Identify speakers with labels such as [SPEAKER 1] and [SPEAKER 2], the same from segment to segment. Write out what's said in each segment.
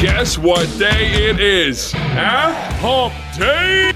[SPEAKER 1] Guess what day it is? Huh? Hump day?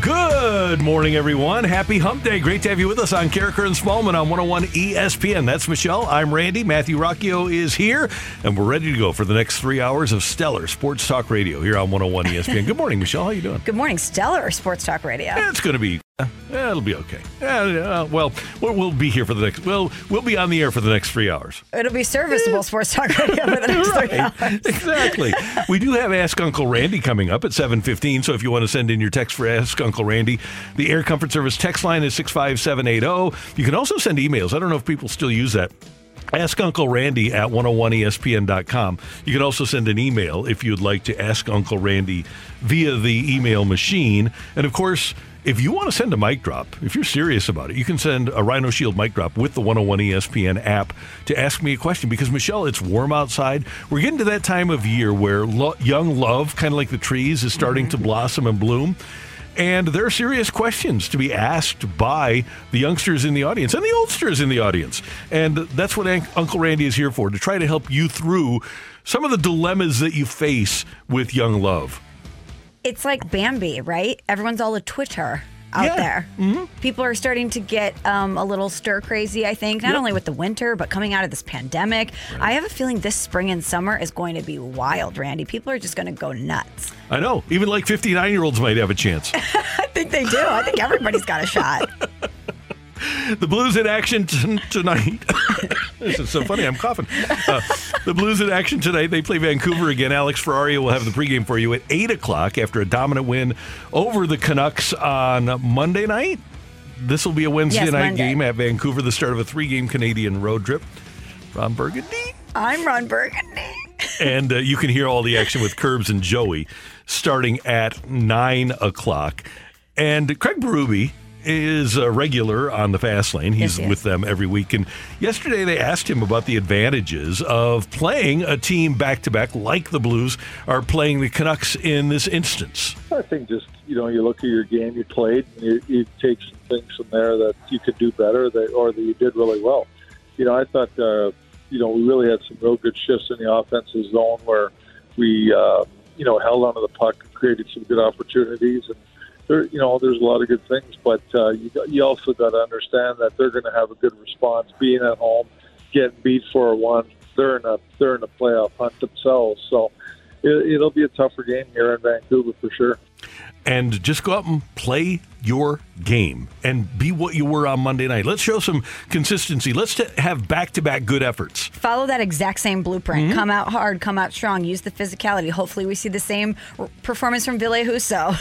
[SPEAKER 2] Good morning, everyone. Happy Hump Day. Great to have you with us on Karraker and Smallman on 101 ESPN. That's Michelle. I'm Randy. Matthew Rocchio is here, and we're ready to go for the next three hours of stellar sports talk radio here on 101 ESPN. Good morning, Michelle. How are you doing?
[SPEAKER 3] Good morning, Stellar Sports Talk Radio.
[SPEAKER 2] It's going to be. Uh, it'll be okay. Uh, well, well, we'll be here for the next. Well, we'll be on the air for the next three hours.
[SPEAKER 3] It'll be serviceable Sports Talk Radio for the next three hours.
[SPEAKER 2] exactly. We do have Ask Uncle Randy coming up at 7:15, so if you want to send in your text for Ask Uncle Randy, the Air Comfort Service text line is 65780. You can also send emails. I don't know if people still use that. Ask Uncle Randy at 101ESPN.com. You can also send an email if you'd like to ask Uncle Randy via the email machine. And of course, if you want to send a mic drop, if you're serious about it, you can send a Rhino Shield mic drop with the 101 ESPN app to ask me a question because, Michelle, it's warm outside. We're getting to that time of year where lo- young love, kind of like the trees, is starting to mm-hmm. blossom and bloom. And there are serious questions to be asked by the youngsters in the audience and the oldsters in the audience. And that's what Unc- Uncle Randy is here for to try to help you through some of the dilemmas that you face with young love.
[SPEAKER 3] It's like Bambi, right? Everyone's all a Twitter out
[SPEAKER 2] Yeah.
[SPEAKER 3] there. Mm-hmm. People are starting to get um, a little stir crazy, I think, not
[SPEAKER 2] Yep.
[SPEAKER 3] only with the winter, but coming out of this pandemic. I have a feeling this spring and summer is going to be wild, Randy. People are just going to go nuts.
[SPEAKER 2] I know, even like 59 year olds might have a chance.
[SPEAKER 3] I think they do. I think everybody's got a shot.
[SPEAKER 2] The Blues in action t- tonight. this is so funny. I'm coughing. Uh, the Blues in action tonight. They play Vancouver again. Alex Ferrario will have the pregame for you at 8 o'clock after a dominant win over the Canucks on Monday night. This will be a Wednesday
[SPEAKER 3] Yes,
[SPEAKER 2] night
[SPEAKER 3] Monday.
[SPEAKER 2] game at Vancouver, the start of a three game Canadian road trip. Ron Burgundy.
[SPEAKER 3] I'm Ron Burgundy.
[SPEAKER 2] and uh, you can hear all the action with Curbs and Joey starting at nine o'clock. And Craig Berube is a regular on the fast lane. He's
[SPEAKER 3] Yes, he is.
[SPEAKER 2] with them every week. And yesterday they asked him about the advantages of playing a team back to back like the Blues are playing the Canucks in this instance.
[SPEAKER 4] I think just you know you look at your game you played, and you, you take some things from there that you could do better, that or that you did really well. You know, I thought uh, you know we really had some real good shifts in the offensive zone where we uh, you know held onto the puck, and created some good opportunities, and there you know there's a lot of good things, but uh, you you also got to understand that they're going to have a good response, being at home, getting beat for one. They're in a they're in a playoff hunt themselves, so it, it'll be a tougher game here in Vancouver for sure.
[SPEAKER 2] And just go out and play your game and be what you were on Monday night. Let's show some consistency. Let's t- have back to back good efforts.
[SPEAKER 3] Follow that exact same blueprint.
[SPEAKER 2] Mm-hmm.
[SPEAKER 3] Come out hard, come out strong, use the physicality. Hopefully, we see the same r- performance from Ville Husso.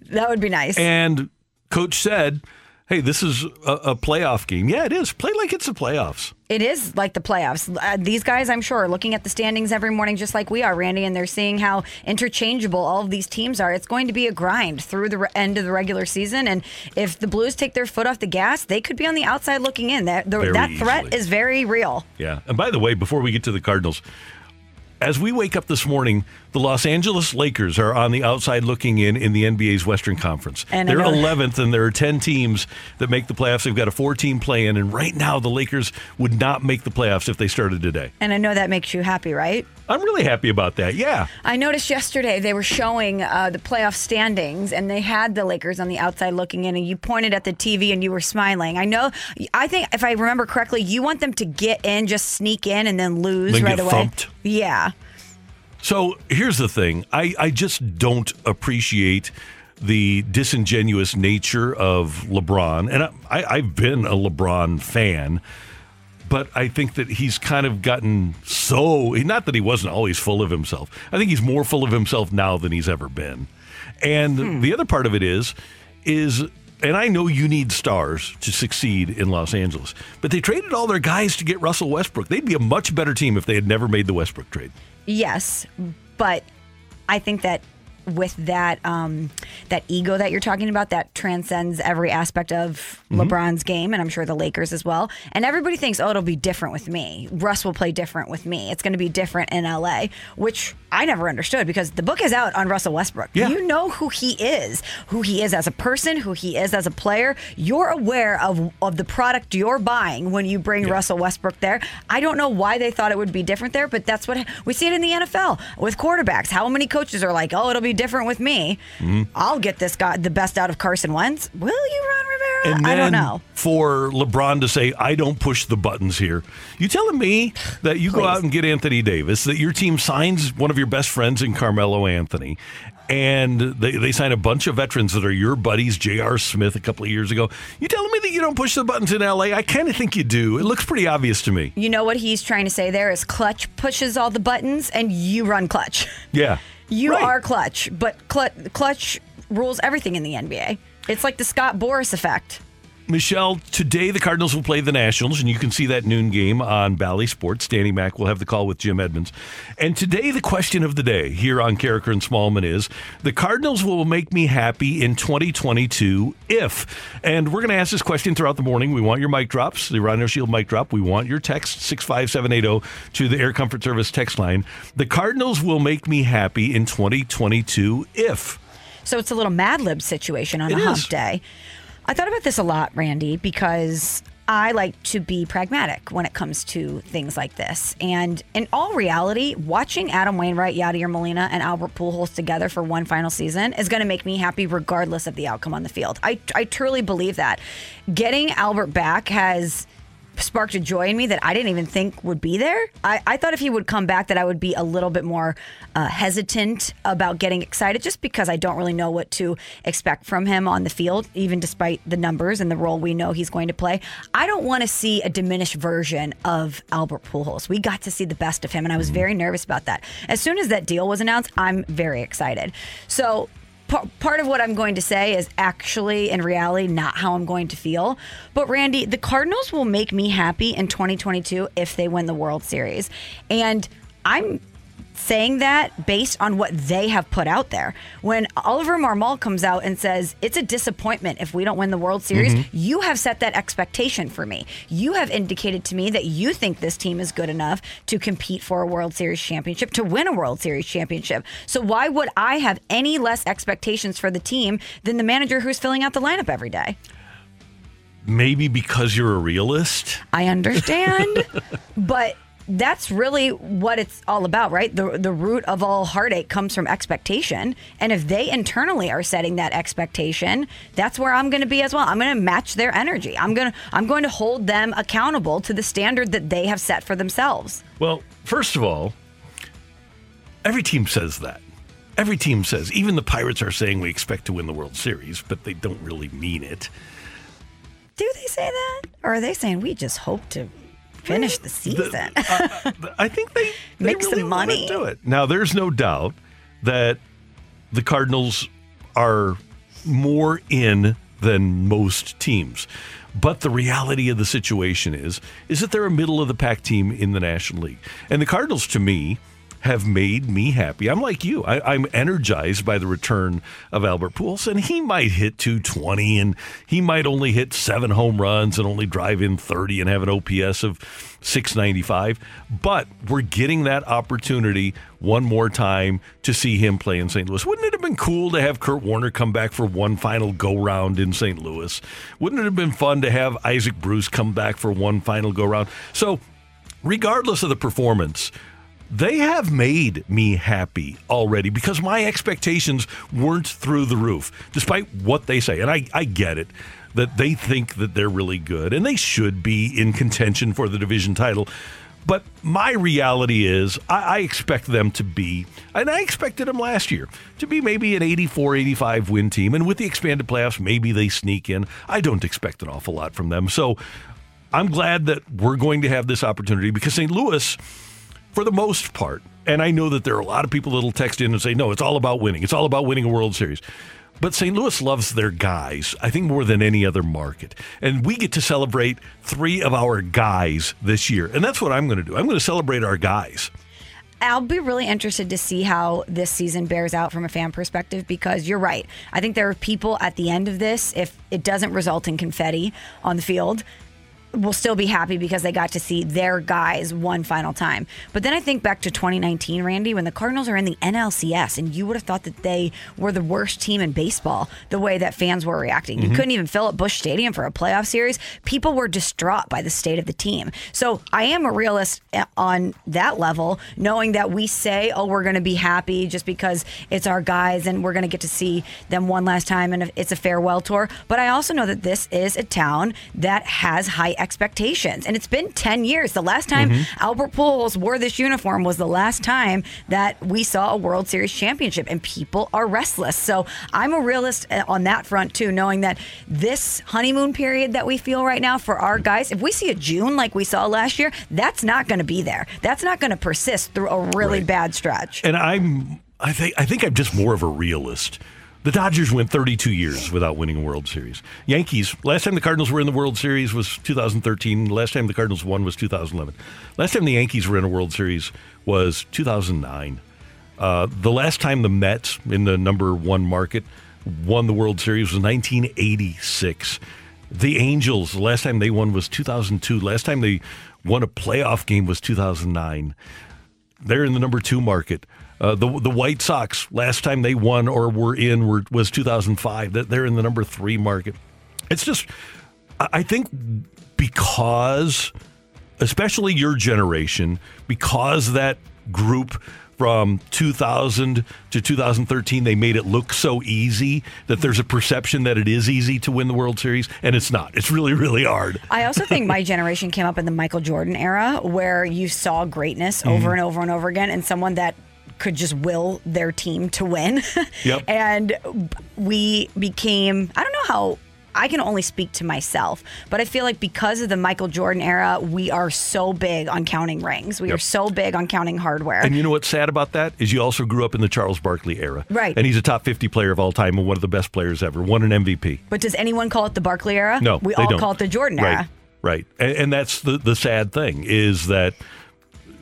[SPEAKER 3] that would be nice.
[SPEAKER 2] And coach said, "Hey, this is a, a playoff game. Yeah, it is. Play like it's the playoffs."
[SPEAKER 3] It is like the playoffs. Uh, these guys, I'm sure, are looking at the standings every morning just like we are, Randy, and they're seeing how interchangeable all of these teams are. It's going to be a grind through the re- end of the regular season. And if the Blues take their foot off the gas, they could be on the outside looking in. That, the, that threat
[SPEAKER 2] easily.
[SPEAKER 3] is very real.
[SPEAKER 2] Yeah. And by the way, before we get to the Cardinals, as we wake up this morning, the Los Angeles Lakers are on the outside looking in in the NBA's Western Conference.
[SPEAKER 3] And
[SPEAKER 2] They're
[SPEAKER 3] know-
[SPEAKER 2] 11th, and there are 10 teams that make the playoffs. They've got a four team play in, and right now the Lakers would not make the playoffs if they started today.
[SPEAKER 3] And I know that makes you happy, right?
[SPEAKER 2] I'm really happy about that. Yeah.
[SPEAKER 3] I noticed yesterday they were showing uh, the playoff standings, and they had the Lakers on the outside looking in, and you pointed at the TV and you were smiling. I know. I think if I remember correctly, you want them to get in, just sneak in, and then lose
[SPEAKER 2] Then
[SPEAKER 3] right
[SPEAKER 2] get
[SPEAKER 3] away.
[SPEAKER 2] thumped.
[SPEAKER 3] Yeah.
[SPEAKER 2] So here's the thing I, I just don't appreciate the disingenuous nature of LeBron. And I, I, I've been a LeBron fan, but I think that he's kind of gotten so, not that he wasn't always full of himself. I think he's more full of himself now than he's ever been. And hmm. the other part of it is, is and I know you need stars to succeed in Los Angeles, but they traded all their guys to get Russell Westbrook. They'd be a much better team if they had never made the Westbrook trade.
[SPEAKER 3] Yes, but I think that with that um, that ego that you're talking about, that transcends every aspect of LeBron's game, and I'm sure the Lakers as well. And everybody thinks, oh, it'll be different with me. Russ will play different with me. It's going to be different in LA, which I never understood because the book is out on Russell Westbrook.
[SPEAKER 2] Yeah.
[SPEAKER 3] You know who he is, who he is as a person, who he is as a player. You're aware of of the product you're buying when you bring Russell Westbrook there. I don't know why they thought it would be different there, but that's what we see it in the NFL with quarterbacks. How many coaches are like, "Oh, it'll be different with me.
[SPEAKER 2] Mm-hmm.
[SPEAKER 3] I'll get this guy the best out of Carson Wentz." Will you, Ron Rivera?
[SPEAKER 2] And
[SPEAKER 3] I don't know.
[SPEAKER 2] For LeBron to say, I don't push the buttons here. You telling me that you go out and get Anthony Davis, that your team signs one of your best friends in Carmelo Anthony, and they, they sign a bunch of veterans that are your buddies, J.R. Smith a couple of years ago. You telling me that you don't push the buttons in L.A.? I kind of think you do. It looks pretty obvious to me.
[SPEAKER 3] You know what he's trying to say there is Klutch pushes all the buttons and you run Klutch.
[SPEAKER 2] Yeah.
[SPEAKER 3] You
[SPEAKER 2] Right.
[SPEAKER 3] are Klutch, but Klutch, Klutch rules everything in the NBA. It's like the Scott Boras effect.
[SPEAKER 2] Michelle, today the Cardinals will play the Nationals, and you can see that noon game on Bally Sports. Danny Mack will have the call with Jim Edmonds. And today, the question of the day here on Karraker and Smallman is the Cardinals will make me happy in 2022 if. And we're going to ask this question throughout the morning. We want your mic drops, the Rhino Shield mic drop. We want your text, 65780 to the Air Comfort Service text line. The Cardinals will make me happy in 2022 if.
[SPEAKER 3] So it's a little Mad Lib situation on
[SPEAKER 2] It
[SPEAKER 3] a hump
[SPEAKER 2] is.
[SPEAKER 3] day. I thought about this a lot, Randy, because I like to be pragmatic when it comes to things like this. And in all reality, watching Adam Wainwright, Yadier Molina, and Albert Pujols together for one final season is going to make me happy regardless of the outcome on the field. I, I truly believe that. Getting Albert back has sparked a joy in me that I didn't even think would be there. I, I thought if he would come back that I would be a little bit more uh, hesitant about getting excited just because I don't really know what to expect from him on the field, even despite the numbers and the role we know he's going to play. I don't want to see a diminished version of Albert Pujols. We got to see the best of him, and I was very nervous about that. As soon as that deal was announced, I'm very excited. So pa- part of what I'm going to say is actually, in reality, not how I'm going to feel. But Randy, the Cardinals will make me happy in 2022 if they win the World Series. And I'm saying that based on what they have put out there. When Oliver Marmol comes out and says it's a disappointment if we don't win the World Series, mm-hmm. you have set that expectation for me. You have indicated to me that you think this team is good enough to compete for a World Series championship, to win a World Series championship. So why would I have any less expectations for the team than the manager who's filling out the lineup every day?
[SPEAKER 2] Maybe because you're a realist.
[SPEAKER 3] I understand, but that's really what it's all about, right? The the root of all heartache comes from expectation, and if they internally are setting that expectation, that's where I'm going to be as well. I'm going to match their energy. I'm going to I'm going to hold them accountable to the standard that they have set for themselves.
[SPEAKER 2] Well, first of all, every team says that. Every team says, even the Pirates are saying we expect to win the World Series, but they don't really mean it.
[SPEAKER 3] Do they say that, or are they saying we just hope to finish the season?
[SPEAKER 2] Uh, I think they, they
[SPEAKER 3] Make some
[SPEAKER 2] really wanna
[SPEAKER 3] money.
[SPEAKER 2] do it. Now, there's no doubt that the Cardinals are more in than most teams. But the reality of the situation is is that they're a middle of the pack team in the National League. And the Cardinals to me have made me happy. I'm like you. I, I'm energized by the return of Albert Pujols, and he might hit 220, and he might only hit seven home runs and only drive in 30 and have an OPS of 695. But we're getting that opportunity one more time to see him play in St. Louis. Wouldn't it have been cool to have Kurt Warner come back for one final go round in St. Louis? Wouldn't it have been fun to have Isaac Bruce come back for one final go round? So, regardless of the performance, they have made me happy already because my expectations weren't through the roof, despite what they say. And I, I get it that they think that they're really good and they should be in contention for the division title. But my reality is, I, I expect them to be, and I expected them last year to be maybe an 84, 85 win team. And with the expanded playoffs, maybe they sneak in. I don't expect an awful lot from them. So I'm glad that we're going to have this opportunity because St. Louis, for the most part, and I know that there are a lot of people that'll text in and say, no, it's all about winning. It's all about winning a World Series. But St. Louis loves their guys, I think, more than any other market. And we get to celebrate three of our guys this year. And that's what I'm going to do. I'm going to celebrate our guys.
[SPEAKER 3] I'll be really interested to see how this season bears out from a fan perspective because you're right. I think there are people at the end of this, if it doesn't result in confetti on the field, will still be happy because they got to see their guys one final time. But then I think back to 2019, Randy, when the Cardinals are in the NLCS, and you would have thought that they were the worst team in baseball the way that fans were reacting. You couldn't even fill up Busch Stadium for a playoff series. People were distraught by the state of the team. So I am a realist eh, on that level, knowing that we say, oh, we're going to be happy just because it's our guys and we're going to get to see them one last time and it's a farewell tour. But I also know that this is a town that has high expectations. And it's been 10 years. The last time Albert Pujols wore this uniform was the last time that we saw a World Series championship, and people are restless. So I'm a realist uh, on that front, too, knowing that this honeymoon period that we feel right now for our guys, if we see a June like we saw last year, that's not going to be there. That's not going to persist through a really
[SPEAKER 2] Right.
[SPEAKER 3] bad stretch.
[SPEAKER 2] And I'm, I think, I think I'm just more of a realist. The Dodgers went 32 years without winning a World Series. Yankees, last time the Cardinals were in the World Series was 2013. Last time the Cardinals won was 2011. Last time the Yankees were in a World Series was 2009. Uh, the last time the Mets in the number one market won the World Series was 1986. The Angels, the last time they won was 2002. Last time they won a playoff game was 2009 they're in the number two market. Uh, the the White Sox last time they won or were in were, was 2005. That they're in the number three market. It's just, I I think because, especially your generation, because that group from 2000 to 2013 they made it look so easy that there's a perception that it is easy to win the World Series and it's not. It's really really hard.
[SPEAKER 3] I also think my generation came up in the Michael Jordan era where you saw greatness over and over and over again and someone that could just will their team to win.
[SPEAKER 2] Yep.
[SPEAKER 3] and we became, I don't know how. I can only speak to myself, but I feel like because of the Michael Jordan era, we are so big on counting rings. We
[SPEAKER 2] Yep.
[SPEAKER 3] are so big on counting hardware.
[SPEAKER 2] And you know what's sad about that is you also grew up in the Charles Barkley era,
[SPEAKER 3] Right.
[SPEAKER 2] And he's a top 50 player of all time and one of the best players ever. Won an MVP.
[SPEAKER 3] but does anyone call it the Barkley era?
[SPEAKER 2] No,
[SPEAKER 3] we all
[SPEAKER 2] don't.
[SPEAKER 3] call it the Jordan
[SPEAKER 2] right,
[SPEAKER 3] era.
[SPEAKER 2] Right, and, and that's the the sad thing is that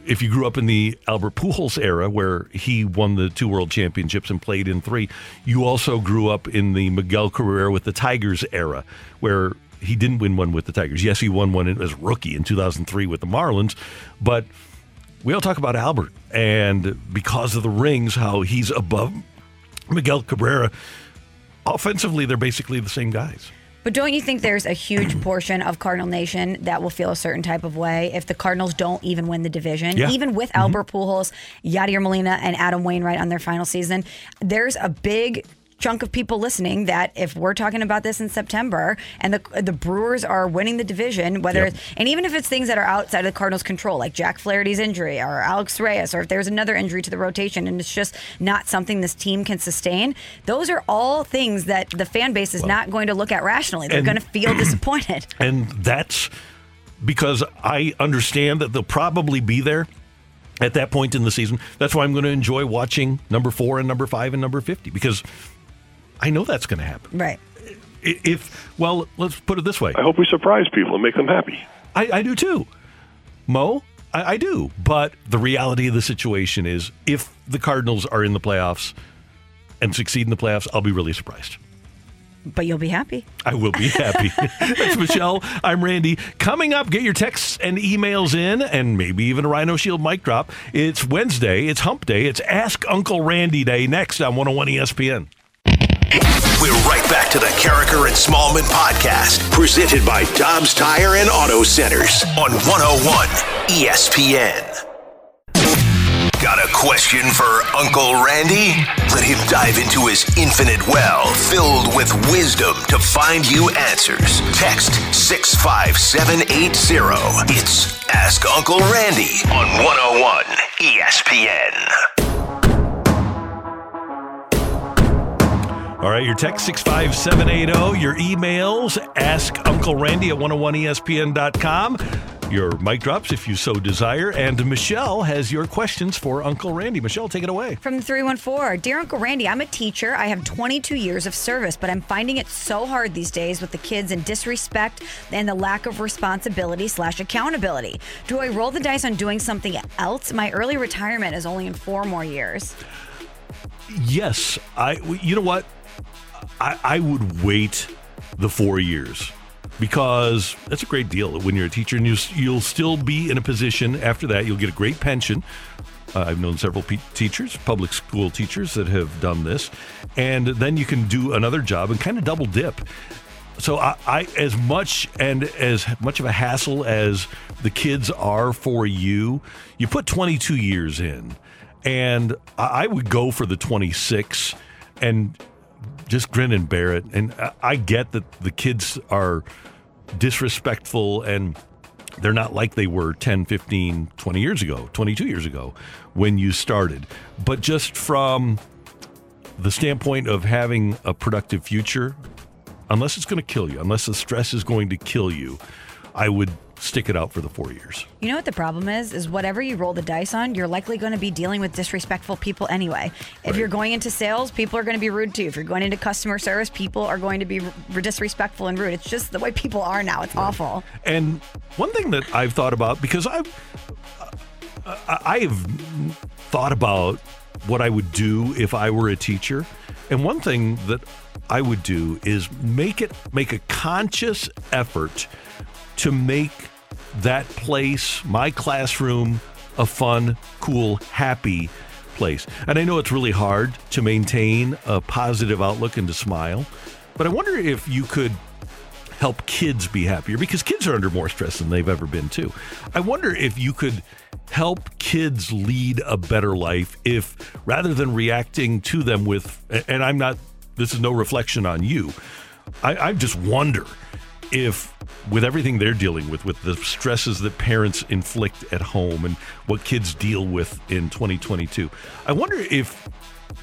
[SPEAKER 2] if you grew up in the Albert Pujols era where he won the two world championships and played in three, you also grew up in the Miguel Cabrera with the Tigers era where he didn't win one with the Tigers. Yes, he won one as rookie in 2003 with the Marlins, but we all talk about Albert and because of the rings, how he's above Miguel Cabrera. Offensively, they're basically the same guys.
[SPEAKER 3] But don't you think there's a huge portion of Cardinal Nation that will feel a certain type of way if the Cardinals don't even win the division?
[SPEAKER 2] Yeah.
[SPEAKER 3] Even with mm-hmm. Albert Pujols, Yadier Molina, and Adam Wainwright on their final season, there's a big chunk of people listening that if we're talking about this in September and the the Brewers are winning the division, whether
[SPEAKER 2] Yep.
[SPEAKER 3] it's, and even if it's things that are outside of the Cardinals' control, like Jack Flaherty's injury or Alex Reyes, or if there's another injury to the rotation and it's just not something this team can sustain, those are all things that the fan base is not going to look at rationally. They're going to feel disappointed.
[SPEAKER 2] And that's because I understand that they'll probably be there at that point in the season. That's why I'm going to enjoy watching number four and number five and number 50 because I know that's going to happen.
[SPEAKER 3] Right.
[SPEAKER 2] If, well, let's put it this way
[SPEAKER 1] I hope we surprise people and make them happy.
[SPEAKER 2] I, I do too. Mo, I, I do. But the reality of the situation is if the Cardinals are in the playoffs and succeed in the playoffs, I'll be really surprised.
[SPEAKER 3] But you'll be happy.
[SPEAKER 2] I will be happy. That's Michelle. I'm Randy. Coming up, get your texts and emails in, and maybe even a Rhino Shield mic drop. It's Wednesday. It's Hump Day. It's Ask Uncle Randy Day next on 101 ESPN.
[SPEAKER 5] We're right back to the Karraker and Smallman podcast, presented by Dobbs Tire and Auto Centers on 101 ESPN. Got a question for Uncle Randy? Let him dive into his infinite well filled with wisdom to find you answers. Text 65780. It's Ask Uncle Randy on 101 ESPN.
[SPEAKER 2] All right, your text 65780, your emails, ask Uncle Randy at 101ESPN.com. Your mic drops if you so desire. And Michelle has your questions for Uncle Randy. Michelle, take it away.
[SPEAKER 3] From 314, Dear Uncle Randy, I'm a teacher. I have 22 years of service, but I'm finding it so hard these days with the kids and disrespect and the lack of responsibility slash accountability. Do I roll the dice on doing something else? My early retirement is only in four more years.
[SPEAKER 2] Yes, I. You know what? I, I would wait the four years because that's a great deal when you're a teacher and you, you'll still be in a position after that. You'll get a great pension. Uh, I've known several teachers, public school teachers, that have done this, and then you can do another job and kind of double dip. So I, I, as much and as much of a hassle as the kids are for you, you put 22 years in, and I, I would go for the 26, and just grin and bear it. And I- get that the kids are disrespectful and they're not like they were 10, 15, 20 years ago, 22 years ago when you started. But just from the standpoint of having a productive future, unless it's going to kill you, unless the stress is going to kill you, I would stick it out for the four years.
[SPEAKER 3] You know what the problem is? Is whatever you roll the dice on, you're likely going to be dealing with disrespectful people anyway. If you're going into sales, people are going to be rude to you. If you're going into customer service, people are going to be r- disrespectful and rude. It's just the way people are now. It's awful.
[SPEAKER 2] And one thing that I've thought about because I've I I have thought about what I would do if I were a teacher, and one thing that I would do is make it make a conscious effort to make that place, my classroom, a fun, cool, happy place. And I know it's really hard to maintain a positive outlook and to smile, but I wonder if you could help kids be happier because kids are under more stress than they've ever been too. I wonder if you could help kids lead a better life if rather than reacting to them with and I'm not this is no reflection on you. I, I just wonder if with everything they're dealing with with the stresses that parents inflict at home and what kids deal with in 2022 i wonder if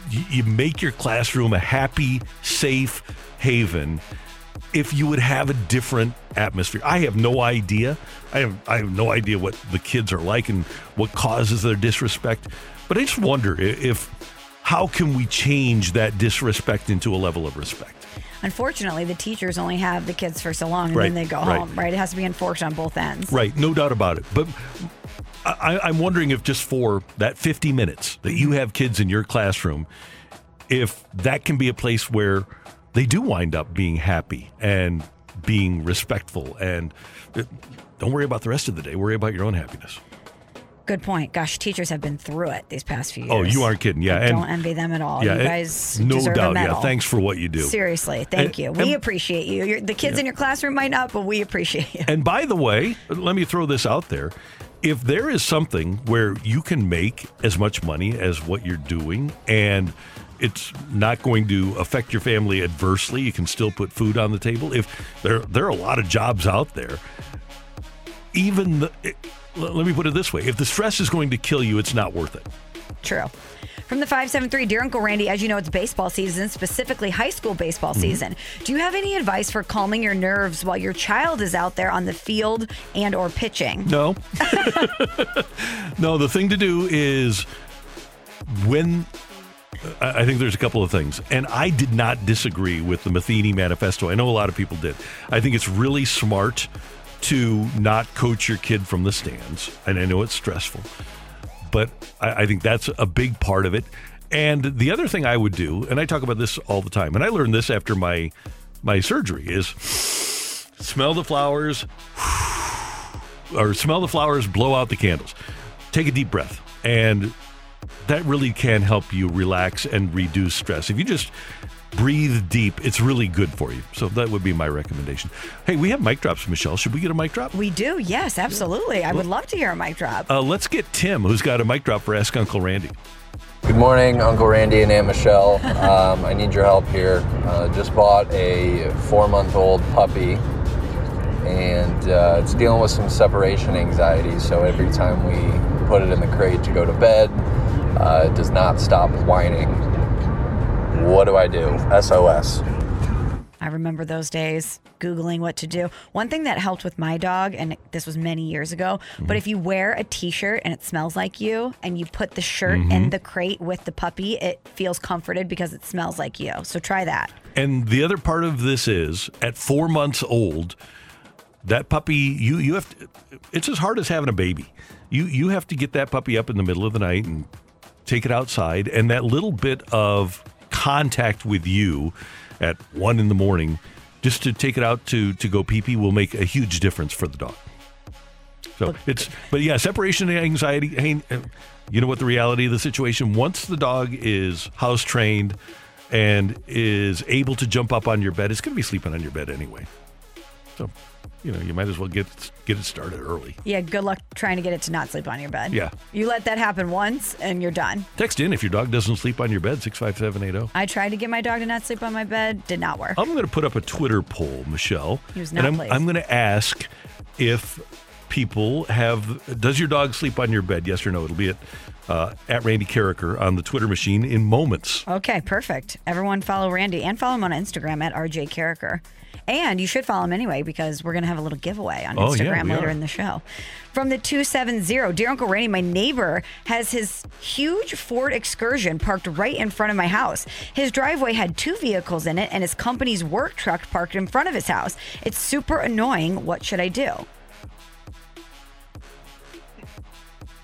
[SPEAKER 2] you make your classroom a happy safe haven if you would have a different atmosphere. I have no idea. I have i have no idea what the kids are like and what causes their disrespect but i just wonder if how can we change that disrespect into a level of respect
[SPEAKER 3] Unfortunately, the teachers only have the kids for so long and
[SPEAKER 2] Right,
[SPEAKER 3] then they go
[SPEAKER 2] right.
[SPEAKER 3] home, right? It has to be enforced on both ends.
[SPEAKER 2] Right, no doubt about it. But I, I'm wondering if just for that 50 minutes that you have kids in your classroom, if that can be a place where they do wind up being happy and being respectful and uh, don't worry about the rest of the day. Worry about your own happiness.
[SPEAKER 3] Good point. Gosh, teachers have been through it these past few oh, years.
[SPEAKER 2] Oh, you aren't kidding. Yeah.
[SPEAKER 3] I
[SPEAKER 2] and
[SPEAKER 3] don't envy them at all.
[SPEAKER 2] yeah,
[SPEAKER 3] you guys
[SPEAKER 2] no doubt. Yeah. Thanks for what you do.
[SPEAKER 3] Seriously, thank
[SPEAKER 2] And-
[SPEAKER 3] you. We
[SPEAKER 2] and-
[SPEAKER 3] appreciate you. You're, the kids in your classroom might not, but we appreciate you.
[SPEAKER 2] And by the way, let me throw this out there. If there is something where you can make as much money as what you're doing and it's not going to affect your family adversely, you can still put food on the table. If there there are a lot of jobs out there, even the, l- let me put it this way, if the stress is going to kill you, it's not worth it.
[SPEAKER 3] True. From the 573, Dear Uncle Randy, as you know, it's baseball season, specifically high school baseball
[SPEAKER 2] Mm-hmm.
[SPEAKER 3] season. Do you have any advice for calming your nerves while your child is out there on the field and or pitching?
[SPEAKER 2] No. no, the thing to do is when I I think there's a couple of things. And I did not disagree with the Matheny manifesto. I know a lot of people did. I think it's really smart to not coach your kid from the stands. And I know it's stressful, but I, I think that's a big part of it. And the other thing I would do, and I talk about this all the time, and I learned this after my my surgery, is smell the flowers, or smell the flowers, blow out the candles. Take a deep breath. And that really can help you relax and reduce stress. If you just breathe deep, it's really good for you. So that would be my recommendation. Hey, we have mic drops, Michelle. Should we get a mic drop?
[SPEAKER 3] We do, yes, absolutely. I would love to hear a mic drop.
[SPEAKER 2] Uh, let's get Tim, who's got a mic drop for Ask Uncle Randy.
[SPEAKER 6] Good morning, Uncle Randy and Aunt Michelle. Um, I need your help here. Uh, just bought a four month old puppy, and uh, it's dealing with some separation anxiety. So every time we put it in the crate to go to bed, uh, it does not stop whining. What do I do? SOS.
[SPEAKER 3] I remember those days Googling what to do. One thing that helped with my dog, and this was many years ago, but if you wear a t shirt and it smells like you and you put the shirt in mm-hmm. the crate with the puppy, it feels comforted because it smells like you. So try that.
[SPEAKER 2] And the other part of this is at four months old, that puppy you you have to, it's as hard as having a baby. You you have to get that puppy up in the middle of the night and take it outside, and that little bit of contact with you at one in the morning, just to take it out to to go pee pee, will make a huge difference for the dog. So it's, but yeah, separation anxiety. You know what the reality of the situation? Once the dog is house trained and is able to jump up on your bed, it's going to be sleeping on your bed anyway. So, you know, you might as well get get it started early.
[SPEAKER 3] Yeah, good luck trying to get it to not sleep on your bed.
[SPEAKER 2] Yeah.
[SPEAKER 3] You let that happen once and you're done.
[SPEAKER 2] Text in if your dog doesn't sleep on your bed, 65780.
[SPEAKER 3] I tried to get my dog to not sleep on my bed, did not work.
[SPEAKER 2] I'm going to put up a Twitter poll, Michelle.
[SPEAKER 3] He was
[SPEAKER 2] and I'm,
[SPEAKER 3] pleased.
[SPEAKER 2] I'm going to ask if people have, does your dog sleep on your bed? Yes or no? It'll be at, uh, at Randy Karraker on the Twitter machine in moments.
[SPEAKER 3] Okay, perfect. Everyone follow Randy and follow him on Instagram at RJ Karraker. And you should follow him anyway because we're going to have a little giveaway on
[SPEAKER 2] Oh,
[SPEAKER 3] Instagram
[SPEAKER 2] we
[SPEAKER 3] later
[SPEAKER 2] are.
[SPEAKER 3] in the show. From the 270, Dear Uncle Randy, my neighbor has his huge Ford Excursion parked right in front of my house. His driveway had two vehicles in it and his company's work truck parked in front of his house. It's super annoying. What should I do?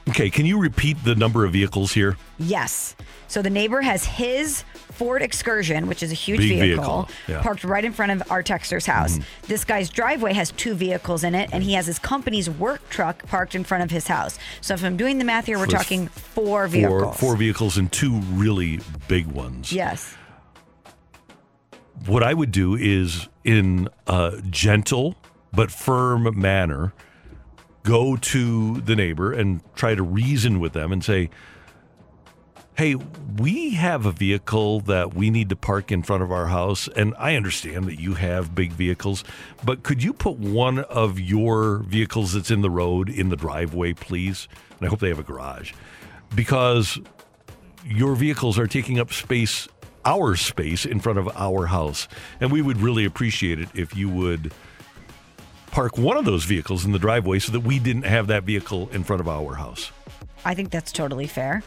[SPEAKER 2] Okay, can you repeat the number of vehicles here?
[SPEAKER 3] Yes. So the neighbor has his Ford Excursion, which is a huge
[SPEAKER 2] Big
[SPEAKER 3] vehicle,
[SPEAKER 2] vehicle, yeah. Mm-hmm.
[SPEAKER 3] parked right in front of our texter's house. This guy's driveway has two vehicles in it, and he has his company's work truck parked in front of his house. So if I'm doing the math here, we're
[SPEAKER 2] So
[SPEAKER 3] talking four
[SPEAKER 2] Four,
[SPEAKER 3] vehicles.
[SPEAKER 2] four vehicles and two really big ones.
[SPEAKER 3] Yes.
[SPEAKER 2] what I would do is in a gentle but firm manner go to the neighbor and try to reason with them and say, Hey, we have a vehicle that we need to park in front of our house. And I understand that you have big vehicles, but could you put one of your vehicles that's in the road in the driveway, please? And I hope they have a garage because your vehicles are taking up space, our space in front of our house. And we would really appreciate it if you would park one of those vehicles in the driveway so that we didn't have that vehicle in front of our house.
[SPEAKER 3] I think that's totally fair.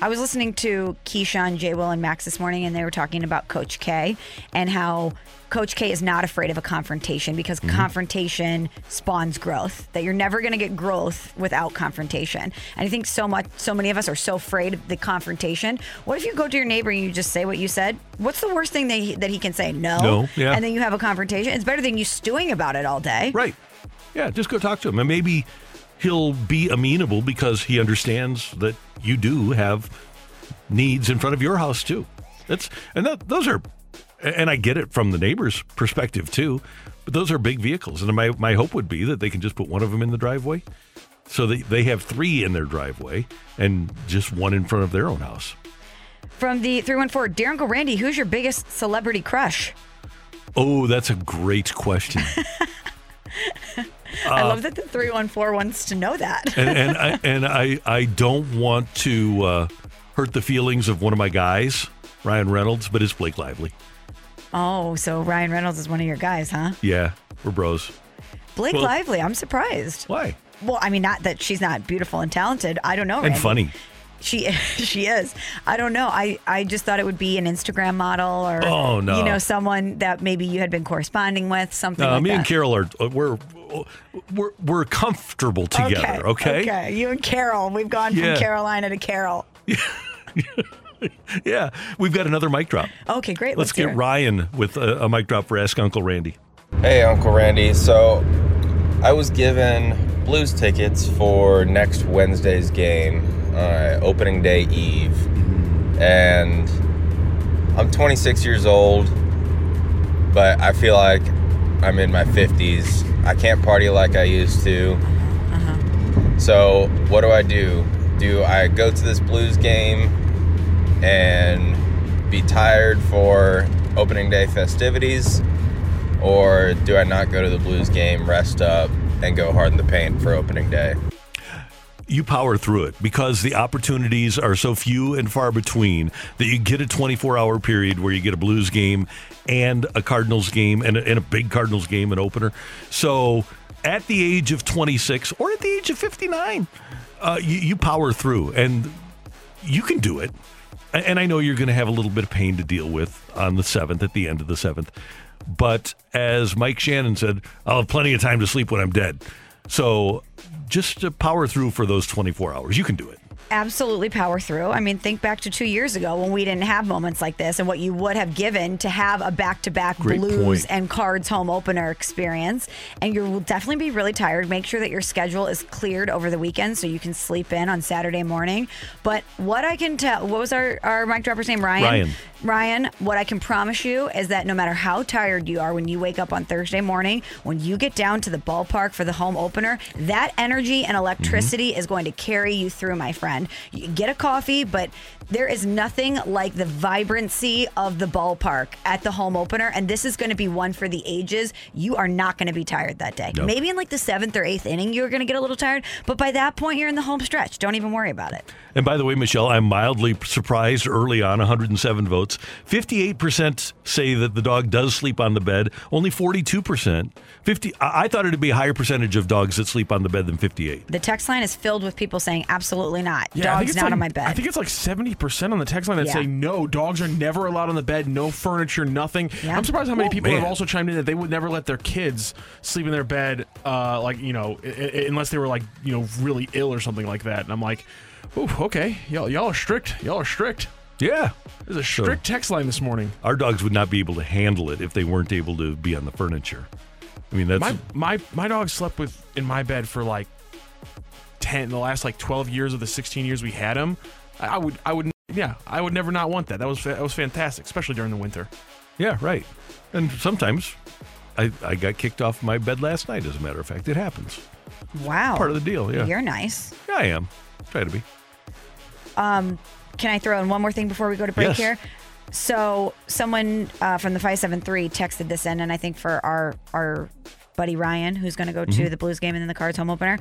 [SPEAKER 3] I was listening to Keyshawn, J. Will, and Max this morning, and they were talking about Coach K and how Coach K is not afraid of a confrontation because mm-hmm. confrontation spawns growth. That you're never going to get growth without confrontation. And I think so much, so many of us are so afraid of the confrontation. What if you go to your neighbor and you just say what you said? What's the worst thing that he, that he can say? No.
[SPEAKER 2] No, yeah.
[SPEAKER 3] And then you have a confrontation. It's better than you stewing about it all day.
[SPEAKER 2] Right. Yeah, just go talk to him. And maybe he'll be amenable because he understands that you do have needs in front of your house too. That's and that, those are and I get it from the neighbor's perspective too, but those are big vehicles and my my hope would be that they can just put one of them in the driveway so that they have 3 in their driveway and just one in front of their own house.
[SPEAKER 3] From the 314, Dear Uncle Randy, who's your biggest celebrity crush?
[SPEAKER 2] Oh, that's a great question.
[SPEAKER 3] I love that the 314 wants to know that.
[SPEAKER 2] and and I and I I don't want to uh, hurt the feelings of one of my guys, Ryan Reynolds, but it's Blake Lively.
[SPEAKER 3] Oh, so Ryan Reynolds is one of your guys, huh?
[SPEAKER 2] Yeah, we're bros.
[SPEAKER 3] Blake
[SPEAKER 2] Well-
[SPEAKER 3] Lively, I'm surprised.
[SPEAKER 2] Why?
[SPEAKER 3] Well, I mean, not that she's not beautiful and talented. I don't know.
[SPEAKER 2] And
[SPEAKER 3] Randy.
[SPEAKER 2] funny.
[SPEAKER 3] She she is. I don't know. I, I just thought it would be an Instagram model or
[SPEAKER 2] Oh, no.
[SPEAKER 3] you know someone that maybe you had been corresponding with something
[SPEAKER 2] Uh,
[SPEAKER 3] like
[SPEAKER 2] me
[SPEAKER 3] that.
[SPEAKER 2] and Carol are uh, we're we're we're comfortable together. Okay.
[SPEAKER 3] Okay. You and Carol. We've gone
[SPEAKER 2] Yeah.
[SPEAKER 3] from Carolina to Carol.
[SPEAKER 2] Yeah, we've got another mic drop.
[SPEAKER 3] Okay, great.
[SPEAKER 2] Let's,
[SPEAKER 3] Let's,
[SPEAKER 2] get. Ryan with a, a mic drop for Ask Uncle Randy.
[SPEAKER 6] Hey, Uncle Randy. So, I was given blues tickets for next Wednesday's game,
[SPEAKER 7] uh, opening day eve, and I'm 26 years old, but I feel like I'm in my 50s. I can't party like I used to. So, what do I do? Do I go to this Blues game and be tired for opening day festivities? Or do I not go to the Blues game, rest up, and go hard in the paint for opening day?
[SPEAKER 2] You power through it because the opportunities are so few and far between that you get a 24 hour period where you get a Blues game and a Cardinals game and a, and a big Cardinals game, an opener. So at the age of 26 or at the age of 59, uh, you, you power through and you can do it. And I know you're going to have a little bit of pain to deal with on the 7th, at the end of the 7th. But as Mike Shannon said, I'll have plenty of time to sleep when I'm dead. So just to power through for those 24 hours. You can do it.
[SPEAKER 3] absolutely power through. I mean, think back to two years ago when we didn't have moments like this and what you would have given to have a back to back Blues
[SPEAKER 2] point.
[SPEAKER 3] and Cards home opener experience. And you will definitely be really tired. Make sure that your schedule is cleared over the weekend so you can sleep in on Saturday morning. But what I can tell, what was our, our mic dropper's name? Ryan?
[SPEAKER 2] Ryan.
[SPEAKER 3] Ryan, what I can promise you is that no matter how tired you are when you wake up on Thursday morning, when you get down to the ballpark for the home opener, that energy and electricity
[SPEAKER 2] Mm-hmm.
[SPEAKER 3] is going to carry you through, my friend. You get a coffee, but there is nothing like the vibrancy of the ballpark at the home opener. And this is going to be one for the ages. You are not going to be tired that day.
[SPEAKER 2] No.
[SPEAKER 3] Maybe in like the seventh or eighth inning, you're going to get a little tired. But by that point, you're in the home stretch. Don't even worry about it.
[SPEAKER 2] And by the way, Michelle, I'm mildly surprised early on 107 votes. 58% say that the dog does sleep on the bed, only 42%. 50 I I thought it'd be a higher percentage of dogs that sleep on the bed than 58.
[SPEAKER 3] The text line is filled with people saying, absolutely not.
[SPEAKER 1] Yeah,
[SPEAKER 3] Dogs not
[SPEAKER 1] like,
[SPEAKER 3] on my bed.
[SPEAKER 1] I think it's like seventy percent on the text line that
[SPEAKER 3] Yeah.
[SPEAKER 1] say no. Dogs are never allowed on the bed. No furniture. Nothing.
[SPEAKER 3] Yeah.
[SPEAKER 1] I'm surprised how many
[SPEAKER 2] Oh,
[SPEAKER 1] people have also chimed in that they would never let their kids sleep in their bed, uh, like you know, I- I- unless they were like you know really ill or something like that. And I'm like, ooh, okay, y'all, y'all are strict. Y'all are strict.
[SPEAKER 2] Yeah.
[SPEAKER 1] There's a
[SPEAKER 2] So-
[SPEAKER 1] strict text line this morning.
[SPEAKER 2] Our dogs would not be able to handle it if they weren't able to be on the furniture. I mean, that's
[SPEAKER 1] My my my dog slept with in my bed for like ten the last like twelve years of the sixteen years we had him. I, I would I would yeah I would never not want that. That was that was fantastic, especially during the winter.
[SPEAKER 2] yeah, right. And sometimes I, I got kicked off my bed last night, as a matter of fact. It happens.
[SPEAKER 3] wow.
[SPEAKER 2] Part of the deal, yeah.
[SPEAKER 3] You're nice.
[SPEAKER 2] Yeah, I am. Try to be.
[SPEAKER 3] Um, Can I throw in one more thing before we go to break
[SPEAKER 2] Yes.
[SPEAKER 3] here? So someone uh, from the 573 texted this in, and I think for our our buddy Ryan, who's going to go
[SPEAKER 2] Mm-hmm.
[SPEAKER 3] to the Blues game and then the Cards home opener,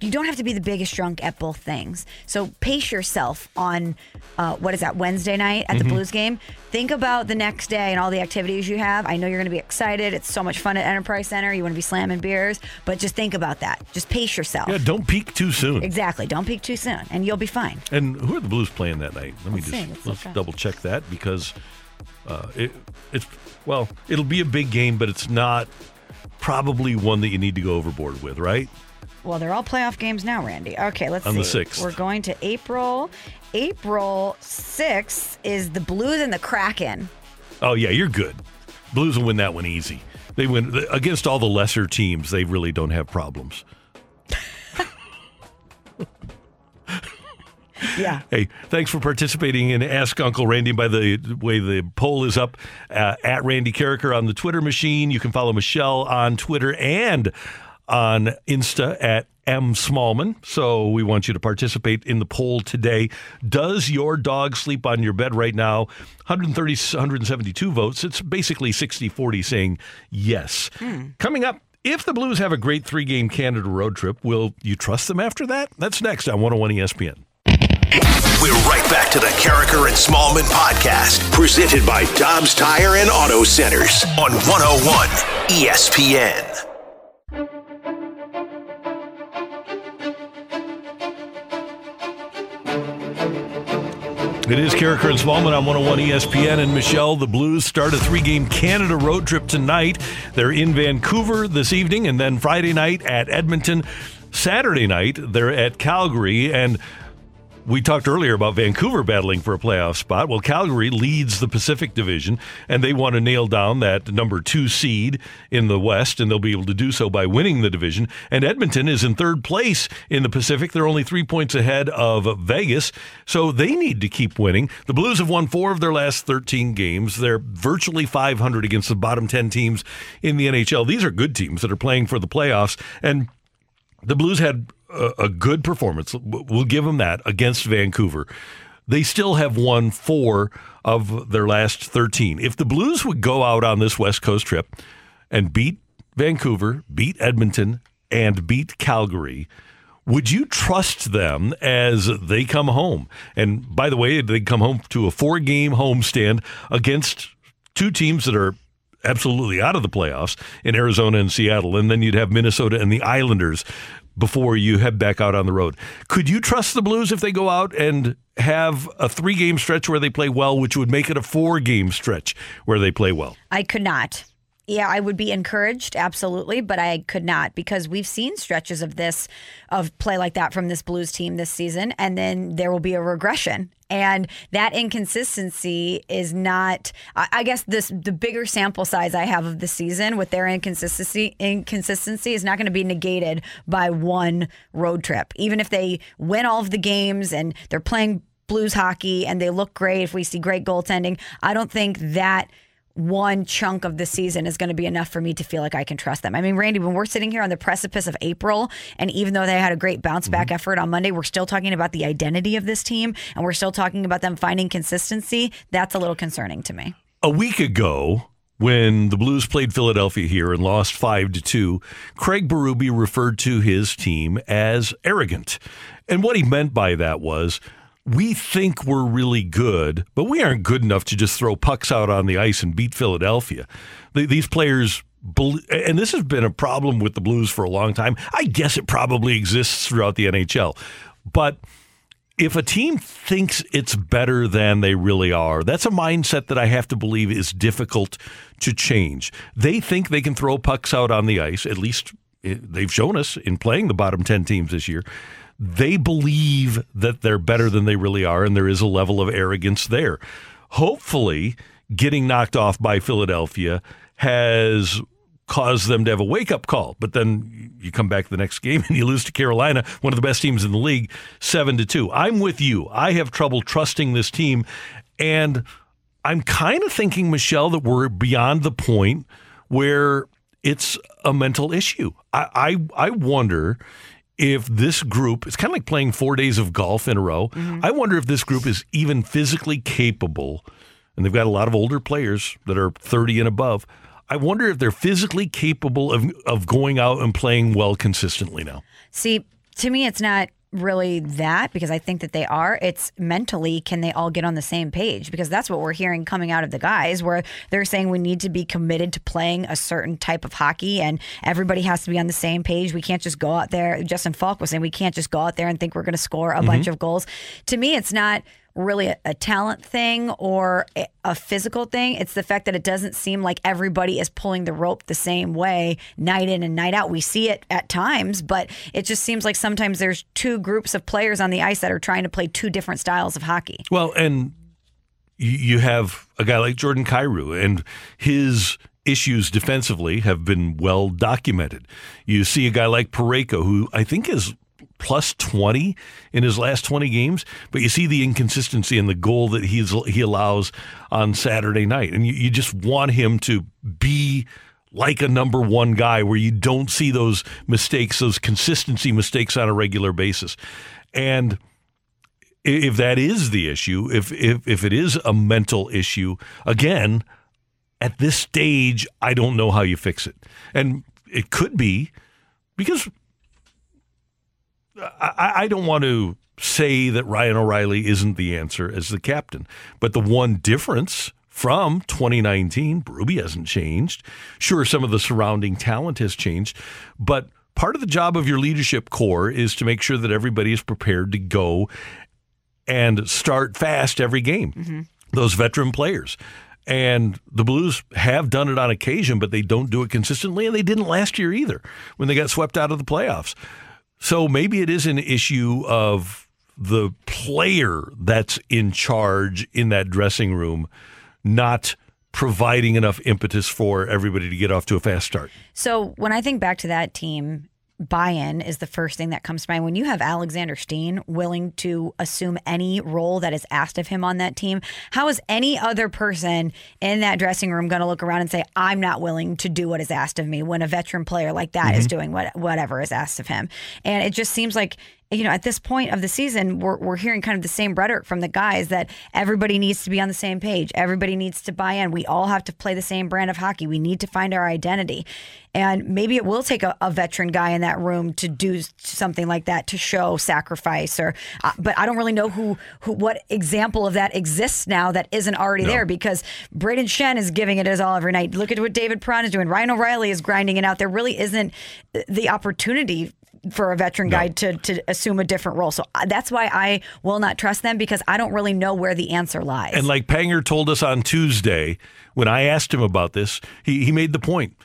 [SPEAKER 3] you don't have to be the biggest drunk at both things. So pace yourself on uh, what is that Wednesday night
[SPEAKER 2] Mm-hmm.
[SPEAKER 3] at the Blues game. Think about the next day and all the activities you have. I know you're going to be excited. It's so much fun at Enterprise Center. You want to be slamming beers, but just think about that. Just pace yourself.
[SPEAKER 2] Yeah, don't peak too soon.
[SPEAKER 3] Exactly. Don't peak too soon, and you'll be fine.
[SPEAKER 2] And who are the Blues playing that night? Let me
[SPEAKER 3] Let's
[SPEAKER 2] just.
[SPEAKER 3] Let's
[SPEAKER 2] let's double check that because uh, it, it's well, it'll be a big game, but it's not probably one that you need to go overboard with, right?
[SPEAKER 3] Well, they're all playoff games now, Randy. Okay, let's
[SPEAKER 2] On
[SPEAKER 3] see.
[SPEAKER 2] the 6th.
[SPEAKER 3] We're going to April. April 6th is the Blues and the Kraken.
[SPEAKER 2] Oh yeah, you're good. Blues will win that one easy. They win against all the lesser teams. They really don't have problems.
[SPEAKER 3] Yeah.
[SPEAKER 2] Hey, thanks for participating in Ask Uncle Randy. By the way, the poll is up uh, at Randy Karraker on the Twitter machine. You can follow Michelle on Twitter and on Insta at M Smallman. So we want you to participate in the poll today. Does your dog sleep on your bed right now? 130, 172 votes. It's basically 60 40 saying yes. Coming up. If the Blues have a great three game Canada road trip, will you trust them after that? That's next on 101 ESPN.
[SPEAKER 5] We're right back to the Karraker and Smallman podcast, presented by Dobbs Tire and Auto Centers on 101 ESPN.
[SPEAKER 2] It is Karraker and Smallman on 101 ESPN and Michelle. The Blues start a three game Canada road trip tonight. They're in Vancouver this evening and then Friday night at Edmonton. Saturday night, they're at Calgary. And we talked earlier about Vancouver battling for a playoff spot. Well, Calgary leads the Pacific Division, and they want to nail down that number two seed in the West, and they'll be able to do so by winning the division. And Edmonton is in third place in the Pacific. They're only three points ahead of Vegas, so they need to keep winning. The Blues have won four of their last 13 games. They're virtually 500 against the bottom 10 teams in the NHL. These are good teams that are playing for the playoffs, and the Blues had a, good performance. We'll give them that against Vancouver. They still have won four of their last 13. If the Blues would go out on this West Coast trip and beat Vancouver, beat Edmonton, and beat Calgary, would you trust them as they come home? And by the way, they come home to a four game homestand against two teams that are absolutely out of the playoffs in Arizona and Seattle. And then you'd have Minnesota and the Islanders before you head back out on the road. Could you trust the Blues if they go out and have a three game stretch where they play well, which would make it a four game stretch where they play well?
[SPEAKER 3] I could not. Yeah, I would be encouraged, absolutely, but I could not because we've seen stretches of this, of play like that from this Blues team this season, and then there will be a regression. And that inconsistency is not, I guess, this the bigger sample size I have of the season with their inconsistency inconsistency is not going to be negated by one road trip. Even if they win all of the games and they're playing Blues hockey and they look great, if we see great goaltending, I don't think that one chunk of the season is going to be enough for me to feel like I can trust them. I mean, Randy, when we're sitting here on the precipice of April, and even though they had a great bounce back mm-hmm. effort on Monday, we're still talking about the identity of this team and we're still talking about them finding consistency. That's a little concerning to me.
[SPEAKER 2] A week ago, when the Blues played Philadelphia here and lost 5 to 2, Craig Berube referred to his team as arrogant. And what he meant by that was we think we're really good, but we aren't good enough to just throw pucks out on the ice and beat Philadelphia. These players, and this has been a problem with the Blues for a long time. I guess it probably exists throughout the NHL. But if a team thinks it's better than they really are, that's a mindset that I have to believe is difficult to change. They think they can throw pucks out on the ice, at least eh, they've shown us in playing the bottom 10 teams this year they believe that they're better than they really are, and there is a level of arrogance there. Hopefully, getting knocked off by Philadelphia has caused them to have a wake up call. But then you come back the next game and you lose to Carolina, one of the best teams in the league, seven to two. I'm with you. I have trouble trusting this team, and I'm kind of thinking, Michelle, that we're beyond the point where it's a mental issue. I I, I wonder if this group it's kind of like playing four days of golf in a row. Mm-hmm. I wonder if this group is even physically capable, and they've got a lot of older players that are 30 and above. I wonder if they're physically capable of of going out and playing well consistently now.
[SPEAKER 3] See, to me, it's not really that because I think that they are. It's mentally, can they all get on the same page? Because that's what we're hearing coming out of the guys, where they're saying we need to be committed to playing a certain type of hockey and everybody has to be on the same page. We can't just go out there. Justin Faulk was saying we can't just go out there and think we're going to score a mm-hmm. bunch of goals. To me, it's not really a, a talent thing or a, physical thing. It's the fact that it doesn't seem like everybody is pulling the rope the same way night in and night out. We see it at times, but it just seems like sometimes there's two groups of players on the ice that are trying to play two different styles of hockey.
[SPEAKER 2] Well, and you have a guy like Jordan Kyrou and his issues defensively have been well documented. You see a guy like Parayko, who I think is plus 20 in his last 20 games, but you see the inconsistency in the goal that he's, he allows on Saturday night. And you, you just want him to be like a number one guy where you don't see those mistakes, those consistency mistakes on a regular basis. And if that is the issue, if, if, if it is a mental issue, again, at this stage, I don't know how you fix it. And it could be because I, I don't want to say that Ryan O'Reilly isn't the answer as the captain, but the one difference from 2019, Berube hasn't changed. Sure, some of the surrounding talent has changed, but part of the job of your leadership core is to make sure that everybody is prepared to go and start fast every game. Mm-hmm. Those veteran players. And the Blues have done it on occasion, but they don't do it consistently, and they didn't last year either when they got swept out of the playoffs. So maybe it is an issue of the player that's in charge in that dressing room not providing enough impetus for everybody to get off to a fast start.
[SPEAKER 3] So when I think back to that team, buy-in is the first thing that comes to mind. When you have Alexander Steen willing to assume any role that is asked of him on that team, how is any other person in that dressing room going to look around and say, "I'm not willing to do what is asked of me"? When a veteran player like that is mm-hmm. doing what whatever is asked of him, and it just seems like. You know, at this point of the season, we're, we're hearing kind of the same rhetoric from the guys that everybody needs to be on the same page. Everybody needs to buy in. We all have to play the same brand of hockey. We need to find our identity. And maybe it will take a, a veteran guy in that room to do something like that to show sacrifice or uh, but I don't really know who, who what example of that exists now that isn't already there because Brayden Schenn is giving it his all every night. Look at what David Perron is doing. Ryan O'Reilly is grinding it out. There really isn't the opportunity for a veteran guy to to assume a different role. So uh, that's why I will not trust them because I don't really know where the answer lies.
[SPEAKER 2] And like Panger told us on Tuesday, when I asked him about this, he, he made the point.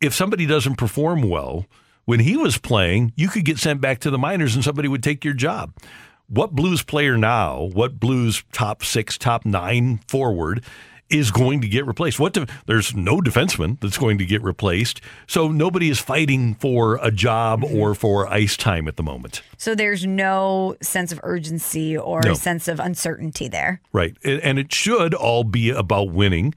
[SPEAKER 2] If somebody doesn't perform well, when he was playing, you could get sent back to the minors and somebody would take your job. What Blues player now, what Blues top six, top nine forward is going to get replaced? What there's no defenseman that's going to get replaced. So nobody is fighting for a job mm-hmm. or for ice time at the moment.
[SPEAKER 3] so there's no sense of urgency or
[SPEAKER 2] No.
[SPEAKER 3] sense of uncertainty there.
[SPEAKER 2] Right. And it should all be about winning,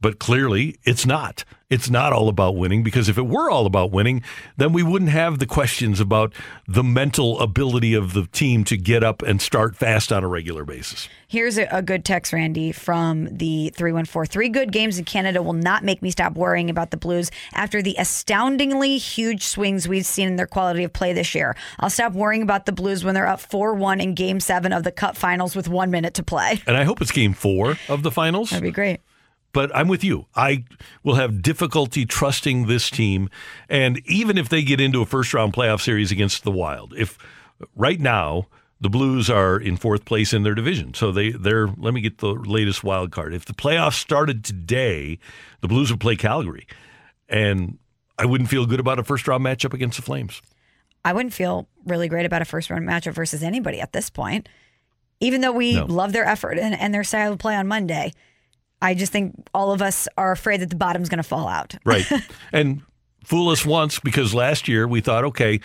[SPEAKER 2] but clearly it's not. It's not all about winning because if it were all about winning, then we wouldn't have the questions about the mental ability of the team to get up and start fast on a regular basis.
[SPEAKER 3] Here's a, a good text, Randy, from the 314. Three good games in Canada will not make me stop worrying about the Blues after the astoundingly huge swings we've seen in their quality of play this year. I'll stop worrying about the Blues when they're up 4 1 in game seven of the Cup finals with one minute to play.
[SPEAKER 2] And I hope it's game four of the finals.
[SPEAKER 3] That'd be great.
[SPEAKER 2] But I'm with you. I will have difficulty trusting this team. And even if they get into a first round playoff series against the Wild, if right now the Blues are in fourth place in their division, so they they're let me get the latest wild card. If the playoffs started today, the Blues would play Calgary, and I wouldn't feel good about a first round matchup against the Flames.
[SPEAKER 3] I wouldn't feel really great about a first round matchup versus anybody at this point. Even though we
[SPEAKER 2] No.
[SPEAKER 3] love their effort and, and their style of play on Monday, I just think all of us are afraid that the bottom's going to fall out.
[SPEAKER 2] Right. and fool us once because last year we thought, okay,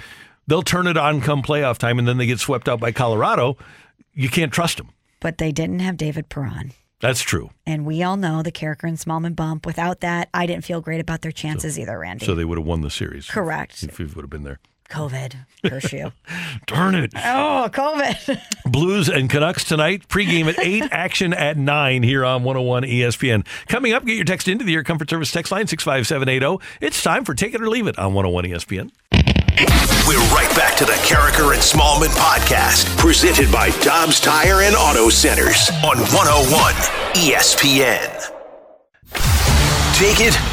[SPEAKER 2] they'll turn it on come playoff time, and then they get swept out by Colorado. You can't trust them.
[SPEAKER 3] But they didn't have David Perron.
[SPEAKER 2] That's true.
[SPEAKER 3] And we all know the Karraker and Smallman bump. Without that, I didn't feel great about their chances either, Randy.
[SPEAKER 2] So they would have won the series.
[SPEAKER 3] Correct.
[SPEAKER 2] If we would have been there.
[SPEAKER 3] COVID. Curse you.
[SPEAKER 2] Darn it.
[SPEAKER 3] oh, COVID.
[SPEAKER 2] Blues and Canucks tonight. Pregame at 8, action at 9 here on 101 ESPN. Coming up, get your text into the Air Comfort Service text line 65780. It's time for Take It or Leave It on 101 ESPN.
[SPEAKER 5] We're right back to the Karraker and Smallman podcast, presented by Dobbs Tire and Auto Centers on 101 ESPN. Take it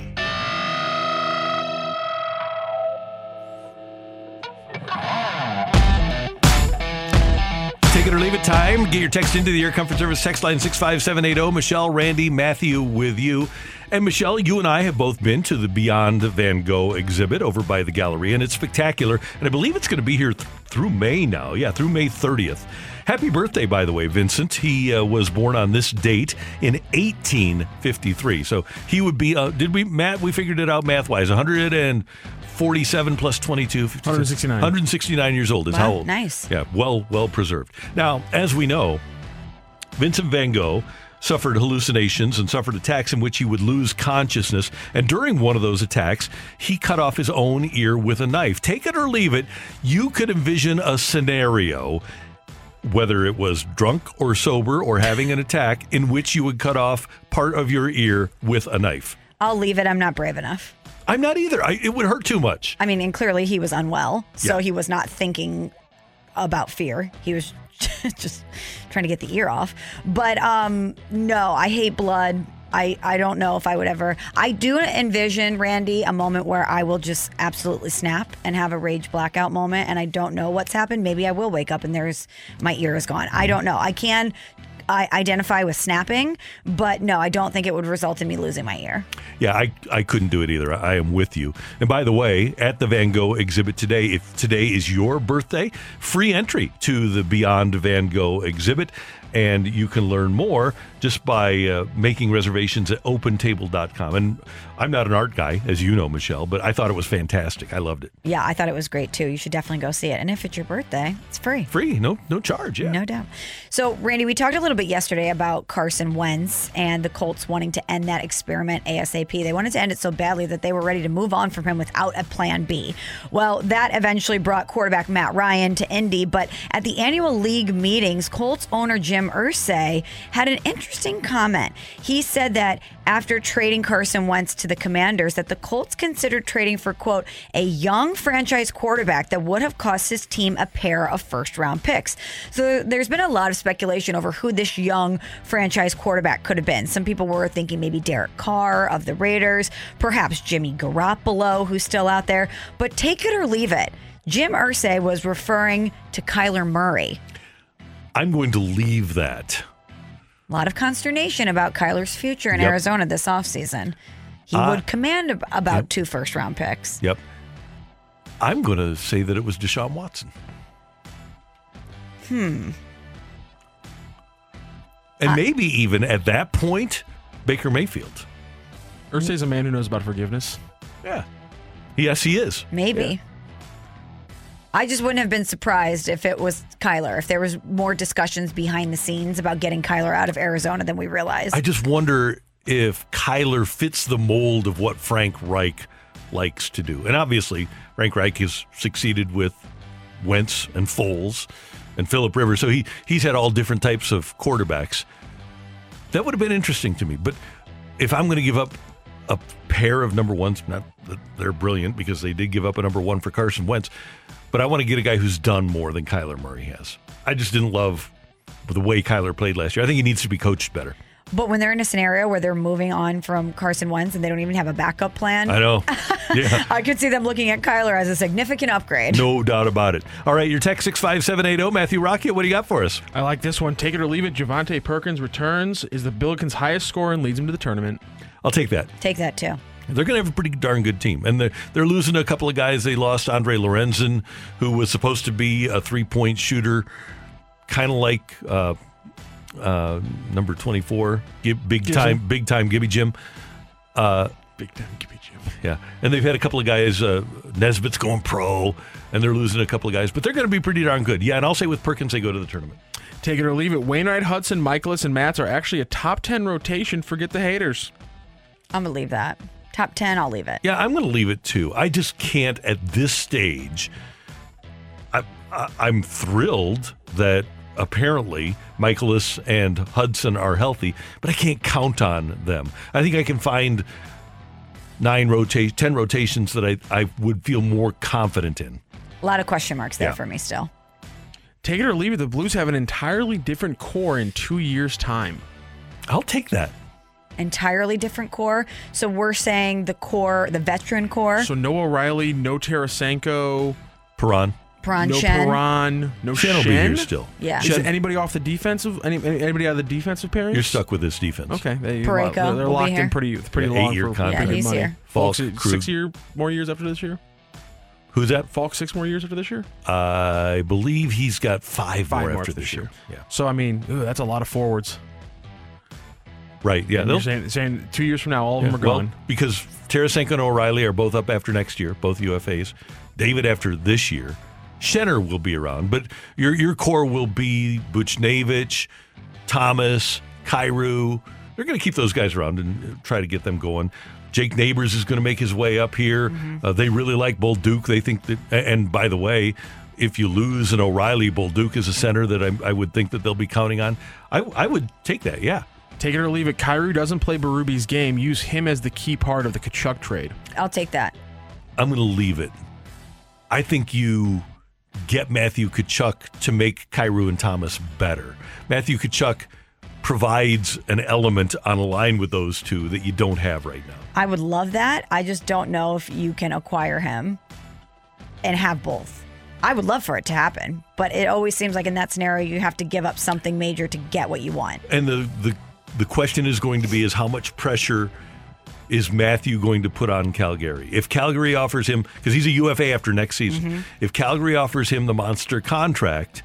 [SPEAKER 2] Time. Get your text into the Air Comfort Service text line 65780. Michelle, Randy, Matthew with you. And Michelle, you and I have both been to the Beyond Van Gogh exhibit over by the gallery, and it's spectacular. And I believe it's going to be here th- through May now. Yeah, through May 30th. Happy birthday, by the way, Vincent. He uh, was born on this date in 1853. So he would be, uh, did we, Matt, we figured it out math wise, 147 plus 22,
[SPEAKER 1] 169.
[SPEAKER 2] 169 years old is how old?
[SPEAKER 3] nice.
[SPEAKER 2] Yeah, well, well preserved. Now, as we know, Vincent van Gogh suffered hallucinations and suffered attacks in which he would lose consciousness. And during one of those attacks, he cut off his own ear with a knife. Take it or leave it, you could envision a scenario, whether it was drunk or sober or having an attack, in which you would cut off part of your ear with a knife.
[SPEAKER 3] I'll leave it. I'm not brave enough.
[SPEAKER 2] I'm not either. I, it would hurt too much.
[SPEAKER 3] I mean, and clearly he was unwell, so
[SPEAKER 2] Yeah.
[SPEAKER 3] he was not thinking about fear. He was just trying to get the ear off. But um, no, I hate blood. I, I don't know if I would ever. I do envision, Randy, a moment where I will just absolutely snap and have a rage blackout moment. And I don't know what's happened. Maybe I will wake up and there's my ear is gone. I don't know. I can I identify with snapping, but no, I don't think it would result in me losing my ear.
[SPEAKER 2] Yeah, I, I couldn't do it either. I am with you. And by the way, at the Van Gogh exhibit today, if today is your birthday, free entry to the Beyond Van Gogh exhibit. And you can learn more just by uh, making reservations at opentable.com. And I'm not an art guy, as you know, Michelle, but I thought it was fantastic. I loved it.
[SPEAKER 3] Yeah, I thought it was great too. You should definitely go see it. And if it's your birthday, it's free.
[SPEAKER 2] Free, no no charge. Yeah.
[SPEAKER 3] No doubt. So, Randy, we talked a little bit yesterday about Carson Wentz and the Colts wanting to end that experiment ASAP. They wanted to end it so badly that they were ready to move on from him without a plan B. Well, that eventually brought quarterback Matt Ryan to Indy, but at the annual league meetings, Colts owner Jim Irsay had an interesting comment. He said that after trading Carson Wentz to the Commanders, that the Colts considered trading for quote a young franchise quarterback that would have cost his team a pair of first round picks. So there's been a lot of speculation over who this young franchise quarterback could have been. Some people were thinking maybe Derek Carr of the Raiders, perhaps Jimmy Garoppolo, who's still out there. But take it or leave it. Jim Irsay was referring to Kyler Murray.
[SPEAKER 2] I'm going to leave that.
[SPEAKER 3] A lot of consternation about Kyler's future in
[SPEAKER 2] Yep.
[SPEAKER 3] Arizona this offseason. He
[SPEAKER 2] Uh,
[SPEAKER 3] would command ab- about two first round picks.
[SPEAKER 2] Yep. I'm going to say that it was Deshaun Watson.
[SPEAKER 3] Hmm.
[SPEAKER 2] And maybe even at that point, Baker Mayfield.
[SPEAKER 1] Irsay's a man who knows about forgiveness.
[SPEAKER 2] Yeah. Yes, he is.
[SPEAKER 3] Maybe. I just wouldn't have been surprised if it was Kyler, if there was more discussions behind the scenes about getting Kyler out of Arizona than we realized.
[SPEAKER 2] I just wonder if Kyler fits the mold of what Frank Reich likes to do. And obviously, Frank Reich has succeeded with Wentz and Foles and Philip Rivers. So he, he's had all different types of quarterbacks. That would have been interesting to me. But if I'm going to give up a pair of number ones, not that they're brilliant because they did give up a number one for Carson Wentz, but I want to get a guy who's done more than Kyler Murray has. I just didn't love the way Kyler played last year. I think he needs to be coached better.
[SPEAKER 3] but when they're in a scenario where they're moving on from Carson Wentz and they don't even have a backup plan,
[SPEAKER 2] I know. Yeah.
[SPEAKER 3] I could see them looking at Kyler as a significant upgrade.
[SPEAKER 2] No doubt about it. All right, your text 65780. Matthew Rocket, what do you got for us?
[SPEAKER 1] I like this one. Take it or leave it. Javonte Perkins returns, is the Billikens' highest score and leads him to the tournament.
[SPEAKER 2] I'll take that.
[SPEAKER 3] Take that too.
[SPEAKER 2] They're going to have a pretty darn good team. And they're, they're losing a couple of guys. They lost Andre Lorenzen, who was supposed to be a three point shooter, kind of like uh, uh, number 24, Gib- big
[SPEAKER 1] Gibson.
[SPEAKER 2] time, big time Gibby Jim. Uh,
[SPEAKER 1] Big time Gibby Jim.
[SPEAKER 2] yeah. And they've had a couple of guys, uh, Nesbitt's going pro, and they're losing a couple of guys, but they're going to be pretty darn good. Yeah. And I'll say with Perkins, they go to the tournament.
[SPEAKER 1] Take it or leave it. Wainwright, Hudson, Mikolas, and Matz are actually a top 10 rotation. Forget the haters.
[SPEAKER 3] I'm going to leave that. Top 10, I'll leave it.
[SPEAKER 2] Yeah, I'm going to leave it too. I just can't at this stage. I, I, I'm thrilled that apparently Mikolas and Hudson are healthy, but I can't count on them. I think I can find nine rotate, ten rotations that I, I would feel more confident in.
[SPEAKER 3] A lot of question marks there
[SPEAKER 2] Yeah.
[SPEAKER 3] for me still.
[SPEAKER 1] Take it or leave it. The Blues have an entirely different core in two years' time.
[SPEAKER 2] I'll take that.
[SPEAKER 3] Entirely different core. So we're saying the core, the veteran core,
[SPEAKER 1] So no O'Reilly, no Tarasenko,
[SPEAKER 2] Perron.
[SPEAKER 3] Prawn
[SPEAKER 1] no
[SPEAKER 3] Schenn.
[SPEAKER 1] Perron, no
[SPEAKER 2] Schenn
[SPEAKER 1] Schenn.
[SPEAKER 2] will be here still.
[SPEAKER 3] Yeah.
[SPEAKER 1] Is anybody off the defensive? Any, any- anybody out of the defensive pairing?
[SPEAKER 2] You're stuck with this defense.
[SPEAKER 1] Okay, they,
[SPEAKER 3] Parayko
[SPEAKER 1] they're, they're
[SPEAKER 3] will be
[SPEAKER 1] locked
[SPEAKER 3] here.
[SPEAKER 1] in pretty pretty
[SPEAKER 2] Yeah,
[SPEAKER 1] long
[SPEAKER 2] eight-year
[SPEAKER 1] for
[SPEAKER 2] contract.
[SPEAKER 3] Yeah, he's
[SPEAKER 1] money.
[SPEAKER 3] here.
[SPEAKER 1] Faulk,
[SPEAKER 2] Faulk,
[SPEAKER 1] six, year more years after this year.
[SPEAKER 2] Who's that?
[SPEAKER 1] Faulk six more years after this year.
[SPEAKER 2] I believe he's got five,
[SPEAKER 1] Five
[SPEAKER 2] more
[SPEAKER 1] more
[SPEAKER 2] after
[SPEAKER 1] after
[SPEAKER 2] this
[SPEAKER 1] this
[SPEAKER 2] year. Yeah.
[SPEAKER 1] So I mean, ooh, that's a lot of forwards.
[SPEAKER 2] Right. Yeah.
[SPEAKER 1] You're saying, saying two years from now, all of
[SPEAKER 2] Yeah,
[SPEAKER 1] them are
[SPEAKER 2] well,
[SPEAKER 1] gone.
[SPEAKER 2] because Tarasenko and O'Reilly are both up after next year, both UFAs. David after this year. Shenner will be around, but your your core will be Buchnevich, Thomas, Kyrou. They're going to keep those guys around and try to get them going. Jake Neighbours is going to make his way up here. Uh, they really like Bolduc. They think that, and by the way, if you lose an O'Reilly, Bolduc is a center that I, I would think that they'll be counting on. I, I would take that, yeah.
[SPEAKER 1] Take it or leave it. Kyrou doesn't play Berube's game. Use him as the key part of the Tkachuk trade.
[SPEAKER 3] I'll take that.
[SPEAKER 2] I'm going to leave it. I think you get Matthew Tkachuk to make Kyrou and Thomas better. Matthew Tkachuk provides an element on a line with those two that you don't have right now.
[SPEAKER 3] I would love that. I just don't know if you can acquire him and have both. I would love for it to happen, but it always seems like in that scenario you have to give up something major to get what you want.
[SPEAKER 2] And the the the question is going to be is how much pressure is Matthew going to put on Calgary? If Calgary offers him because he's a UFA after next season,
[SPEAKER 3] Mm-hmm.
[SPEAKER 2] if Calgary offers him the monster contract,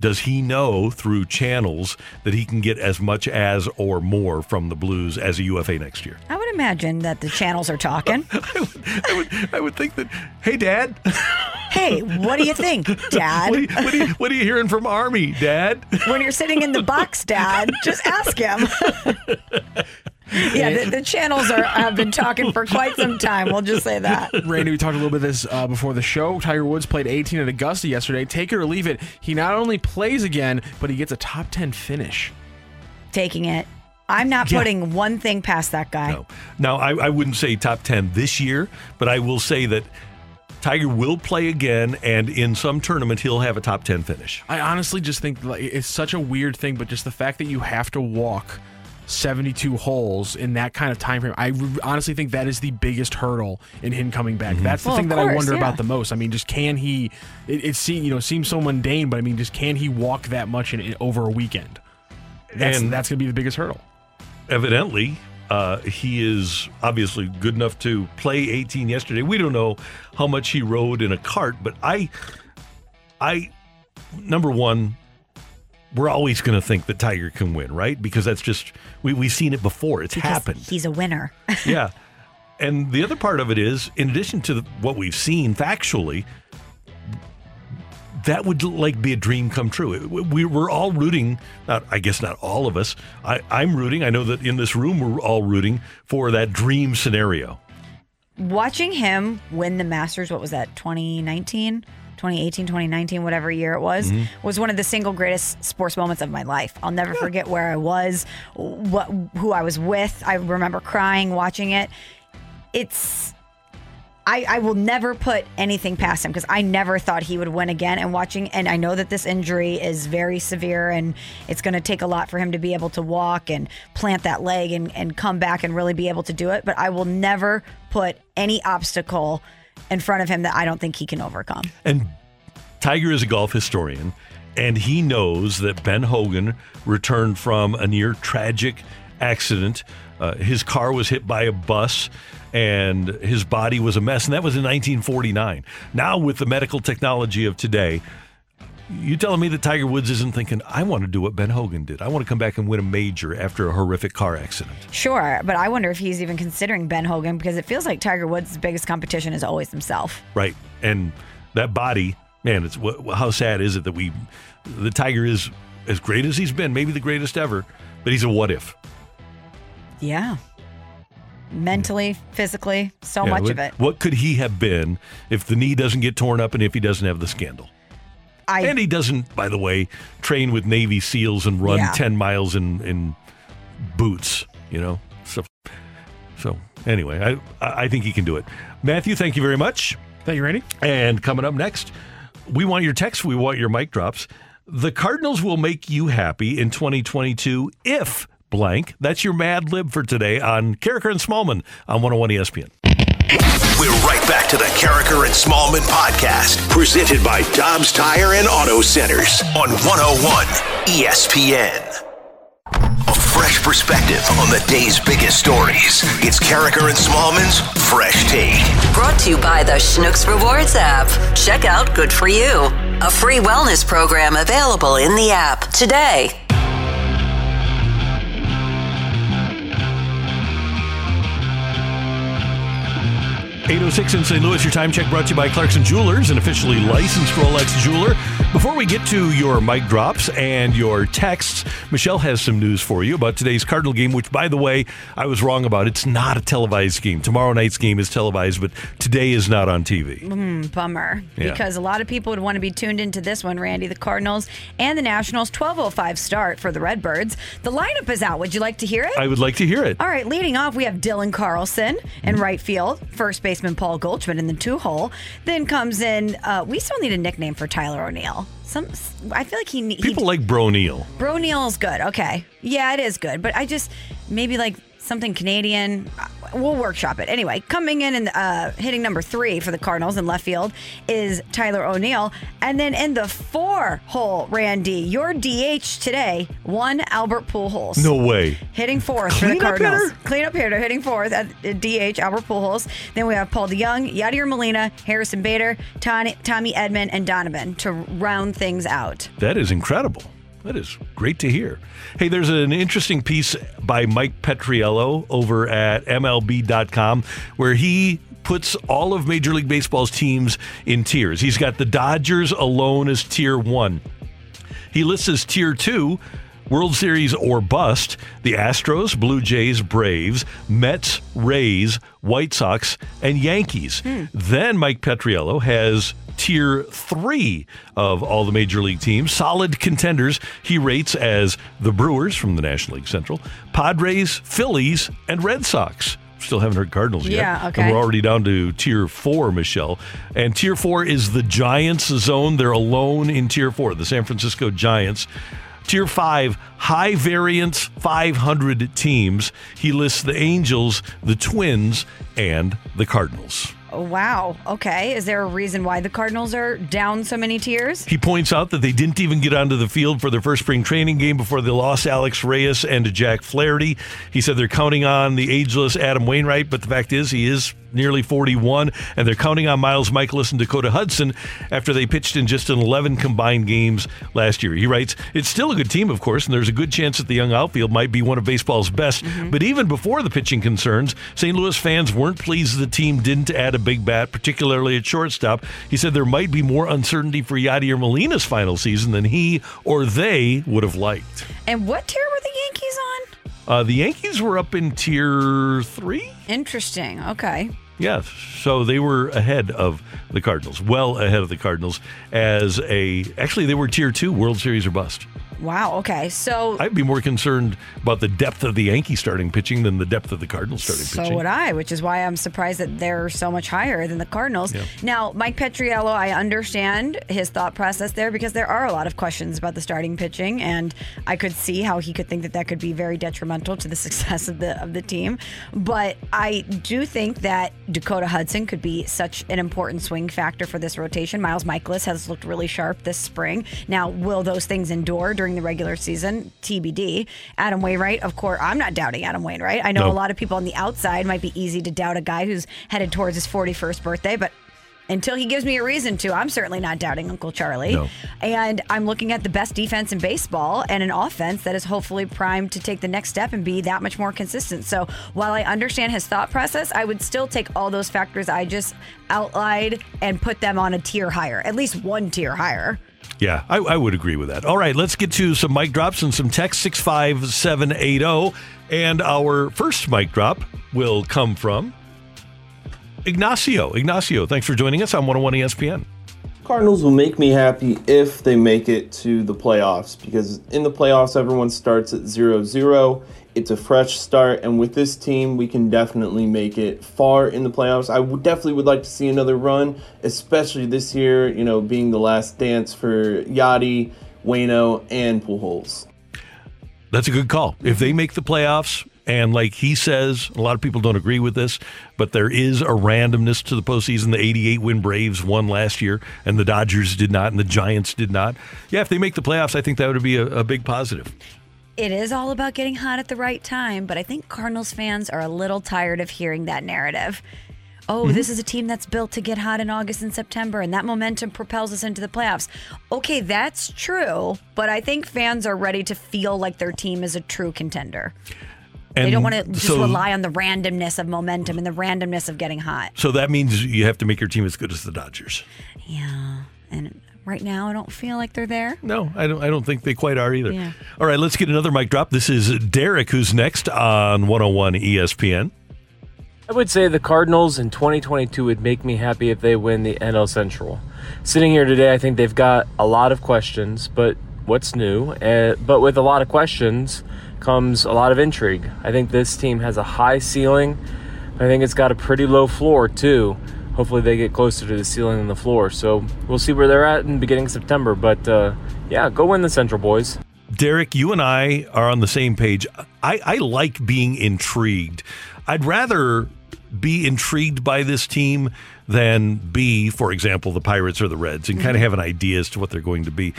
[SPEAKER 2] does he know through channels that he can get as much as or more from the Blues as a UFA next year?
[SPEAKER 3] I would imagine that the channels are talking.
[SPEAKER 2] I would I would think that hey dad,
[SPEAKER 3] hey, what do you think, Dad?
[SPEAKER 2] what are you, what are you, what are you hearing from Army, dad?
[SPEAKER 3] when you're sitting in the box, Dad, just ask him. yeah, the, the channels are have been talking for quite some time. We'll just say that.
[SPEAKER 1] Randy, we talked a little bit of this uh, before the show. Tiger Woods played 18 at Augusta yesterday. Take it or leave it. He not only plays again, but he gets a top 10 finish.
[SPEAKER 3] Taking it. I'm not
[SPEAKER 2] Yeah.
[SPEAKER 3] putting one thing past that guy.
[SPEAKER 2] No. Now, I, I wouldn't say top 10 this year, but I will say that Tiger will play again, and in some tournament, he'll have a top 10 finish.
[SPEAKER 1] I honestly just think like, it's such a weird thing, but just the fact that you have to walk 72 holes in that kind of time frame, I re- honestly think that is the biggest hurdle in him coming back. That's the
[SPEAKER 3] Well,
[SPEAKER 1] thing
[SPEAKER 3] of
[SPEAKER 1] that I wonder
[SPEAKER 3] yeah.
[SPEAKER 1] about the most. I mean, just can he? It, it seems you know seems so mundane, but I mean, just can he walk that much in, in over a weekend? That's
[SPEAKER 2] And-
[SPEAKER 1] that's gonna be the biggest hurdle.
[SPEAKER 2] Evidently, uh, he is obviously good enough to play 18 yesterday. We don't know how much he rode in a cart, but I, I, number one, we're always going to think that Tiger can win, right? Because that's just we we've seen it before. It's
[SPEAKER 3] Because
[SPEAKER 2] happened.
[SPEAKER 3] He's a winner.
[SPEAKER 2] yeah. And the other part of it is, in addition to the, what we've seen factually, that would like be a dream come true. We, we're all rooting, not I guess not all of us. I, I'm rooting. I know that in this room we're all rooting for that dream scenario.
[SPEAKER 3] Watching him win the Masters, what was that, 2019? 2018, 2019, whatever year it was, mm-hmm. was one of the single greatest sports moments of my life. I'll never forget where I was, what who I was with. I remember crying watching it. It's I, I will never put anything past him because I never thought he would win again. And watching, and I know that this injury is very severe and it's going to take a lot for him to be able to walk and plant that leg and, and come back and really be able to do it. But I will never put any obstacle in front of him that I don't think he can overcome.
[SPEAKER 2] And Tiger is a golf historian, and he knows that Ben Hogan returned from a near tragic accident. Uh, his car was hit by a bus, and his body was a mess, and that was in 1949. Now, with the medical technology of today, you telling me that Tiger Woods isn't thinking, I want to do what Ben Hogan did. I want to come back and win a major after a horrific car accident.
[SPEAKER 3] Sure, but I wonder if he's even considering Ben Hogan because it feels like Tiger Woods' biggest competition is always himself.
[SPEAKER 2] Right. And that body, man, it's how sad is it that we, the Tiger is as great as he's been, maybe the greatest ever, but he's a what if.
[SPEAKER 3] Yeah. Mentally, physically, so
[SPEAKER 2] Yeah,
[SPEAKER 3] much
[SPEAKER 2] what,
[SPEAKER 3] of it.
[SPEAKER 2] What could he have been if the knee doesn't get torn up and if he doesn't have the scandal?
[SPEAKER 3] I
[SPEAKER 2] and he doesn't, by the way, train with Navy SEALs and run
[SPEAKER 3] Yeah.
[SPEAKER 2] 10 miles in, in boots, you know? So, so anyway, I, I think he can do it. Matthew, thank you very much.
[SPEAKER 1] Thank you, Randy.
[SPEAKER 2] And coming up next, we want your text, we want your mic drops. The Cardinals will make you happy in 2022 if blank. That's your Mad Lib for today on Karraker and Smallman on 101 ESPN.
[SPEAKER 5] We're right back to the Karraker and Smallman podcast, presented by Dobbs Tire and Auto Centers on 101 ESPN. A fresh perspective on the day's biggest stories. It's Karraker and Smallman's Fresh Take.
[SPEAKER 8] Brought to you by the Schnucks Rewards app. Check out Good For You, a free wellness program available in the app today.
[SPEAKER 2] 806 in St. Louis, your time check brought to you by Clarkson Jewelers, an officially licensed Rolex jeweler. Before we get to your mic drops and your texts, Michelle has some news for you about today's Cardinal game, which, by the way, I was wrong about. It's not a televised game. Tomorrow night's game is televised, but today is not on TV.
[SPEAKER 3] Mm, bummer.
[SPEAKER 2] Yeah.
[SPEAKER 3] Because a lot of people would want to be tuned into this one, Randy. The Cardinals and the Nationals, 12.05 start for the Redbirds. The lineup is out. Would you like to hear it?
[SPEAKER 2] I would like to hear it.
[SPEAKER 3] All right, leading off, we have Dylan Carlson in right field. First base, baseman Paul Goldschmidt in the two hole. Then comes in. Uh, we still need a nickname for Tyler O'Neill. Some, I feel like he. he
[SPEAKER 2] People like Bro Neal.
[SPEAKER 3] Bro Neal's good. Okay, yeah, it is good. But I just maybe like something Canadian. Uh, We'll workshop it anyway. Coming in and uh, hitting number three for the Cardinals in left field is Tyler O'Neill, and then in the four hole, Randy, your DH today, one Albert Pujols.
[SPEAKER 2] No way.
[SPEAKER 3] Hitting fourth for the Cardinals.
[SPEAKER 2] hitter?
[SPEAKER 3] Cleanup hitter hitting fourth at DH, Albert Pujols. Then we have Paul DeJong, Yadier Molina, Harrison Bader, Tommy, Tommy Edman, and Donovan to round things out.
[SPEAKER 2] That is incredible. That is great to hear. Hey, there's an interesting piece by Mike Petriello over at MLB.com where he puts all of Major League Baseball's teams in tiers. He's got the Dodgers alone as tier one. He lists as tier two World Series or bust the Astros, Blue Jays, Braves, Mets, Rays, White Sox, and Yankees. Hmm. Then Mike Petriello has tier three of all the major league teams. Solid contenders he rates as the Brewers from the National League Central, Padres, Phillies, and Red Sox. Still haven't heard Cardinals yet.
[SPEAKER 3] Yeah, okay.
[SPEAKER 2] And we're already down to tier four, Michelle. And tier four is the Giants zone. They're alone in tier four, the San Francisco Giants. Tier five, high variance 500 teams. He lists the Angels, the Twins, and the Cardinals.
[SPEAKER 3] Oh, wow. Okay. Is there a reason why the Cardinals are down so many tiers?
[SPEAKER 2] He points out that they didn't even get onto the field for their first spring training game before they lost Alex Reyes and Jack Flaherty. He said they're counting on the ageless Adam Wainwright, but the fact is he is nearly 41, and they're counting on Miles Mikolas and Dakota Hudson after they pitched in just an 11 combined games last year. He writes, It's still a good team, of course, and there's a good chance that the young outfield might be one of baseball's best. Mm-hmm. But even before the pitching concerns, St. Louis fans weren't pleased the team didn't add a big bat, particularly at shortstop. He said there might be more uncertainty for Yadier Molina's final season than he or they would have liked.
[SPEAKER 3] And what tier were the Yankees on?
[SPEAKER 2] Uh, the Yankees were up in tier three.
[SPEAKER 3] Interesting. Okay.
[SPEAKER 2] Yes. so they were ahead of the Cardinals, well ahead of the Cardinals as a. Actually, they were tier two, World Series or bust.
[SPEAKER 3] Wow. Okay. So
[SPEAKER 2] I'd be more concerned about the depth of the Yankee starting pitching than the depth of the Cardinals starting
[SPEAKER 3] So
[SPEAKER 2] pitching.
[SPEAKER 3] So would I, which is why I'm surprised that they're so much higher than the Cardinals.
[SPEAKER 2] Yeah.
[SPEAKER 3] Now, Mike Petriello, I understand his thought process there because there are a lot of questions about the starting pitching, and I could see how he could think that that could be very detrimental to the success of the of the team. But I do think that Dakota Hudson could be such an important swing factor for this rotation. Miles Mikolas has looked really sharp this spring. Now, will those things endure during the regular season? TBD. Adam Wainwright, of course, I'm not doubting Adam Wainwright. I know
[SPEAKER 2] No.
[SPEAKER 3] a lot of people on the outside might be easy to doubt a guy who's headed towards his 41st birthday, but until he gives me a reason to, I'm certainly not doubting Uncle Charlie.
[SPEAKER 2] No.
[SPEAKER 3] And I'm looking at the best defense in baseball and an offense that is hopefully primed to take the next step and be that much more consistent. So while I understand his thought process, I would still take all those factors I just outlined and put them on a tier higher, at least one tier higher.
[SPEAKER 2] Yeah, I, I would agree with that. All right, let's get to some mic drops and some text 65780. And our first mic drop will come from Ignacio. Ignacio, thanks for joining us on 101 ESPN.
[SPEAKER 9] Cardinals will make me happy if they make it to the playoffs because in the playoffs, everyone starts at 0 0. It's a fresh start, and with this team, we can definitely make it far in the playoffs. I would definitely would like to see another run, especially this year, you know, being the last dance for Yadi, Wayno, and Pujols.
[SPEAKER 2] That's a good call. If they make the playoffs, and like he says, a lot of people don't agree with this, but there is a randomness to the postseason. The 88 win Braves won last year, and the Dodgers did not, and the Giants did not. Yeah, if they make the playoffs, I think that would be a, a big positive.
[SPEAKER 3] It is all about getting hot at the right time, but I think Cardinals fans are a little tired of hearing that narrative. Oh,
[SPEAKER 2] Mm-hmm.
[SPEAKER 3] this is a team that's built to get hot in August and September, and that momentum propels us into the playoffs. Okay, that's true, but I think fans are ready to feel like their team is a true contender. they don't want to just
[SPEAKER 2] so-
[SPEAKER 3] rely on the randomness of momentum and the randomness of getting hot.
[SPEAKER 2] So that means you have to make your team as good as the Dodgers.
[SPEAKER 3] Yeah, and right now I don't feel like they're there.
[SPEAKER 2] No, I don't. I don't think they quite are either.
[SPEAKER 3] Yeah.
[SPEAKER 2] All right, let's get another mic drop. This is Derek, who's next on 101 ESPN.
[SPEAKER 10] I would say the Cardinals in 2022 would make me happy if they win the NL Central. Sitting here today, I think they've got a lot of questions, but what's new? Uh, but with a lot of questions comes a lot of intrigue. I think this team has a high ceiling, I think it's got a pretty low floor, too. Hopefully, they get closer to the ceiling than the floor. So we'll see where they're at in the beginning of September. But uh, yeah, go win the Central, boys.
[SPEAKER 2] Derek, you and I are on the same page. I, I like being intrigued. I'd rather be intrigued by this team than be, for example, the Pirates or the Reds and kind of have an idea as to what they're going to be.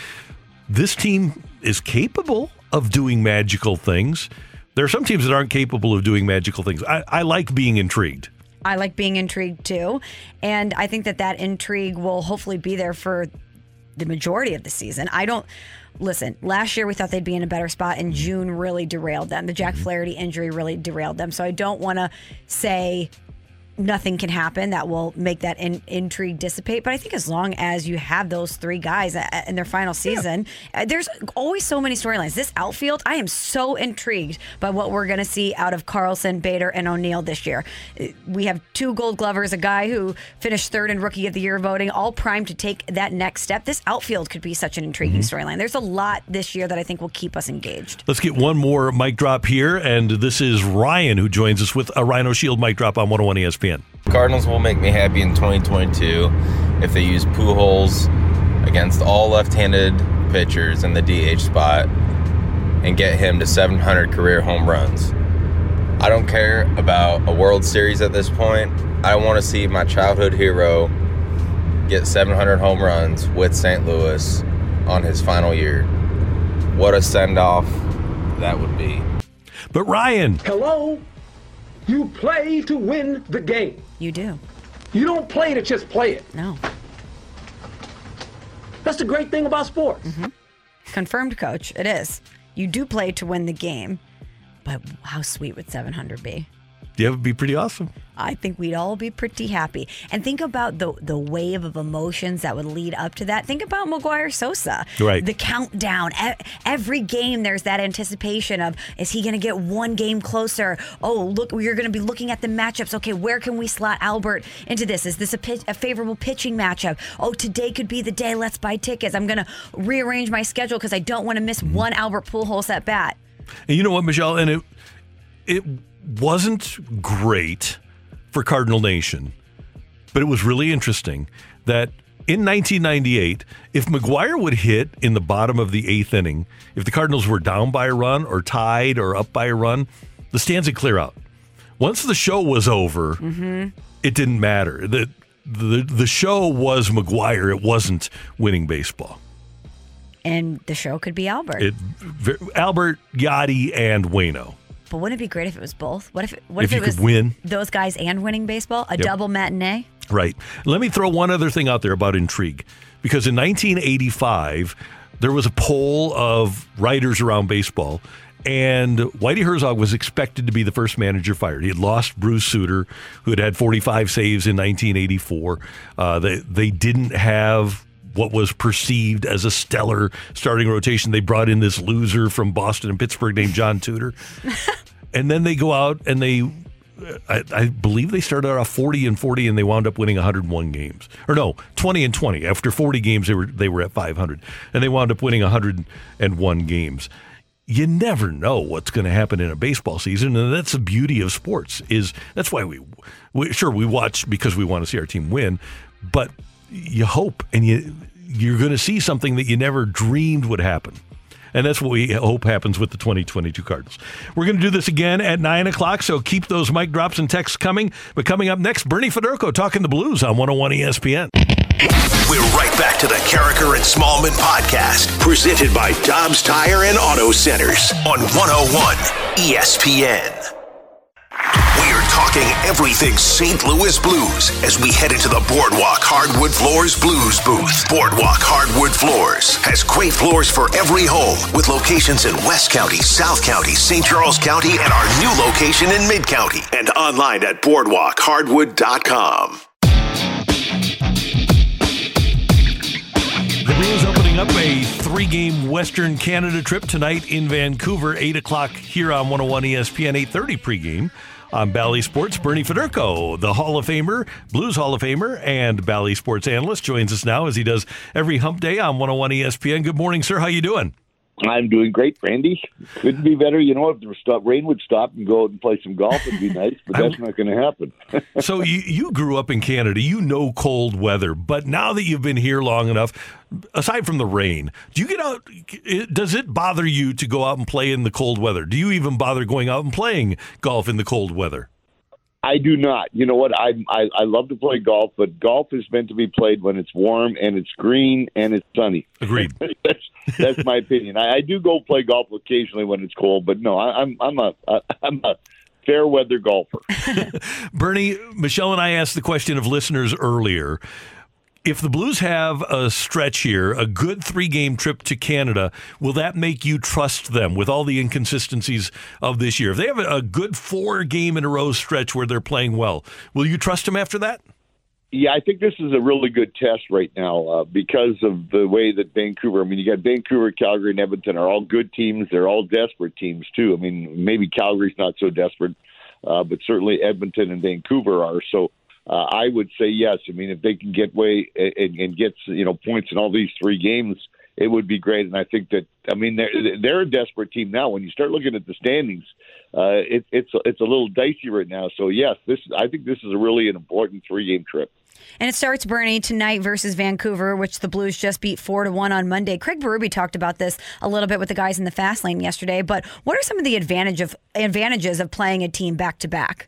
[SPEAKER 2] This team is capable of doing magical things. There are some teams that aren't capable of doing magical things. I, I like being intrigued.
[SPEAKER 3] I like being intrigued too. And I think that that intrigue will hopefully be there for the majority of the season. I don't listen. Last year we thought they'd be in a better spot, and June really derailed them. The Jack mm-hmm. Flaherty injury really derailed them. So I don't want to say nothing can happen that will make that in, intrigue dissipate. But I think as long as you have those three guys a- in their final season, uh, there's always so many storylines. This outfield, I am so intrigued by what we're going to see out of Carlson, Bader, and O'Neill this year. Uh, We have two Gold Glovers, a guy who finished third in Rookie of the Year voting, all primed to take that next step. This outfield could be such an intriguing storyline. There's a lot this year that I think will keep us engaged.
[SPEAKER 2] Let's get one more mic drop here. And this is Ryan who joins us with a Rhino Shield mic drop on 101 ESPN.
[SPEAKER 7] Cardinals will make me happy in 2022 if they use Pujols against all left-handed pitchers in the DH spot and get him to 700 career home runs. I don't care about a World Series at this point. I want to see my childhood hero get 700 home runs with St. Louis on his final year. What a send-off that would be.
[SPEAKER 2] But Ryan,
[SPEAKER 11] Hello? You play to win the game.
[SPEAKER 3] You do.
[SPEAKER 11] You don't play to just play it.
[SPEAKER 3] No.
[SPEAKER 11] That's the great thing about sports. Mm-hmm.
[SPEAKER 3] Confirmed, coach. It is. You do play to win the game, but how sweet would 700 be?
[SPEAKER 2] Yeah, it would be pretty awesome.
[SPEAKER 3] I think we'd all be pretty happy. And think about the the wave of emotions that would lead up to that. Think about McGwire Sosa.
[SPEAKER 2] Right.
[SPEAKER 3] The countdown. Every game there's that anticipation of is he going to get one game closer? Oh, look, we're going to be looking at the matchups. Okay, where can we slot Albert into this? Is this a, pitch, a favorable pitching matchup? Oh, today could be the day. Let's buy tickets. I'm going to rearrange my schedule because I don't want to miss mm-hmm. one Albert Pujols at bat.
[SPEAKER 2] And you know what, Michelle? And it it wasn't great for Cardinal Nation, but it was really interesting that in 1998, if McGwire would hit in the bottom of the eighth inning, if the Cardinals were down by a run or tied or up by a run, the stands would clear out. Once the show was over, mm-hmm. it didn't matter. The, the the show was McGwire. It wasn't winning baseball.
[SPEAKER 3] And the show could be Albert.
[SPEAKER 2] It Albert Yadi and Wayno.
[SPEAKER 3] But wouldn't it be great if it was both? What if what
[SPEAKER 2] If
[SPEAKER 3] if,
[SPEAKER 2] you
[SPEAKER 3] it was
[SPEAKER 2] could win.
[SPEAKER 3] those guys and winning baseball? A
[SPEAKER 2] Yep.
[SPEAKER 3] double matinee?
[SPEAKER 2] Right. Let me throw one other thing out there about intrigue. Because in 1985, there was a poll of writers around baseball, and Whitey Herzog was expected to be the first manager fired. He had lost Bruce Sutter, who had had 45 saves in 1984. Uh, they, they didn't have what was perceived as a stellar starting rotation. They brought in this loser from Boston and Pittsburgh named John Tudor. and then they go out and they I, I believe they started off 40 and 40 and they wound up winning 101 games or no 20 and 20 after 40 games they were they were at 500 and they wound up winning 101 games you never know what's going to happen in a baseball season and that's the beauty of sports is that's why we, we sure we watch because we want to see our team win but you hope and you you're going to see something that you never dreamed would happen and that's what we hope happens with the 2022 Cardinals. We're going to do this again at 9 o'clock, so keep those mic drops and texts coming. But coming up next, Bernie Federko talking the blues on 101 ESPN.
[SPEAKER 5] We're right back to the Karraker and Smallman podcast, presented by Dobbs Tire and Auto Centers on 101 ESPN. Talking everything St. Louis Blues as we head into the Boardwalk Hardwood Floors Blues booth. Boardwalk Hardwood Floors has great floors for every home with locations in West County, South County, St. Charles County, and our new location in Mid County and online at boardwalkhardwood.com.
[SPEAKER 2] The Blues opening up a three game Western Canada trip tonight in Vancouver, 8 o'clock here on 101 ESPN, 8.30 pregame. On Bally Sports, Bernie Federko, the Hall of Famer, Blues Hall of Famer, and Bally Sports analyst, joins us now as he does every hump day on 101 ESPN. Good morning, sir. How you doing?
[SPEAKER 12] I'm doing great, Randy. Couldn't be better. You know, if the stop, rain would stop and go out and play some golf, it'd be nice, but that's not going to happen.
[SPEAKER 2] so you, you grew up in Canada. You know cold weather, but now that you've been here long enough, aside from the rain, do you get out? Does it bother you to go out and play in the cold weather? Do you even bother going out and playing golf in the cold weather?
[SPEAKER 12] I do not. You know what? I, I I love to play golf, but golf is meant to be played when it's warm and it's green and it's sunny.
[SPEAKER 2] Agreed.
[SPEAKER 12] that's that's my opinion. I, I do go play golf occasionally when it's cold, but no, I, I'm I'm a I'm a fair weather golfer.
[SPEAKER 2] Bernie, Michelle, and I asked the question of listeners earlier if the Blues have a stretch here, a good three game trip to Canada, will that make you trust them with all the inconsistencies of this year? If they have a good four game in a row stretch where they're playing well, will you trust them after that?
[SPEAKER 12] Yeah, I think this is a really good test right now uh, because of the way that Vancouver. I mean, you got Vancouver, Calgary, and Edmonton are all good teams. They're all desperate teams too. I mean, maybe Calgary's not so desperate, uh, but certainly Edmonton and Vancouver are. So uh, I would say yes. I mean, if they can get way and, and get you know points in all these three games, it would be great. And I think that I mean they're they're a desperate team now. When you start looking at the standings, uh, it, it's it's a little dicey right now. So yes, this I think this is a really an important three game trip.
[SPEAKER 3] And it starts Bernie tonight versus Vancouver, which the Blues just beat four to one on Monday. Craig Berube talked about this a little bit with the guys in the fast lane yesterday. But what are some of the advantage of advantages of playing a team back to back?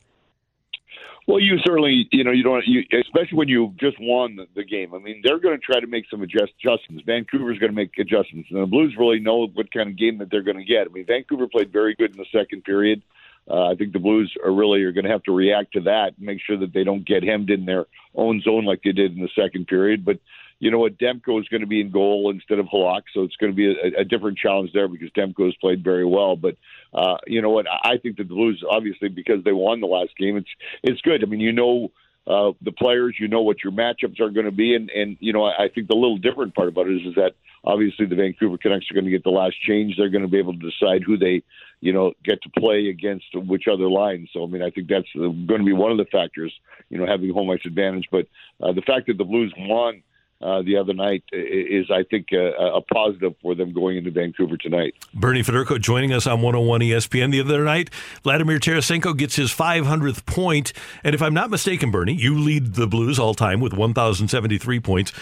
[SPEAKER 12] Well, you certainly, you know, you don't, you, especially when you just won the, the game. I mean, they're going to try to make some adjust, adjustments. Vancouver's going to make adjustments, and the Blues really know what kind of game that they're going to get. I mean, Vancouver played very good in the second period. Uh, I think the Blues are really are going to have to react to that, and make sure that they don't get hemmed in their own zone like they did in the second period. But you know what, Demko is going to be in goal instead of Halak, so it's going to be a, a different challenge there because Demko has played very well. But uh, you know what, I think that the Blues, obviously, because they won the last game, it's it's good. I mean, you know. Uh, the players, you know what your matchups are going to be, and and you know I, I think the little different part about it is, is that obviously the Vancouver Canucks are going to get the last change. They're going to be able to decide who they, you know, get to play against which other line. So I mean, I think that's going to be one of the factors, you know, having home ice advantage. But uh, the fact that the Blues won uh, the other night is, I think, a, a, positive for them going into Vancouver tonight.
[SPEAKER 2] Bernie Federko joining us on 101 ESPN the other night. Vladimir Tarasenko gets his 500th point, and if I'm not mistaken, Bernie, you lead the Blues all time with 1,073 points.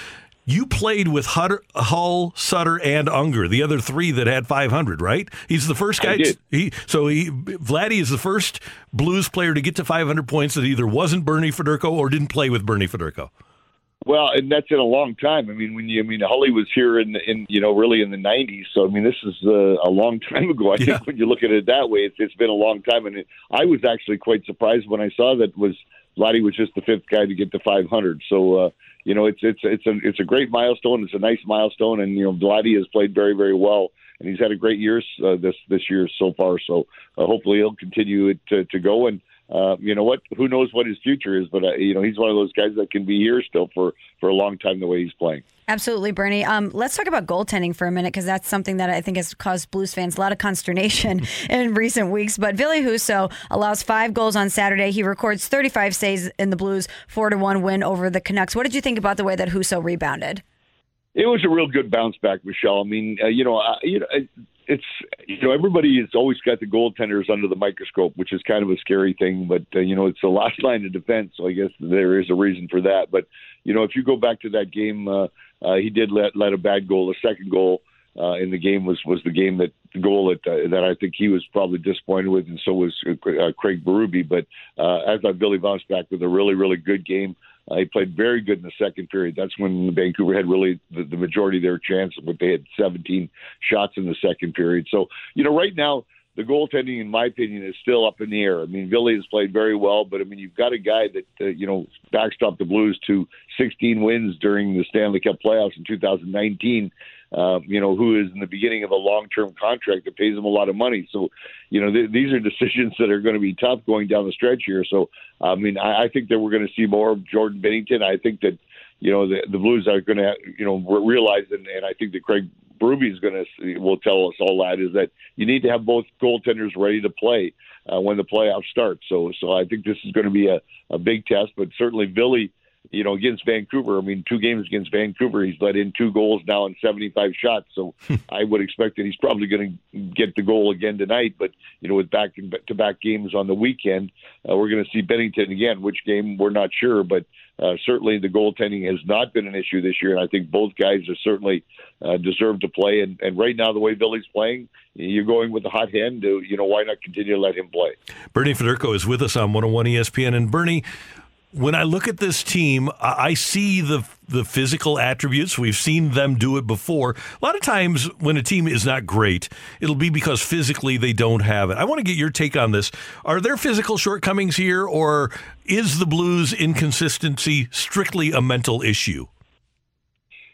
[SPEAKER 2] You played with Hutter, Hull, Sutter, and Unger, the other three that had 500, right? He's the first guy. He, so he, Vladdy is the first Blues player to get to 500 points that either wasn't Bernie Federko or didn't play with Bernie Federko.
[SPEAKER 12] Well, and that's in a long time. I mean, when you, I mean, Holly was here in, in you know, really in the '90s. So I mean, this is uh, a long time ago. I yeah. think when you look at it that way, it's, it's been a long time. And it, I was actually quite surprised when I saw that was Vladdy was just the fifth guy to get to 500. So uh, you know, it's it's it's a it's a great milestone. It's a nice milestone, and you know, Vladdy has played very very well, and he's had a great year uh, this this year so far. So uh, hopefully he'll continue it to, to go and uh, you know what? Who knows what his future is? But uh, you know, he's one of those guys that can be here still for for a long time the way he's playing.
[SPEAKER 3] Absolutely, Bernie. Um, let's talk about goaltending for a minute because that's something that I think has caused Blues fans a lot of consternation in recent weeks. But Ville Husso allows five goals on Saturday. He records 35 saves in the Blues' four to one win over the Canucks. What did you think about the way that Husso rebounded?
[SPEAKER 12] It was a real good bounce back, Michelle. I mean, uh, you know, uh, you know, it's you know everybody has always got the goaltenders under the microscope, which is kind of a scary thing. But uh, you know it's the last line of defense, so I guess there is a reason for that. But you know if you go back to that game, uh, uh, he did let let a bad goal. The second goal uh, in the game was was the game that the goal that uh, that I think he was probably disappointed with, and so was uh, Craig Berube. But uh, as I Billy bounced back with a really really good game. Uh, played very good in the second period. That's when Vancouver had really the, the majority of their chance, but they had 17 shots in the second period. So, you know, right now, the goaltending, in my opinion, is still up in the air. I mean, Billy has played very well, but I mean, you've got a guy that uh, you know backstopped the Blues to 16 wins during the Stanley Cup playoffs in 2019 uh, you know, who is in the beginning of a long-term contract that pays him a lot of money. So, you know, th- these are decisions that are going to be tough going down the stretch here. So, I mean, I, I think that we're going to see more of Jordan Binnington. I think that, you know, the, the Blues are going to, you know, realize, and, and I think that Craig Berube is going to will tell us all that is that you need to have both goaltenders ready to play uh, when the playoffs start. So, so I think this is going to be a, a big test, but certainly Billy you know, against Vancouver. I mean, two games against Vancouver, he's let in two goals now in 75 shots. So I would expect that he's probably going to get the goal again tonight. But you know, with back to back games on the weekend, uh, we're going to see Binnington again. Which game we're not sure, but uh, certainly the goaltending has not been an issue this year, and I think both guys are certainly uh, deserve to play. And, and right now, the way Billy's playing, you're going with the hot hand. To, you know, why not continue to let him play?
[SPEAKER 2] Bernie Federko is with us on 101 ESPN, and Bernie when I look at this team, I see the the physical attributes. We've seen them do it before. A lot of times when a team is not great, it'll be because physically they don't have it. I want to get your take on this. Are there physical shortcomings here, or is the Blues' inconsistency strictly a mental issue?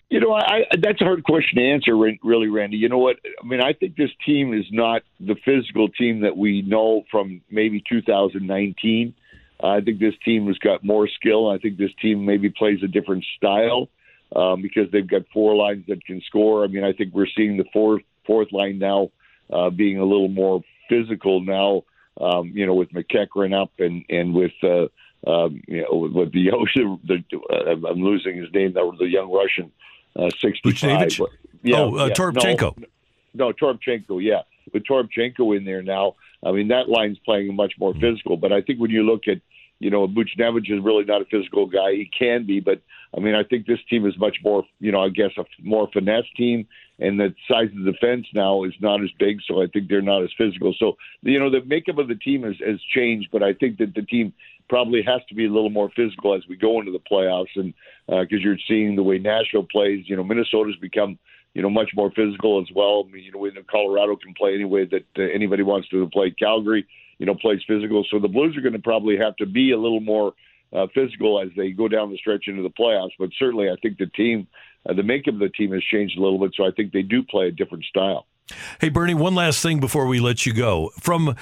[SPEAKER 12] You know, I, that's a hard question to answer, really, Randy. You know what? I mean, I think this team is not the physical team that we know from maybe 2019. I think this team has got more skill. I think this team maybe plays a different style um, because they've got four lines that can score. I mean, I think we're seeing the fourth fourth line now uh, being a little more physical now. Um, you know, with MacEachern up and and with uh, um, you know with the Ocean, the uh, I'm losing his name. That was the young Russian, uh, 65.
[SPEAKER 2] Yeah, oh, uh, yeah.
[SPEAKER 12] No, no. Yeah, with Toropchenko in there now. I mean, that line's playing much more physical. But I think when you look at, you know, Buchnevich is really not a physical guy. He can be, but I mean, I think this team is much more, you know, I guess a more finesse team, and the size of the defense now is not as big, so I think they're not as physical. So, you know, the makeup of the team has, has changed, but I think that the team probably has to be a little more physical as we go into the playoffs, and because uh, you're seeing the way Nashville plays, you know, Minnesota's become you know, much more physical as well. I mean, you know Colorado can play any way that uh, anybody wants to play. Calgary, you know, plays physical. So the Blues are going to probably have to be a little more uh, physical as they go down the stretch into the playoffs. But certainly, I think the team, uh, the makeup of the team has changed a little bit. So I think they do play a different style.
[SPEAKER 2] Hey, Bernie, one last thing before we let you go. From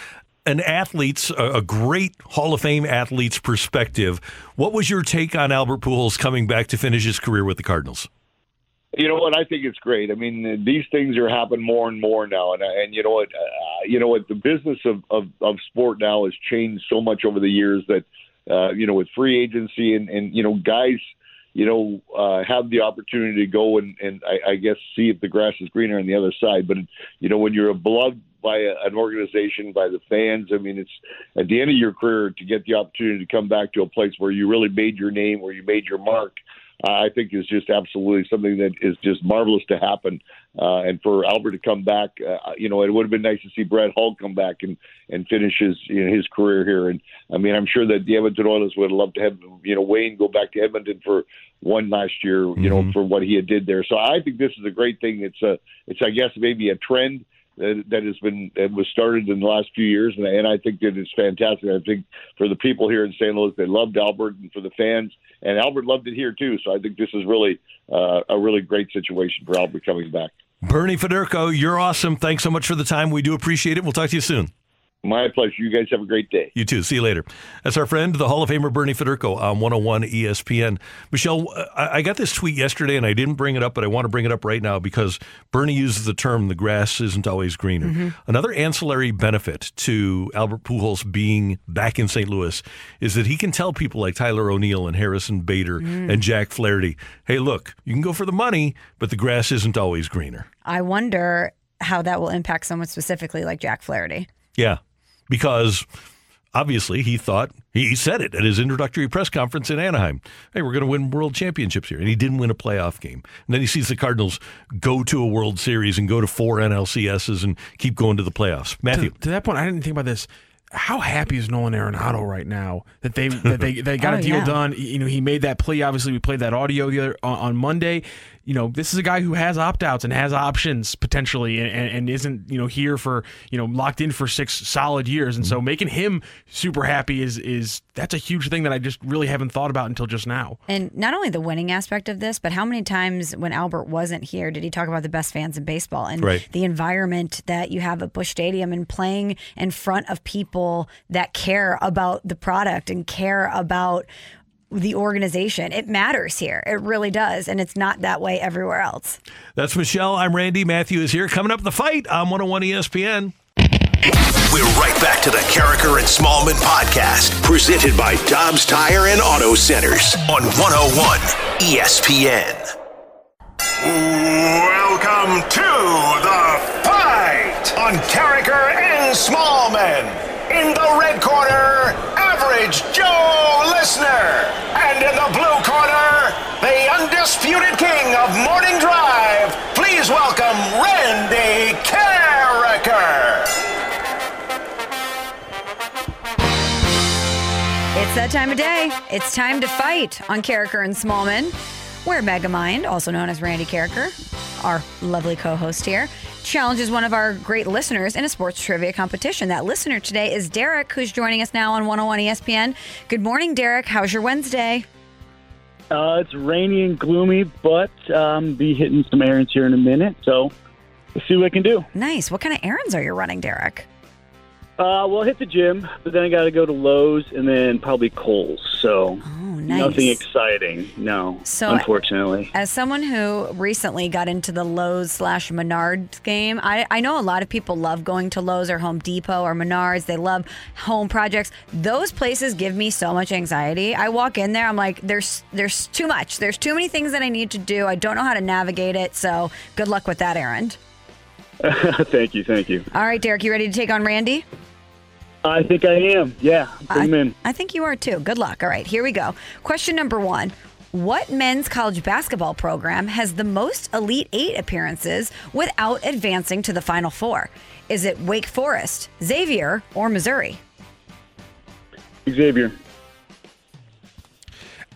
[SPEAKER 2] an athlete's, a great Hall of Fame athlete's perspective, what was your take on Albert Pujols coming back to finish his career with the Cardinals?
[SPEAKER 12] You know what? I think it's great. I mean, these things are happening more and more now, and and you know what? Uh, you know what? The business of, of of sport now has changed so much over the years that uh, you know with free agency and and you know guys you know uh, have the opportunity to go and and I, I guess see if the grass is greener on the other side. But you know when you're beloved by a, an organization, by the fans. I mean, it's at the end of your career to get the opportunity to come back to a place where you really made your name, where you made your mark uh, I think is just absolutely something that is just marvelous to happen. Uh, and for Albert to come back, uh, you know, it would have been nice to see Brett Hull come back and and finish his you know, his career here. And I mean, I'm sure that the Edmonton Oilers would have loved to have you know Wayne go back to Edmonton for one last year, you mm-hmm. know, for what he had did there. So I think this is a great thing. It's a it's I guess maybe a trend that, that has been that was started in the last few years, and, and I think that it's fantastic. I think for the people here in St. Louis, they loved Albert, and for the fans, and Albert loved it here too. So I think this is really uh, a really great situation for Albert coming back.
[SPEAKER 2] Bernie Federko, you're awesome. Thanks so much for the time. We do appreciate it. We'll talk to you soon.
[SPEAKER 12] My pleasure. You guys have a great day.
[SPEAKER 2] You too. See you later. That's our friend, the Hall of Famer Bernie Federko on 101 ESPN. Michelle, I got this tweet yesterday and I didn't bring it up, but I want to bring it up right now because Bernie uses the term the grass isn't always greener. Mm-hmm. Another ancillary benefit to Albert Pujols being back in St. Louis is that he can tell people like Tyler O'Neill and Harrison Bader mm. and Jack Flaherty, hey, look, you can go for the money, but the grass isn't always greener.
[SPEAKER 3] I wonder how that will impact someone specifically like Jack Flaherty.
[SPEAKER 2] Yeah, because obviously he thought he said it at his introductory press conference in Anaheim. Hey, we're going to win world championships here, and he didn't win a playoff game. And then he sees the Cardinals go to a World Series and go to four NLCSs and keep going to the playoffs. Matthew,
[SPEAKER 1] to, to that point, I didn't think about this. How happy is Nolan Arenado right now that they that they, they got oh, a deal yeah. done? You know, he made that plea. Obviously, we played that audio the other, on, on Monday you know, this is a guy who has opt outs and has options potentially and, and, isn't, you know, here for, you know, locked in for six solid years. And mm-hmm. so making him super happy is, is, that's a huge thing that I just really haven't thought about until just now.
[SPEAKER 3] And not only the winning aspect of this, but how many times when Albert wasn't here did he talk about the best fans in baseball and right. the environment that you have at Busch Stadium and playing in front of people that care about the product and care about the organization. It matters here. It really does. And it's not that way everywhere else.
[SPEAKER 2] That's Michelle. I'm Randy. Matthew is here. Coming up the fight on 101 ESPN.
[SPEAKER 5] We're right back to the Karraker and Smallman podcast, presented by Dobbs Tire and Auto Centers on 101 ESPN. Welcome to the fight on Karraker and Smallman. In the red corner, Average Joe Listener. And in the blue corner, the undisputed king of morning drive. Please welcome Randy Karraker.
[SPEAKER 3] It's that time of day. It's time to fight on Karraker and Smallman, where Megamind, also known as Randy Karraker, our lovely co-host here, challenges one of our great listeners in a sports trivia competition. That listener today is Derek, who's joining us now on 101 ESPN. Good morning, Derek. How's your Wednesday?
[SPEAKER 13] Uh, it's rainy and gloomy, but um, be hitting some errands here in a minute. So let's see what I can do.
[SPEAKER 3] Nice. What kind of errands are you running, Derek?
[SPEAKER 13] Uh, well, hit the gym, but then I got to go to Lowe's and then probably Kohl's. So
[SPEAKER 3] nice.
[SPEAKER 13] nothing exciting. No,
[SPEAKER 3] So-
[SPEAKER 13] unfortunately.
[SPEAKER 3] As someone who recently got into the Lowe's slash Menards game, I, I know a lot of people love going to Lowe's or Home Depot or Menards. They love home projects. Those places give me so much anxiety. I walk in there, I'm like, there's there's too much. There's too many things that I need to do. I don't know how to navigate it. So good luck with that errand.
[SPEAKER 13] thank you, thank you.
[SPEAKER 3] All right, Derek, you ready to take on Randy?
[SPEAKER 13] I think I am. Yeah, put him in.
[SPEAKER 3] I think you are too. Good luck. All right, here we go. Question number one. What men's college basketball program has the most Elite Eight appearances without advancing to the Final Four? Is it Wake Forest, Xavier, or Missouri?
[SPEAKER 13] Xavier.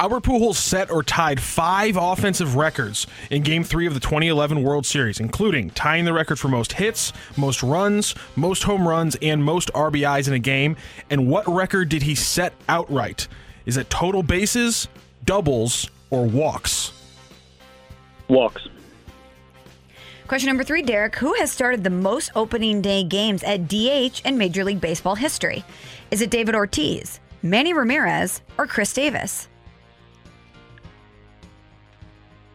[SPEAKER 1] Albert Pujols set or tied five offensive records in Game 3 of the 2011 World Series, including tying the record for most hits, most runs, most home runs, and most RBIs in a game. And what record did he set outright? Is it total bases, doubles, or walks?
[SPEAKER 13] Walks.
[SPEAKER 3] Question number three, Derek. Who has started the most opening day games at DH in Major League Baseball history? Is it David Ortiz, Manny Ramirez, or Chris Davis?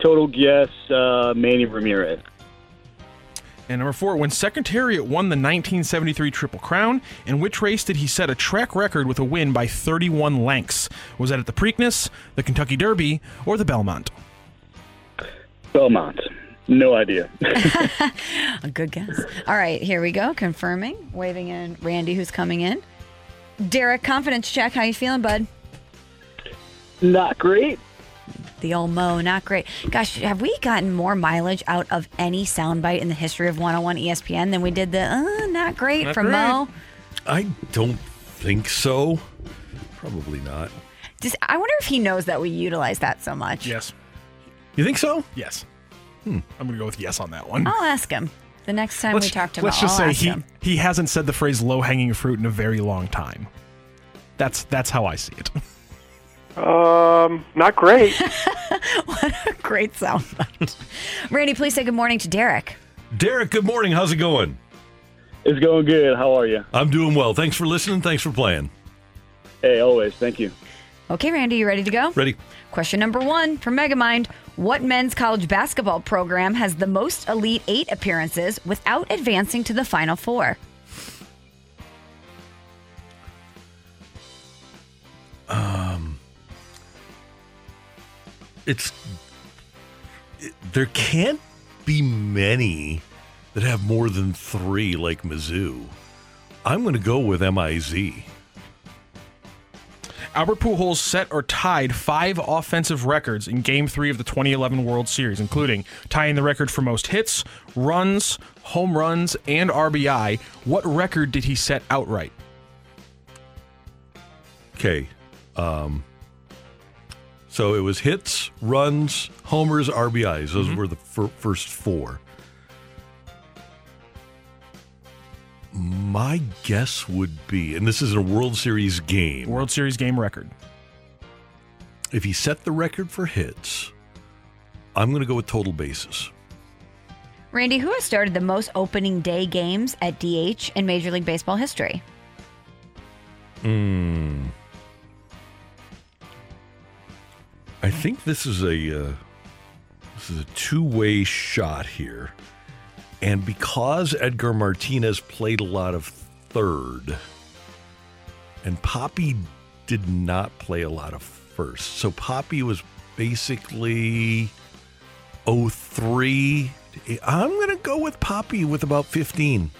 [SPEAKER 13] Total guess, uh, Manny Ramirez.
[SPEAKER 1] And number four, when Secretariat won the 1973 Triple Crown, in which race did he set a track record with a win by 31 lengths? Was that at the Preakness, the Kentucky Derby, or the Belmont?
[SPEAKER 13] Belmont. No idea.
[SPEAKER 3] A good guess. All right, here we go. Confirming, waving in Randy, who's coming in. Derek, confidence check. How you feeling, bud?
[SPEAKER 13] Not great.
[SPEAKER 3] The old Mo, not great. Gosh, have we gotten more mileage out of any soundbite in the history of 101 ESPN than we did the uh, not great
[SPEAKER 2] Not
[SPEAKER 3] from
[SPEAKER 2] great.
[SPEAKER 3] Mo?
[SPEAKER 2] I don't think so. Probably not.
[SPEAKER 3] Just, I wonder if he knows that we utilize that so much.
[SPEAKER 1] Yes.
[SPEAKER 2] You think so?
[SPEAKER 1] Yes. I'm going to go with yes on that one.
[SPEAKER 3] I'll ask him the next time we talk to him.
[SPEAKER 1] let's just
[SPEAKER 3] I'll
[SPEAKER 1] say he,
[SPEAKER 3] him.
[SPEAKER 1] he hasn't said the phrase low hanging fruit in a very long time. That's that's how I see it.
[SPEAKER 14] Um, not great.
[SPEAKER 3] What a great soundbite. Randy, please say good morning to Derek.
[SPEAKER 2] Derek, good morning. How's it going?
[SPEAKER 13] It's going good. How are you?
[SPEAKER 2] I'm doing well. Thanks for listening. Thanks for playing.
[SPEAKER 13] Hey, always. Thank you.
[SPEAKER 3] Okay, Randy, you ready to go?
[SPEAKER 2] Ready.
[SPEAKER 3] Question number one from Megamind. What men's college basketball program has the most Elite Eight appearances without advancing to the Final Four?
[SPEAKER 2] Um, it's it, there can't be many that have more than three like Mizzou. I'm going to go with MIZ.
[SPEAKER 1] Albert Pujols set or tied five offensive records in Game 3 of the 2011 World Series, including tying the record for most hits, runs, home runs, and RBI. What record did he set outright?
[SPEAKER 2] Okay. Um, so it was hits, runs, homers, RBIs. Those were the fir- first four. My guess would be, and this is a World Series game.
[SPEAKER 1] World Series game record.
[SPEAKER 2] If he set the record for hits, I'm going to go with total bases.
[SPEAKER 3] Randy, who has started the most opening day games at DH in Major League Baseball history?
[SPEAKER 2] Hmm. I think this is a uh, this is a two-way shot here, and because Edgar Martinez played a lot of third, and Papi did not play a lot of first. So Papi was basically 03. I'm to go with Papi with about 15.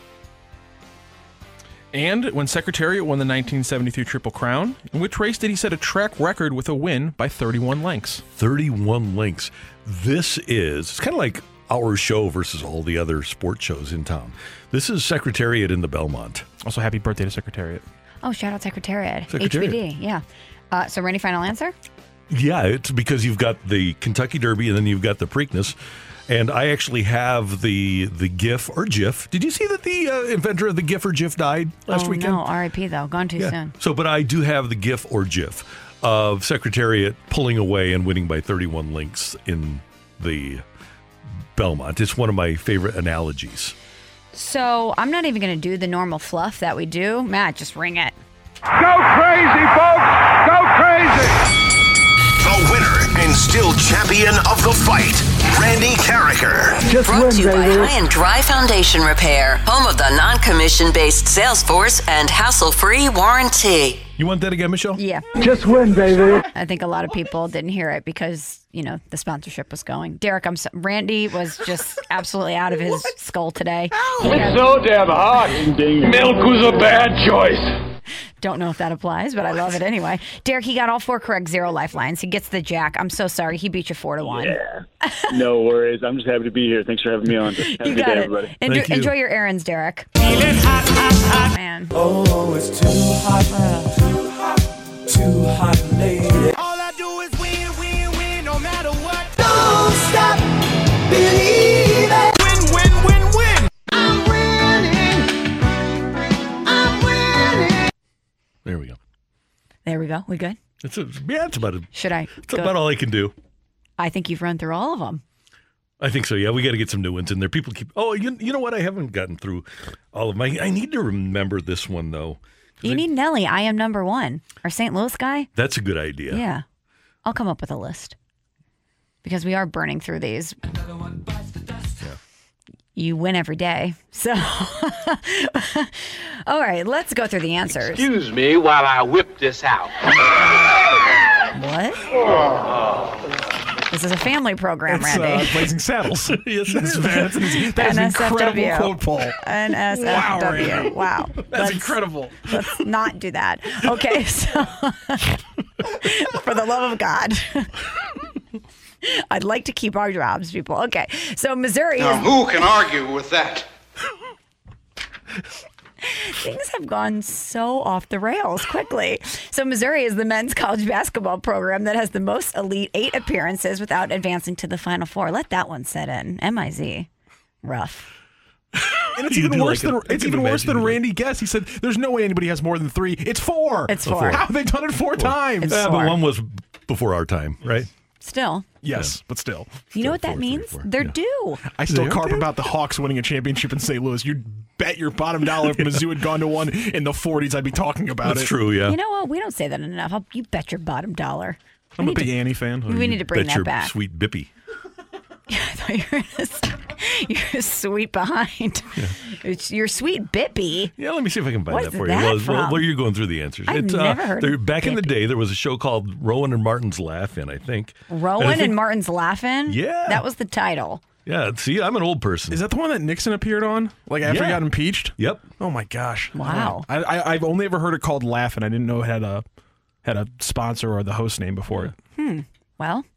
[SPEAKER 1] And when Secretariat won the 1973 Triple Crown, in which race did he set a track record with a win by 31 lengths?
[SPEAKER 2] 31 lengths. This is, it's kind of like our show versus all the other sports shows in town. This is Secretariat in the Belmont.
[SPEAKER 1] Also, happy birthday to Secretariat.
[SPEAKER 3] Oh, shout out Secretariat.
[SPEAKER 2] Secretariat.
[SPEAKER 3] HBD, yeah. Uh, so, Randy, final answer?
[SPEAKER 2] Yeah, it's because you've got the Kentucky Derby and then you've got the Preakness. And I actually have the the GIF or GIF. Did you see that the uh, inventor of the GIF or GIF died last
[SPEAKER 3] oh,
[SPEAKER 2] weekend?
[SPEAKER 3] no, RIP, though. Gone too soon.
[SPEAKER 2] So, but I do have the GIF or GIF of Secretariat pulling away and winning by 31 links in the Belmont. It's one of my favorite analogies.
[SPEAKER 3] So, I'm not even going to do the normal fluff that we do. Matt, just ring it.
[SPEAKER 11] Go crazy, folks! Go crazy!
[SPEAKER 5] The winner and still champion of the fight, Randy Karraker.
[SPEAKER 8] Brought to you by High and Dry Foundation Repair, home of the non-commission based Salesforce and hassle-free warranty.
[SPEAKER 2] You want that again, Michelle?
[SPEAKER 3] Yeah.
[SPEAKER 11] Just win, baby.
[SPEAKER 3] I think a lot of people didn't hear it because, you know, the sponsorship was going. Derek, I'm so, Randy was just absolutely out of his skull today. He
[SPEAKER 11] It's so damn hot. Milk was a bad choice.
[SPEAKER 3] Don't know if that applies, but I love it anyway. Derek, he got all four correct, zero lifelines. He gets the jack. I'm so sorry. He beat you four to one.
[SPEAKER 13] Yeah. No worries. I'm just happy to be here. Thanks for having me on. Have a
[SPEAKER 3] You
[SPEAKER 13] good
[SPEAKER 3] got
[SPEAKER 13] day,
[SPEAKER 3] it.
[SPEAKER 13] everybody.
[SPEAKER 3] Enjoy,
[SPEAKER 13] Thank you.
[SPEAKER 3] enjoy your errands, Derek. Man.
[SPEAKER 15] Oh, it's too hot, too hot, too hot, lady.
[SPEAKER 11] All I do is win, win, win, no matter what.
[SPEAKER 15] Don't stop believing.
[SPEAKER 11] Win, win, win, win. I'm winning. I'm winning.
[SPEAKER 2] There we go.
[SPEAKER 3] There we go. We good?
[SPEAKER 2] It's a, yeah, it's about a,
[SPEAKER 3] Should I?
[SPEAKER 2] it's
[SPEAKER 3] go-
[SPEAKER 2] about all I can do.
[SPEAKER 3] I think you've run through all of them.
[SPEAKER 2] I think so. Yeah, we got to get some new ones in there. People keep. Oh, you, you know what? I haven't gotten through all of my. I need to remember this one though.
[SPEAKER 3] You need Nelly. I am number one. Our St. Louis guy.
[SPEAKER 2] That's a good idea.
[SPEAKER 3] Yeah. I'll come up with a list because we are burning through these. You win every day. So, all right, let's go through the answers.
[SPEAKER 16] Excuse me while I whip this out.
[SPEAKER 3] What? Oh. This is a family program,
[SPEAKER 1] It's,
[SPEAKER 3] Randy.
[SPEAKER 1] uh, Blazing Saddles.
[SPEAKER 2] yes,
[SPEAKER 1] that's, that's, an- that's an incredible quote, Paul.
[SPEAKER 3] NSFW.
[SPEAKER 1] Wow,
[SPEAKER 3] Wow.
[SPEAKER 1] That's
[SPEAKER 3] Let's-
[SPEAKER 1] incredible.
[SPEAKER 3] Let's not do that. Okay, so for the love of God. I'd like to keep our jobs, people. Okay, so Missouri
[SPEAKER 16] Now,
[SPEAKER 3] is
[SPEAKER 16] who can argue with that?
[SPEAKER 3] Things have gone so off the rails quickly. So Missouri is the men's college basketball program that has the most elite eight appearances without advancing to the final four. Let that one set in. MIZ. Rough.
[SPEAKER 1] And it's
[SPEAKER 2] You
[SPEAKER 1] even worse
[SPEAKER 2] like
[SPEAKER 1] than
[SPEAKER 2] it. I
[SPEAKER 1] it's even worse than
[SPEAKER 2] you do.
[SPEAKER 1] Randy guessed. He said, "There's no way anybody has more than three. It's four.
[SPEAKER 3] It's four.
[SPEAKER 1] How have they done it four times?
[SPEAKER 2] Yeah, but one was before our time, right?
[SPEAKER 3] Still.
[SPEAKER 1] Yes, but still.
[SPEAKER 3] You know what that means? They're due.
[SPEAKER 1] I still
[SPEAKER 2] They are
[SPEAKER 1] carp
[SPEAKER 2] good.
[SPEAKER 1] about the Hawks winning a championship in St. Louis. You'd bet your bottom dollar if Mizzou had gone to one in the 40s, I'd be talking about
[SPEAKER 2] That's
[SPEAKER 1] it.
[SPEAKER 2] true. Yeah.
[SPEAKER 3] You know what? We don't say that enough. I'll, you bet your bottom dollar.
[SPEAKER 1] I'm
[SPEAKER 3] We
[SPEAKER 1] a
[SPEAKER 3] need
[SPEAKER 1] big
[SPEAKER 3] to-
[SPEAKER 1] Annie fan.
[SPEAKER 3] We need to bring
[SPEAKER 2] Bet
[SPEAKER 3] that
[SPEAKER 2] your
[SPEAKER 3] back.
[SPEAKER 2] sweet Bippy.
[SPEAKER 3] I thought you were gonna, you're sweet behind. It's your sweet Bippy.
[SPEAKER 2] Yeah, let me see if I can find
[SPEAKER 3] What's
[SPEAKER 2] that for
[SPEAKER 3] that
[SPEAKER 2] you. Well,
[SPEAKER 3] from?
[SPEAKER 2] well, well, you're going through the answers.
[SPEAKER 3] I've never heard
[SPEAKER 2] there-
[SPEAKER 3] of
[SPEAKER 2] Back in the day, there was a show called Rowan and Martin's Laugh-In, I think.
[SPEAKER 3] Rowan and,
[SPEAKER 2] think-
[SPEAKER 3] Martin's Laugh-In.
[SPEAKER 2] Yeah.
[SPEAKER 3] that was the title.
[SPEAKER 2] Yeah, see, I'm an old person.
[SPEAKER 1] Is that the one that Nixon appeared on? Like after he got impeached?
[SPEAKER 2] Yep.
[SPEAKER 1] Oh my gosh!
[SPEAKER 3] Wow.
[SPEAKER 1] I, I I've only ever heard it called Laugh-In. I didn't know it had a had a sponsor or the host name before it.
[SPEAKER 3] Hmm. Well,
[SPEAKER 2] See if I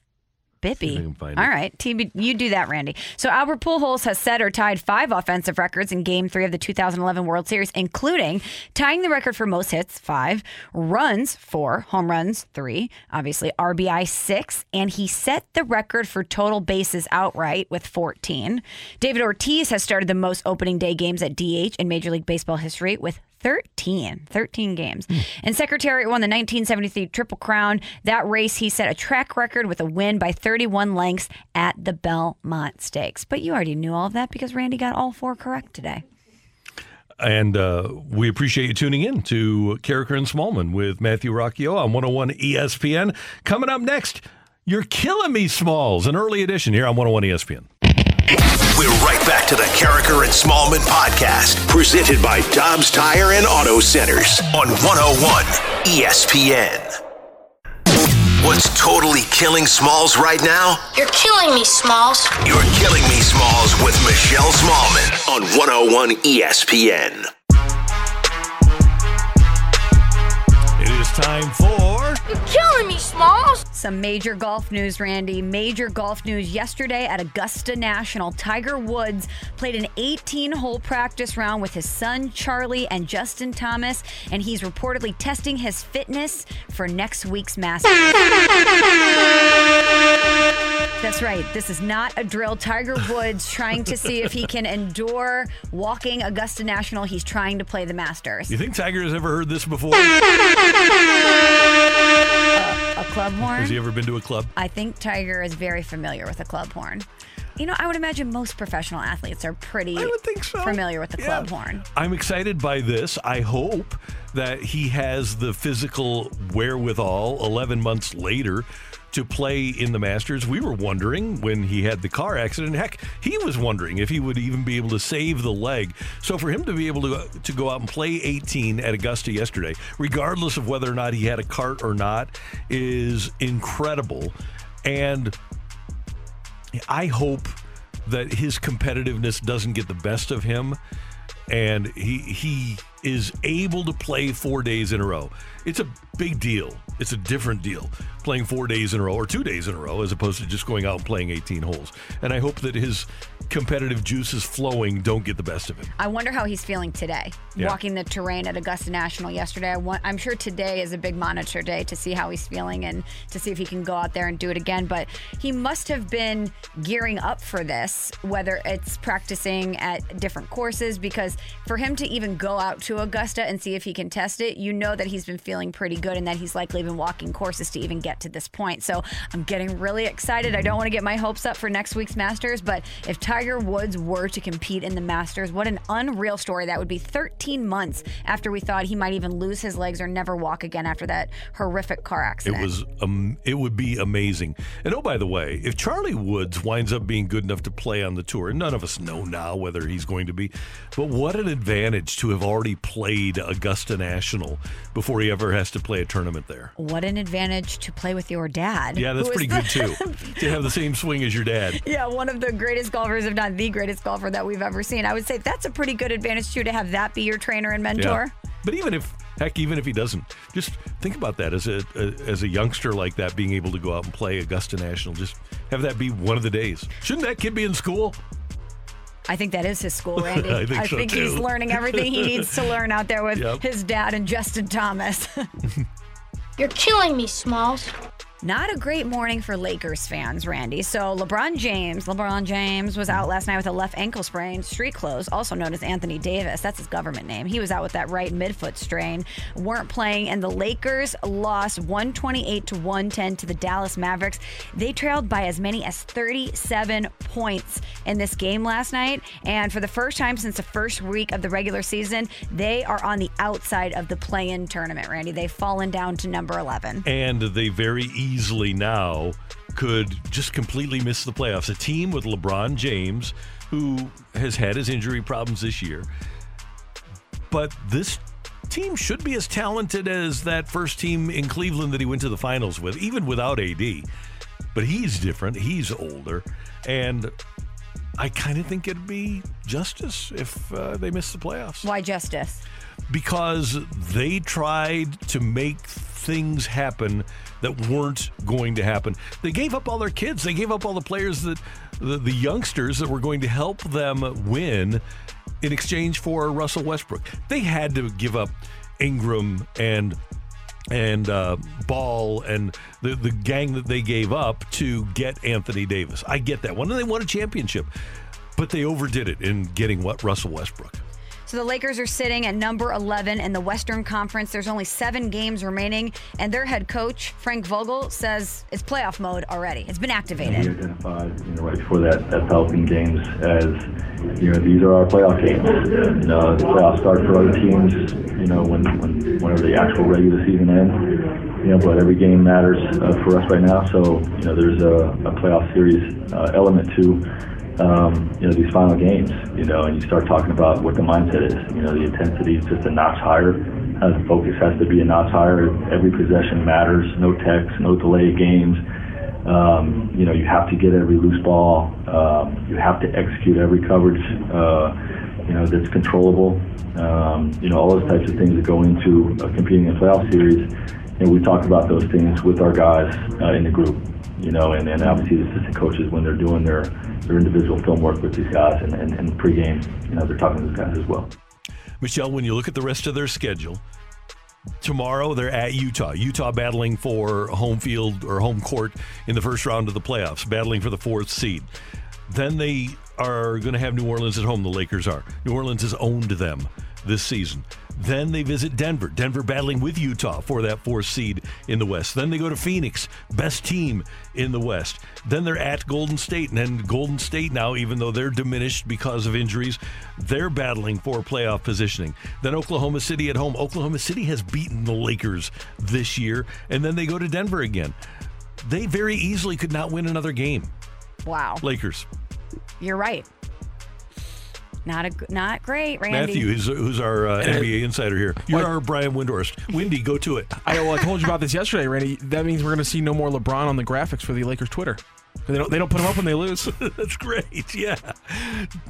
[SPEAKER 3] Bippy. All
[SPEAKER 2] it.
[SPEAKER 3] right, TB, you do that, Randy. So Albert Pujols has set or tied five offensive records in Game Three of the 2011 World Series, including tying the record for most hits, five, runs, four, home runs, three, obviously RBI, six, and he set the record for total bases outright with 14. David Ortiz has started the most opening day games at DH in Major League Baseball history with 13, 13 games. And Secretariat won the 1973 Triple Crown. That race, he set a track record with a win by 31 lengths at the Belmont Stakes. But you already knew all of that because Randy got all four correct today.
[SPEAKER 2] And uh, we appreciate you tuning in to Karraker and Smallman with Matthew Rocchio on 101 ESPN. Coming up next, You're Killing Me Smalls, an early edition here on 101 ESPN.
[SPEAKER 5] We're right back to the Karraker and Smallman podcast, presented by Dobbs Tire and Auto Centers on 101 ESPN. What's totally killing Smalls right now?
[SPEAKER 17] You're killing me, Smalls.
[SPEAKER 5] You're killing me, Smalls, with Michelle Smallman on 101 ESPN.
[SPEAKER 2] It is time for.
[SPEAKER 17] You're killing me, Smalls.
[SPEAKER 3] Some major golf news, Randy. Major golf news yesterday at Augusta National. Tiger Woods played an 18 hole practice round with his son Charlie and Justin Thomas, and he's reportedly testing his fitness for next week's Masters. That's right. This is not a drill. Tiger Woods trying to see if he can endure walking Augusta National. He's trying to play the Masters.
[SPEAKER 2] You think Tiger has ever heard this before?
[SPEAKER 3] Uh, a club horn?
[SPEAKER 2] Has he ever been to a club?
[SPEAKER 3] I think Tiger is very familiar with a club horn. You know, I would imagine most professional athletes are pretty familiar with the club horn.
[SPEAKER 2] I'm excited by this. I hope that he has the physical wherewithal 11 months later to play in the Masters. We were wondering when he had the car accident. Heck, he was wondering if he would even be able to save the leg. So for him to be able to to go out and play 18 at Augusta yesterday, regardless of whether or not he had a cart or not, is incredible. And I hope that his competitiveness doesn't get the best of him and he he is able to play 4 days in a row. It's a big deal. It's a different deal playing 4 days in a row or 2 days in a row as opposed to just going out and playing 18 holes. And I hope that his competitive juices flowing don't get the best of him.
[SPEAKER 3] I wonder how he's feeling today,
[SPEAKER 2] Yeah.
[SPEAKER 3] walking the terrain at Augusta National yesterday. I want, I'm sure today is a big monitor day to see how he's feeling and to see if he can go out there and do it again. But he must have been gearing up for this, whether it's practicing at different courses, because for him to even go out to Augusta and see if he can test it, you know that he's been feeling pretty good and that he's likely been walking courses to even get to this point. So I'm getting really excited. I don't want to get my hopes up for next week's Masters, but if Tiger Woods were to compete in the Masters, what an unreal story that would be 13 months after we thought he might even lose his legs or never walk again after that horrific car accident.
[SPEAKER 2] It was um, it would be amazing. And oh, by the way, if Charlie Woods winds up being good enough to play on the tour, none of us know now whether he's going to be, but what an advantage to have already played Augusta National before he ever has to play a tournament there.
[SPEAKER 3] What an advantage to play with your dad.
[SPEAKER 2] Yeah, that's pretty good too. to have the same swing as your dad.
[SPEAKER 3] Yeah, one of the greatest golfers, if not the greatest golfer that we've ever seen. I would say that's a pretty good advantage too to have that be your trainer and mentor.
[SPEAKER 2] Yeah. But even if heck, even if he doesn't, just think about that as a, a as a youngster like that, being able to go out and play Augusta National, just have that be one of the days. Shouldn't that kid be in school?
[SPEAKER 3] I think that is his school, Randy.
[SPEAKER 2] I think so,
[SPEAKER 3] he's
[SPEAKER 2] too.
[SPEAKER 3] learning everything he needs to learn out there with
[SPEAKER 17] Yep.
[SPEAKER 3] his dad and Justin Thomas.
[SPEAKER 17] You're killing me, Smalls.
[SPEAKER 3] Not a great morning for Lakers fans, Randy. So LeBron James, LeBron James was out last night with a left ankle sprain, street clothes, also known as Anthony Davis. That's his government name. He was out with that right midfoot strain. Weren't playing, and the Lakers lost 128 to 110 to the Dallas Mavericks. They trailed by as many as 37 points in this game last night, and for the first time since the first week of the regular season, they are on the outside of the play-in tournament. Randy, they've fallen down to number 11.
[SPEAKER 2] And they very easily now could just completely miss the playoffs. A team with LeBron James, who has had his injury problems this year, but this team should be as talented as that first team in Cleveland that he went to the finals with, even without AD. But he's different. He's older. And I kind of think it'd be justice if uh, they miss the playoffs
[SPEAKER 3] Why justice?
[SPEAKER 2] Because they tried to make things happen that weren't going to happen. They gave up all their kids. They gave up all the players that the, the youngsters that were going to help them win in exchange for Russell Westbrook. They had to give up Ingram and and uh, Ball and the the gang that they gave up to get Anthony Davis. I get that one, they won a championship, but they overdid it in getting what Russell Westbrook.
[SPEAKER 3] So the Lakers are sitting at number 11 in the Western Conference. There's only seven games remaining, and their head coach, Frank Vogel, says it's playoff mode already. It's been activated.
[SPEAKER 18] We identified, you know, right before that, that Falcon games as, you know, these are our playoff games. You know, the playoffs start for other teams, you know, when, when whenever the actual regular season ends. You know, but every game matters uh, for us right now. So, you know, there's a, a playoff series uh, element to um, you know, these final games, you know, and you start talking about what the mindset is. You know, the intensity is just a notch higher. Uh, the focus has to be a notch higher. Every possession matters. No techs, no delay games. Um, you know, you have to get every loose ball. Um, you have to execute every coverage, uh, you know, that's controllable. Um, you know, all those types of things that go into uh, competing in a playoff series. And we talk about those things with our guys uh, in the group. You know, and, and obviously the assistant coaches when they're doing their, their individual film work with these guys and, and, and pregame, you know, they're talking to those guys as well.
[SPEAKER 2] Michelle, when you look at the rest of their schedule, tomorrow they're at Utah. Utah battling for home field or home court in the first round of the playoffs, battling for the fourth seed. Then they are going to have New Orleans at home. The Lakers are. New Orleans has owned them this season. Then they visit Denver. Denver battling with Utah for that fourth seed in the West. Then they go to Phoenix, best team in the West. Then they're at Golden State. And then Golden State now, even though they're diminished because of injuries, they're battling for playoff positioning. Then Oklahoma City at home. Oklahoma City has beaten the Lakers this year. And then they go to Denver again. They very easily could not win another game.
[SPEAKER 3] Wow.
[SPEAKER 2] Lakers.
[SPEAKER 3] You're right. Not a not great, Randy.
[SPEAKER 2] Matthew, who's, who's our uh, NBA insider here. You're our Brian Windhorst. Windy, go to it.
[SPEAKER 1] I, well, I told you about this yesterday, Randy. That means we're going to see no more LeBron on the graphics for the Lakers Twitter. They don't. They don't put him up when they lose.
[SPEAKER 2] That's great. Yeah,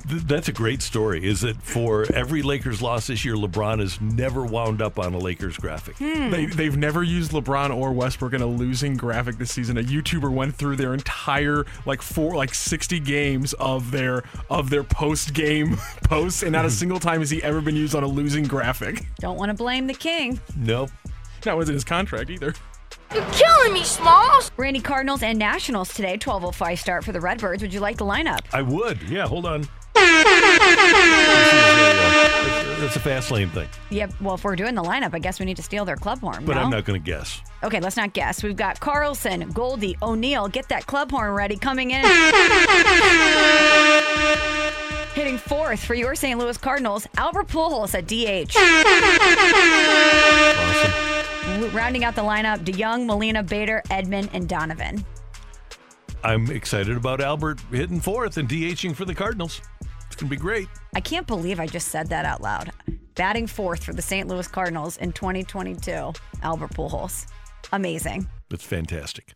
[SPEAKER 2] Th- that's a great story. Is that for every Lakers loss this year, LeBron has never wound up on a Lakers graphic. Hmm.
[SPEAKER 1] They, they've never used LeBron or Westbrook in a losing graphic this season. A YouTuber went through their entire like four like sixty games of their of their post game posts, and not a hmm. single time has he ever been used on a losing graphic.
[SPEAKER 3] Don't want to blame the king.
[SPEAKER 2] Nope.
[SPEAKER 1] That wasn't his contract either.
[SPEAKER 17] You're killing me, Smalls.
[SPEAKER 3] Randy Cardinals and Nationals today. 12:05 start for the Redbirds. Would you like the lineup?
[SPEAKER 2] I would. Yeah. Hold on. That's a fast lane thing,
[SPEAKER 3] Yep. Well, if we're doing the lineup, I guess we need to steal their club horn.
[SPEAKER 2] but
[SPEAKER 3] no?
[SPEAKER 2] I'm not going to guess.
[SPEAKER 3] Okay, let's not guess. We've got Carlson, Goldie, O'Neill. Get that club horn ready. Coming in. Hitting fourth for your St. Louis Cardinals, Albert Pujols at DH. Rounding out the lineup, DeJong, Molina, Bader, Edman, and Donovan.
[SPEAKER 2] I'm excited about Albert hitting fourth and DHing for the Cardinals. It's going to be great.
[SPEAKER 3] I can't believe I just said that out loud. Batting fourth for the St. Louis Cardinals in 2022, Albert Pujols. Amazing.
[SPEAKER 2] It's fantastic.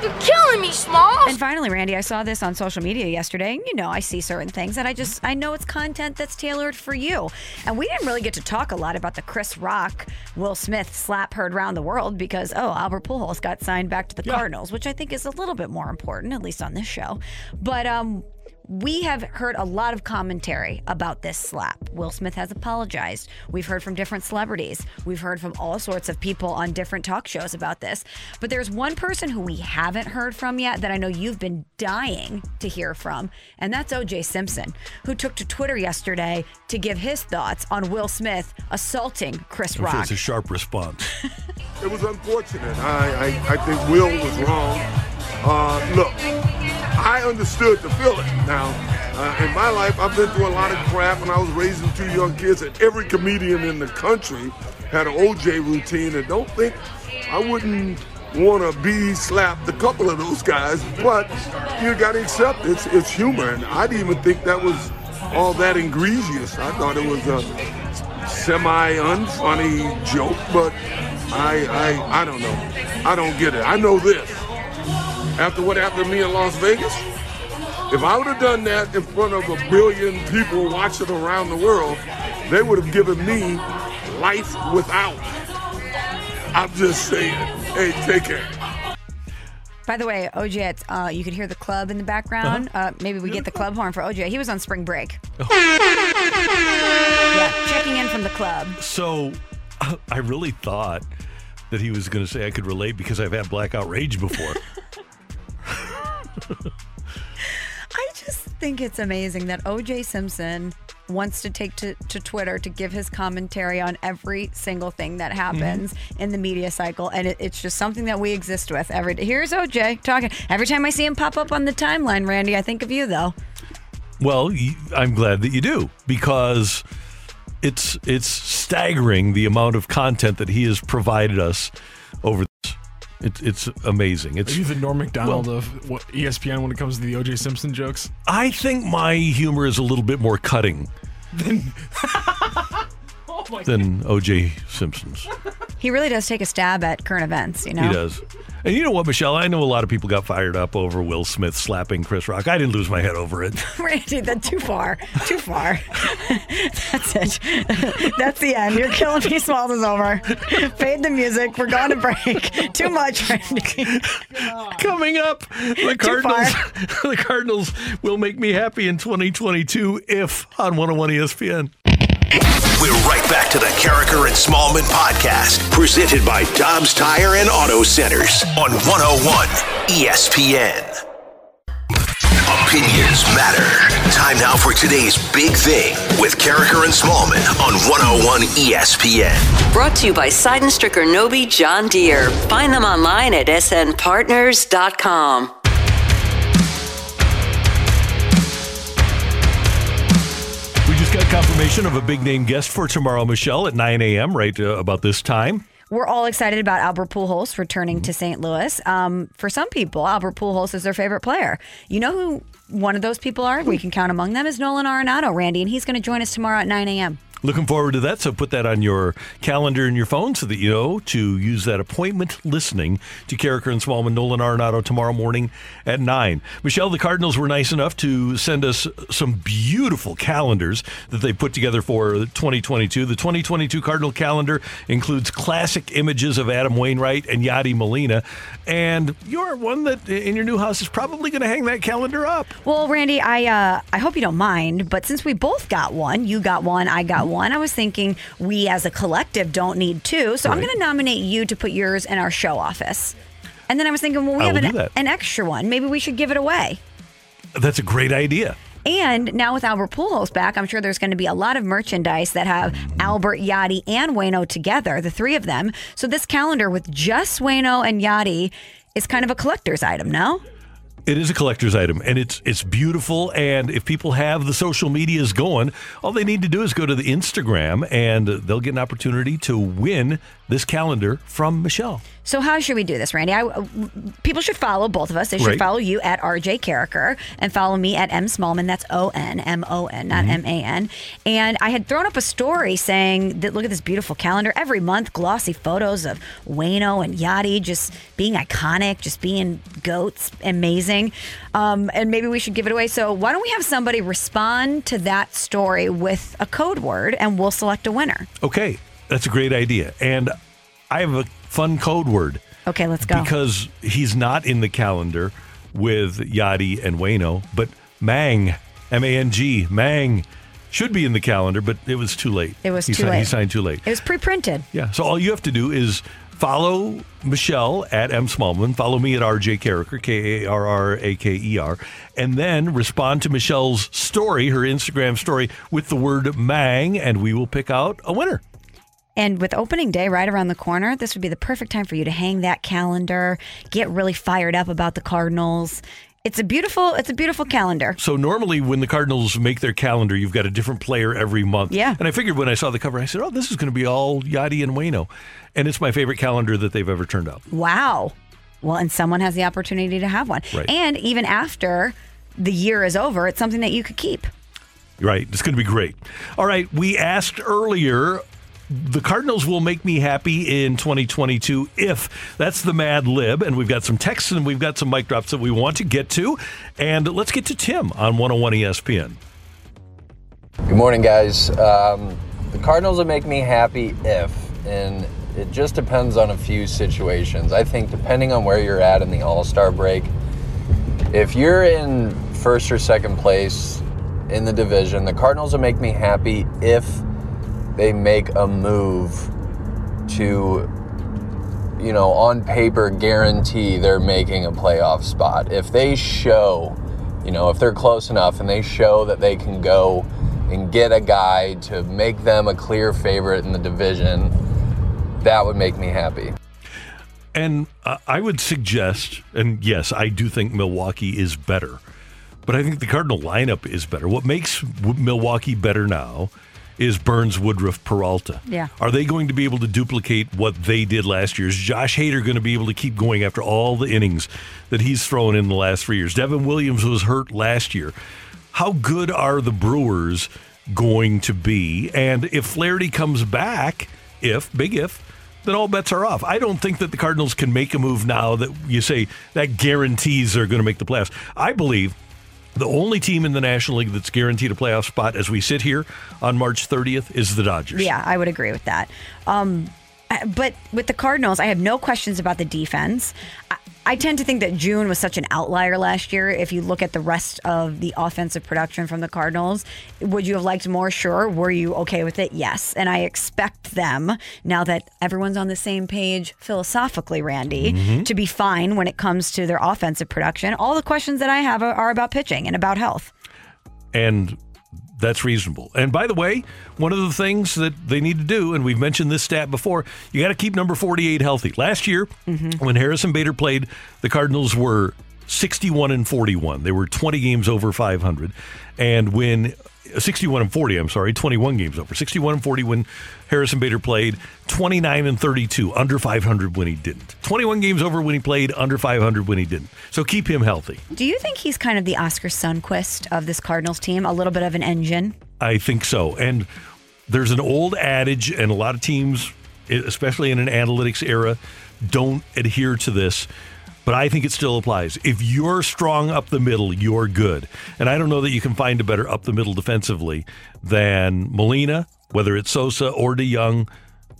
[SPEAKER 17] You're killing me, Smalls.
[SPEAKER 3] And finally, Randy, I saw this on social media yesterday. And you know, I see certain things and I just I know it's content that's tailored for you. And we didn't really get to talk a lot about the Chris Rock, Will Smith slap heard around the world because oh, Albert Pujols got signed back to the Cardinals, which I think is a little bit more important, at least on this show. But um we have heard a lot of commentary about this slap. Will Smith has apologized. We've heard from different celebrities. We've heard from all sorts of people on different talk shows about this. But there's one person who we haven't heard from yet that I know you've been dying to hear from, and that's OJ Simpson, who took to Twitter yesterday to give his thoughts on Will Smith assaulting Chris
[SPEAKER 2] I'm sure
[SPEAKER 3] Rock.
[SPEAKER 2] it's a sharp response.
[SPEAKER 19] It was unfortunate. I, I, I think Will was wrong. Uh, look, I understood the feeling. Now, uh, in my life, I've been through a lot of crap when I was raising two young kids, and every comedian in the country had an OJ routine. And don't think I wouldn't want to be slapped a couple of those guys, but you got to accept it's, it's humor. And I didn't even think that was all that egregious. I thought it was a semi unfunny joke, but I, I I don't know. I don't get it. I know this. After what happened to me in Las Vegas, if I would have done that in front of a billion people watching around the world, they would have given me life without. I'm just saying. Hey, take care.
[SPEAKER 3] By the way, OJ, uh, you could hear the club in the background.
[SPEAKER 2] Uh-huh.
[SPEAKER 3] uh maybe we get the club horn for OJ. He was on spring break. yeah, checking in from the club.
[SPEAKER 2] So I really thought that he was going to say I could relate because I've had blackout rage before.
[SPEAKER 3] I just think it's amazing that OJ Simpson wants to take to, to Twitter to give his commentary on every single thing that mm-hmm. happens in the media cycle. And it, it's just something that we exist with every day. Here's OJ talking. Every time I see him pop up on the timeline, Randy, I think of you, though.
[SPEAKER 2] Well, I'm glad that you do because it's it's staggering the amount of content that he has provided us over this. It's it's amazing. It's
[SPEAKER 1] Are you the Norm Macdonald of what, ESPN when it comes to the O.J. Simpson jokes?
[SPEAKER 2] I think my humor is a little bit more cutting
[SPEAKER 1] Then, oh my
[SPEAKER 2] than O.J. Simpson's.
[SPEAKER 3] He really does take a stab at current events, you know?
[SPEAKER 2] He does. And you know what, Michelle? I know a lot of people got fired up over Will Smith slapping Chris Rock. I didn't lose my head over it.
[SPEAKER 3] Randy, that's too far. Too far. That's it. That's the end. You're killing me. Smalls is over. Fade the music. We're going to break. Too much, Randy.
[SPEAKER 2] Coming up, the Cardinals. the Cardinals will make me happy in 2022 if on 101 ESPN.
[SPEAKER 5] We're right back to the Karraker and Smallman podcast, presented by Dobbs Tire and Auto Centers on 101 ESPN. Opinions matter. Time now for today's big thing with Karraker and Smallman on 101 ESPN.
[SPEAKER 8] Brought to you by Sydenstricker Nobbe John Deere. Find them online at snpartners.com.
[SPEAKER 2] confirmation of a big name guest for tomorrow, Michelle, at 9 a.m., right uh, about this time.
[SPEAKER 3] We're all excited about Albert Pujols returning to St. Louis. Um, for some people, Albert Pujols is their favorite player. You know who one of those people are? We can count among them is Nolan Arenado, Randy, and he's going to join us tomorrow at 9 a.m.
[SPEAKER 2] Looking forward to that. So put that on your calendar and your phone so that you know to use that appointment listening to Karraker and Smallman, Nolan Arenado tomorrow morning at 9. Michelle, the Cardinals were nice enough to send us some beautiful calendars that they put together for 2022. The 2022 Cardinal calendar includes classic images of Adam Wainwright and Yadi Molina. And you're one that in your new house is probably going to hang that calendar up.
[SPEAKER 3] Well, Randy, I uh, I hope you don't mind, but since we both got one, you got one, I got one. I was thinking we as a collective don't need two, so I'm going to nominate you to put yours in our show office. And then I was thinking, well, we
[SPEAKER 2] I
[SPEAKER 3] have an, an extra one. Maybe we should give it away.
[SPEAKER 2] That's a great idea.
[SPEAKER 3] And now with Albert Pujols back, I'm sure there's going to be a lot of merchandise that have Albert, Yadi, and Wayno together, the three of them. So this calendar with just Wayno and Yadi is kind of a collector's item, no?
[SPEAKER 2] It is a collector's item, and it's it's beautiful. And if people have the social medias going, all they need to do is go to the Instagram, and they'll get an opportunity to win this calendar from Michelle.
[SPEAKER 3] So how should we do this, Randy? I, uh, people should follow both of us. They should
[SPEAKER 2] Right.
[SPEAKER 3] follow you at RJ Karraker and follow me at M Smallmon. That's O N M O N, not
[SPEAKER 2] Mm-hmm.
[SPEAKER 3] M A N. And I had thrown up a story saying that look at this beautiful calendar every month, glossy photos of Wayno and Yadi just being iconic, just being goats, amazing. Um, and maybe we should give it away. So why don't we have somebody respond to that story with a code word, and we'll select a winner.
[SPEAKER 2] Okay, that's a great idea, and I have a fun code word
[SPEAKER 3] Okay, let's go.
[SPEAKER 2] because he's not in the calendar with Yadi and Wayno, but Mang, M A N G, Mang. Should be in the calendar, but it was too late.
[SPEAKER 3] It was
[SPEAKER 2] he
[SPEAKER 3] too
[SPEAKER 2] signed, He signed too late.
[SPEAKER 3] it was pre-printed.
[SPEAKER 2] Yeah. So all you have to do is follow Michelle at M Smallmon, follow me at RJ Karraker, K A R R A K E R, and then respond to Michelle's story, her Instagram story, with the word Mang, and we will pick out a winner.
[SPEAKER 3] And with opening day right around the corner, this would be the perfect time for you to hang that calendar, get really fired up about the Cardinals. It's a beautiful, it's a beautiful calendar.
[SPEAKER 2] So normally when the Cardinals make their calendar, you've got a different player every month.
[SPEAKER 3] Yeah.
[SPEAKER 2] And I figured when I saw the cover, I said, "Oh, this is going to be all Yadi and Wayno," and it's my favorite calendar that they've ever turned out.
[SPEAKER 3] Wow. Well, and someone has the opportunity to have one.
[SPEAKER 2] Right.
[SPEAKER 3] And even after the year is over, it's something that you could keep.
[SPEAKER 2] Right. It's going to be great. All right. We asked earlier. The Cardinals will make me happy in 2022 if that's the Mad Lib. And we've got some texts and we've got some mic drops that we want to get to. And let's get to Tim on 101 ESPN.
[SPEAKER 6] Good morning, guys. Um, the Cardinals will make me happy if, and it just depends on a few situations. I think depending on where you're at in the All Star break, if you're in first or second place in the division, the Cardinals will make me happy if they make a move to, you know, on paper guarantee they're making a playoff spot. If they show, you know, if they're close enough and they show that they can go and get a guy to make them a clear favorite in the division, that would make me happy.
[SPEAKER 2] And I would suggest, and yes, I do think Milwaukee is better, but I think the Cardinal lineup is better. What makes Milwaukee better now is Burns, Woodruff, Peralta.
[SPEAKER 3] Yeah.
[SPEAKER 2] Are they going to be able to duplicate what they did last year? Is Josh Hader going to be able to keep going after all the innings that he's thrown in the last three years? Devin Williams was hurt last year. How good are the Brewers going to be? And if Flaherty comes back, if, big if, then all bets are off. I don't think that the Cardinals can make a move now that you say that guarantees they're going to make the playoffs. I believe the only team in the National League that's guaranteed a playoff spot as we sit here on March 30th is the Dodgers.
[SPEAKER 3] Yeah, I would agree with that. Um, but with the Cardinals, I have no questions about the defense. I, tend to think that June was such an outlier last year. If you look at the rest of the offensive production from the Cardinals, would you have liked more? Sure. Were you okay with it? Yes. And I expect them, now that everyone's on the same page philosophically, Randy,
[SPEAKER 2] Mhm.
[SPEAKER 3] to be fine when it comes to their offensive production. All the questions that I have are about pitching and about health.
[SPEAKER 2] and that's reasonable. And by the way, one of the things that they need to do, and we've mentioned this stat before, you got to keep number 48 healthy. Last year, mm-hmm. when Harrison Bader played, the Cardinals were 61 and 41. They were 20 games over 500. And when 61 and 40, I'm sorry, 21 games over. 61 and 40 when Harrison Bader played, 29 and 32, under 500 when he didn't. 21 games over when he played, under 500 when he didn't. So keep him healthy.
[SPEAKER 3] Do you think he's kind of the Oskar Sundqvist of this Cardinals team? A little bit of an engine?
[SPEAKER 2] I think so. And there's an old adage, and a lot of teams, especially in an analytics era, don't adhere to this. But I think it still applies. If you're strong up the middle, you're good. And I don't know that you can find a better up the middle defensively than Molina, whether it's Sosa or DeJong,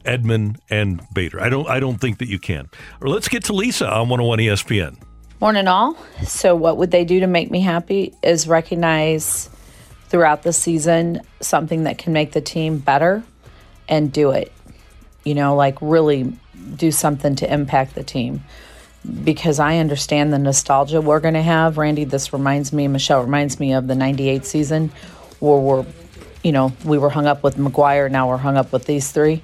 [SPEAKER 2] Edman, and Bader. I don't. I don't think that you can. Or let's get to Lisa on 101 ESPN.
[SPEAKER 20] Morning, all. So, what would they do to make me happy is recognize throughout the season something that can make the team better and do it. You know, like really do something to impact the team. Because I understand the nostalgia we're going to have. Randy, this reminds me, Michelle reminds me of the 98 season where we're, you know, we were hung up with McGwire, now we're hung up with these three.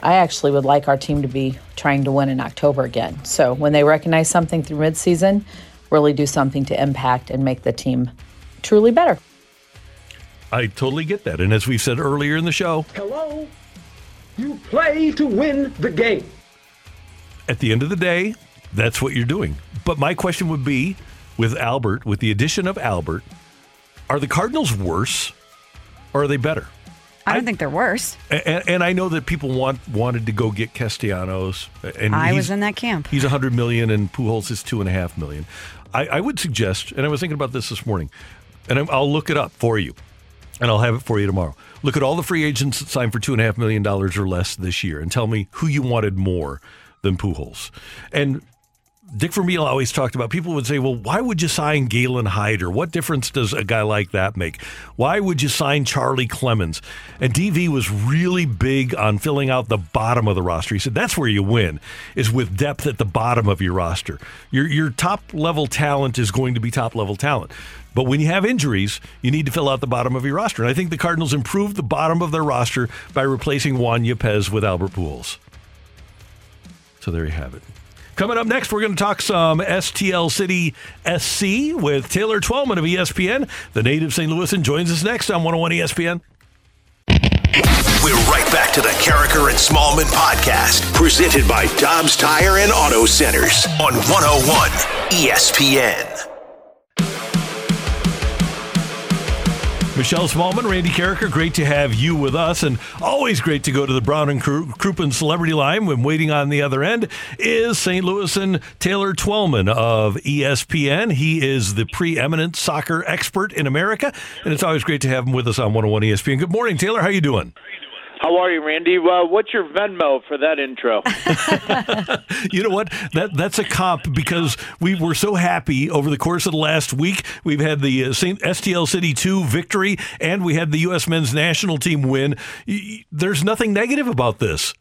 [SPEAKER 20] I actually would like our team to be trying to win in October again. So when they recognize something through midseason, really do something to impact and make the team truly better.
[SPEAKER 2] I totally get that. And as we've said earlier in the show,
[SPEAKER 11] Hello? You play to win the game.
[SPEAKER 2] at the end of the day, that's what you're doing. But my question would be with Albert, with the addition of Albert, are the Cardinals worse or are they better?
[SPEAKER 3] I don't think they're worse.
[SPEAKER 2] And, and I know that people want wanted to go get Castellanos, and
[SPEAKER 3] I was in that camp.
[SPEAKER 2] He's a hundred million, and Pujols is two and a half million. I, I would suggest, and I was thinking about this this morning, and I'm, I'll look it up for you, and I'll have it for you tomorrow. Look at all the free agents that signed for two and a half million dollars or less this year, and tell me who you wanted more than Pujols. And Dick Vermeil always talked about people would say, well, why would you sign Gaylon Hyder? What difference does a guy like that make? Why would you sign Charlie Clemons? And DV was really big on filling out the bottom of the roster. He said that's where you win, is with depth at the bottom of your roster. Your, your top level talent is going to be top level talent. But when you have injuries, you need to fill out the bottom of your roster. And I think the Cardinals improved the bottom of their roster by replacing Juan Yepez with Albert Pujols. So there you have it. Coming up next, we're going to talk some STL City SC with Taylor Twellman of ESPN. The native St. Louisan joins us next on 101 ESPN.
[SPEAKER 5] We're right back to the Karraker and Smallmon podcast, presented by Dobbs Tire and Auto Centers on 101 ESPN.
[SPEAKER 2] Michelle Smallmon, Randy Karraker, great to have you with us, and always great to go to the Brown and Crouppen Celebrity Line when waiting on the other end is St. Louisan Taylor Twellman of ESPN. He is the preeminent soccer expert in America, and it's always great to have him with us on 101 ESPN. Good morning, Taylor. How you doing?
[SPEAKER 21] How are you, Randy? Uh, what's your Venmo for that intro?
[SPEAKER 2] You know what? That that's a comp because we were so happy over the course of the last week. We've had the uh, Saint STL City two victory, and we had the U.S. Men's National Team win. Y- y- There's nothing negative about this.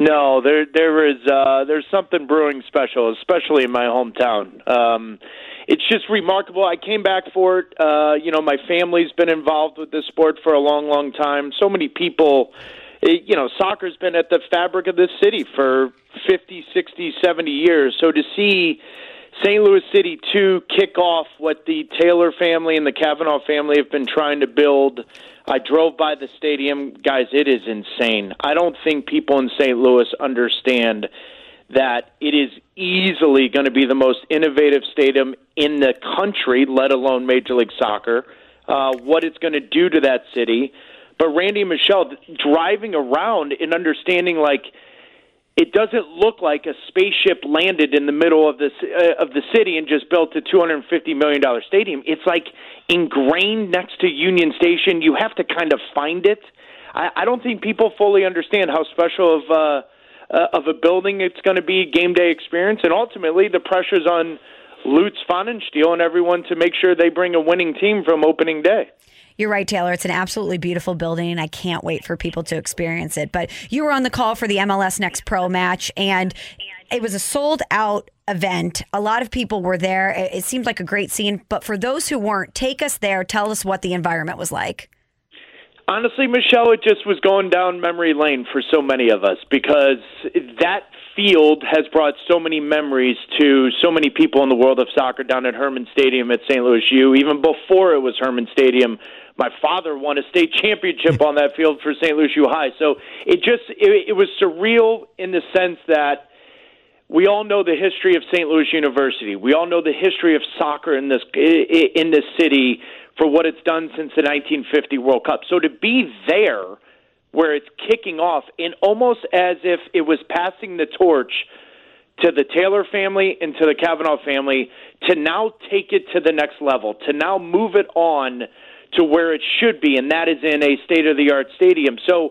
[SPEAKER 21] no, there there is uh, there's something brewing special, especially in my hometown. Um, it's just remarkable. I came back for it. Uh, you know, my family's been involved with this sport for a long, long time. So many people. It, you know, soccer's been at the fabric of this city for 50, 60, 70 years. So to see St. Louis City 2 kick off what the Taylor family and the Kavanaugh family have been trying to build. I drove by the stadium. Guys, it is insane. I don't think people in St. Louis understand that it is easily going to be the most innovative stadium in the country, let alone Major League Soccer. Uh, what it's going to do to that city. But Randy and Michelle driving around and understanding like it doesn't look like a spaceship landed in the middle of this uh, of the city and just built a 250 million dollar stadium. It's like ingrained next to Union Station. You have to kind of find it. I, I don't think people fully understand how special of uh, uh, of a building it's going to be game day experience, and ultimately the pressures on Lutz Pfannenstiel and everyone to make sure they bring a winning team from opening day.
[SPEAKER 3] You're right, Taylor. It's an absolutely beautiful building, and I can't wait for people to experience it. But you were on the call for the MLS Next Pro match, and it was a sold out event. A lot of people were there. It seemed like a great scene. But for those who weren't, take us there. Tell us what the environment was like.
[SPEAKER 21] Honestly, Michelle, it just was going down memory lane for so many of us because that field has brought so many memories to so many people in the world of soccer down at Hermann Stadium at St. Louis U. Even before it was Hermann Stadium, my father won a state championship on that field for St. Louis U High. So it just it, it was surreal in the sense that we all know the history of St. Louis University. We all know the history of soccer in this in this city for what it's done since the 1950 World Cup. So to be there where it's kicking off and almost as if it was passing the torch to the Taylor family and to the Kavanaugh family to now take it to the next level, to now move it on to where it should be, and that is in a state of the art stadium. So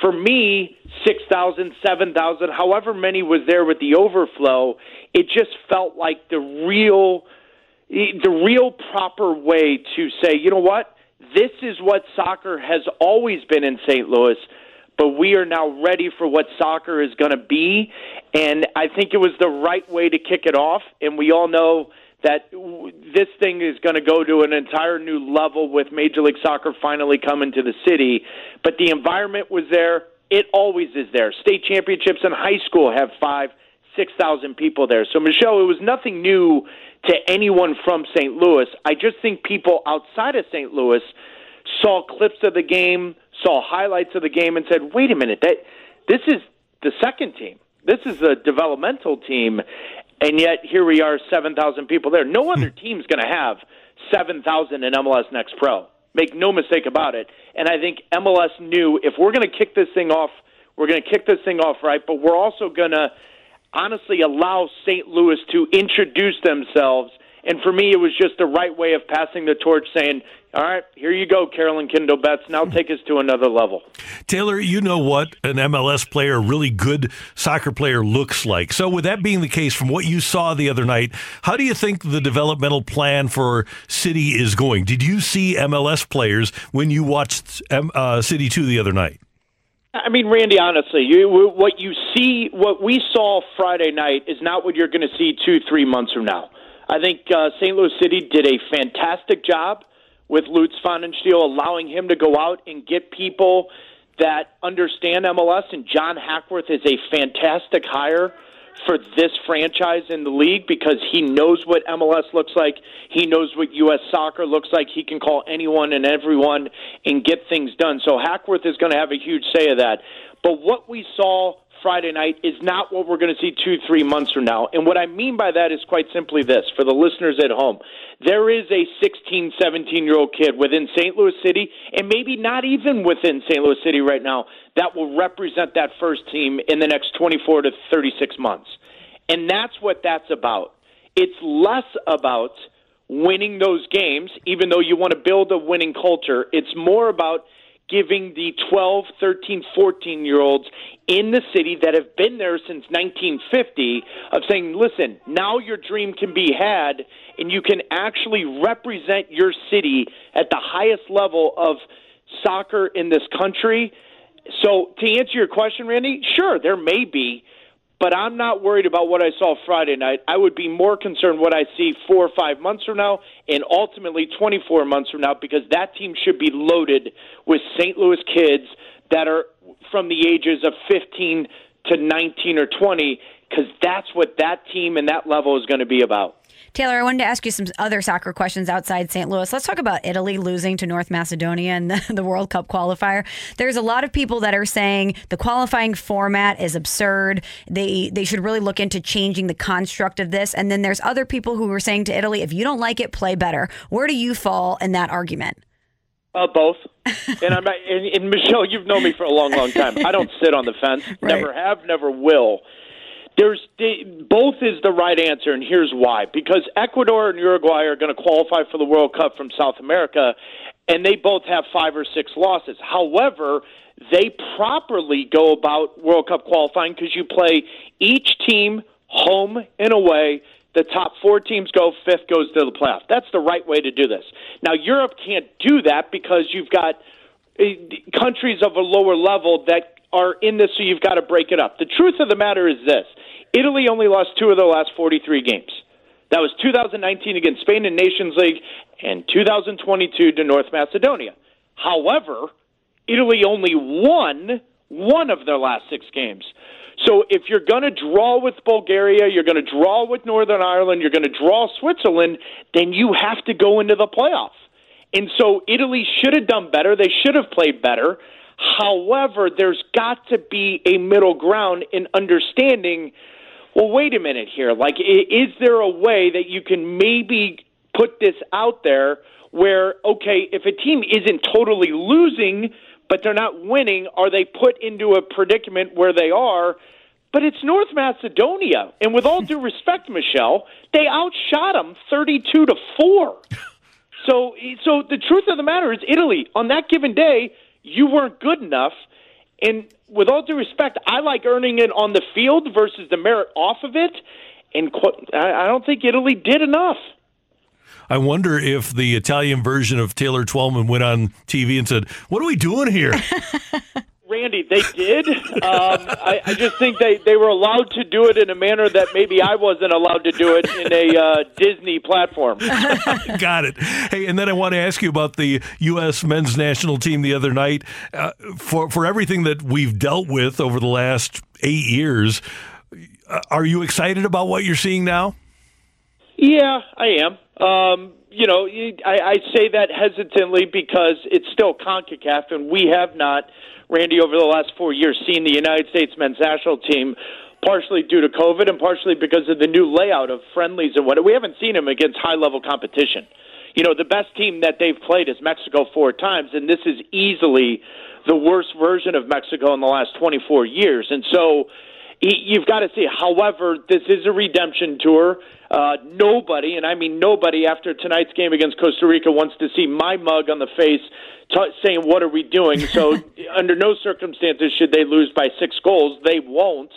[SPEAKER 21] for me, 6,000, 7,000, however many was there with the overflow, it just felt like the real the real proper way to say, you know what? This is what soccer has always been in St. Louis, but we are now ready for what soccer is going to be. And I think it was the right way to kick it off. And we all know that this thing is going to go to an entire new level with Major League Soccer finally coming to the city. But the environment was there. It always is there. State championships in high school have five, six thousand people there. So Michelle, it was nothing new to anyone from St. Louis. I just think people outside of St. Louis saw clips of the game, saw highlights of the game, and said, "Wait a minute, that this is the second team. This is a developmental team, and yet here we are, 7,000 people there. No other
[SPEAKER 2] Hmm.
[SPEAKER 21] team's going to have 7,000 in MLS Next Pro. Make no mistake about it. And I think MLS knew if we're going to kick this thing off, we're going to kick this thing off right, but we're also going to honestly allow St. Louis to introduce themselves. And for me, it was just the right way of passing the torch, saying, "All right, here you go, Carolyn Kindle Betts. Now take us to another level."
[SPEAKER 2] Taylor, you know what an MLS player, a really good soccer player, looks like. So, with that being the case, from what you saw the other night, how do you think the developmental plan for City is going? Did you see MLS players when you watched um, uh, City 2 the other night?
[SPEAKER 21] I mean, Randy, honestly, you, what you see, what we saw Friday night is not what you're going to see two, three months from now. I think uh, St. Louis City did a fantastic job with Lutz Pfannenstiel, allowing him to go out and get people that understand MLS. And John Hackworth is a fantastic hire for this franchise in the league because he knows what MLS looks like. He knows what U.S. soccer looks like. He can call anyone and everyone and get things done. So Hackworth is going to have a huge say of that. But what we saw Friday night is not what we're going to see two, three months from now. And what I mean by that is quite simply this for the listeners at home. There is a 16, 17 year old kid within St. Louis City, and maybe not even within St. Louis City right now, that will represent that first team in the next 24 to 36 months. And that's what that's about. It's less about winning those games, even though you want to build a winning culture. It's more about giving the 12, 13, 14 year olds in the city that have been there since 1950 of saying, listen, now your dream can be had and you can actually represent your city at the highest level of soccer in this country. So, to answer your question, Randy, sure, there may be, but I'm not worried about what I saw Friday night. I would be more concerned what I see four or five months from now and ultimately 24 months from now because that team should be loaded with St. Louis kids that are from the ages of 15 to 19 or 20 because that's what that team and that level is going to be about.
[SPEAKER 3] Taylor, I wanted to ask you some other soccer questions outside St. Louis. Let's talk about Italy losing to North Macedonia in the, the World Cup qualifier. There's a lot of people that are saying the qualifying format is absurd. They they should really look into changing the construct of this. And then there's other people who are saying to Italy, if you don't like it, play better. Where do you fall in that argument?
[SPEAKER 21] Uh, both. and I'm and, and Michelle, you've known me for a long, long time. I don't sit on the fence. Never have, never will. There's both is the right answer, and here's why: because Ecuador and Uruguay are going to qualify for the World Cup from South America, and they both have five or six losses. However, they properly go about World Cup qualifying because you play each team home and away. The top four teams go, fifth goes to the playoff. That's the right way to do this. Now, Europe can't do that because you've got eh, countries of a lower level that are in this, so you've got to break it up. The truth of the matter is this Italy only lost two of their last 43 games. That was 2019 against Spain in Nations League and 2022 to North Macedonia. However, Italy only won one of their last six games. So if you're going to draw with Bulgaria, you're going to draw with Northern Ireland, you're going to draw Switzerland, then you have to go into the playoff. And so Italy should have done better. They should have played better. However, there's got to be a middle ground in understanding. Well, wait a minute here. Like, is there a way that you can maybe put this out there where, okay, if a team isn't totally losing, but they're not winning, are they put into a predicament where they are? But it's North Macedonia, and with all due respect, Michelle, they outshot them thirty-two to four. So, so the truth of the matter is, Italy on that given day you weren't good enough. And with all due respect, I like earning it on the field versus the merit off of it. And I don't think Italy did enough.
[SPEAKER 2] I wonder if the Italian version of Taylor Twellman went on TV and said, "What are we doing here?"
[SPEAKER 21] Randy, they did. Um, I, I, just think they, they were allowed to do it in a manner that maybe I wasn't allowed to do it in a uh, Disney platform.
[SPEAKER 2] Got it. Hey, and then I want to ask you about the U.S. men's national team the other night. Uh, for for everything that we've dealt with over the last eight years, uh, are you excited about what you're seeing now?
[SPEAKER 21] Yeah, I am. Um, you know, I, I say that hesitantly because it's still CONCACAF, and we have not – Randy, over the last four years, seen the United States men's national team partially due to COVID and partially because of the new layout of friendlies and what we haven't seen them against high level competition. You know, the best team that they've played is Mexico four times, and this is easily the worst version of Mexico in the last 24 years. And so you've got to see. However, this is a redemption tour. Uh, nobody, and I mean nobody, after tonight's game against Costa Rica wants to see my mug on the face t- saying, What are we doing? So, under no circumstances should they lose by six goals. They won't.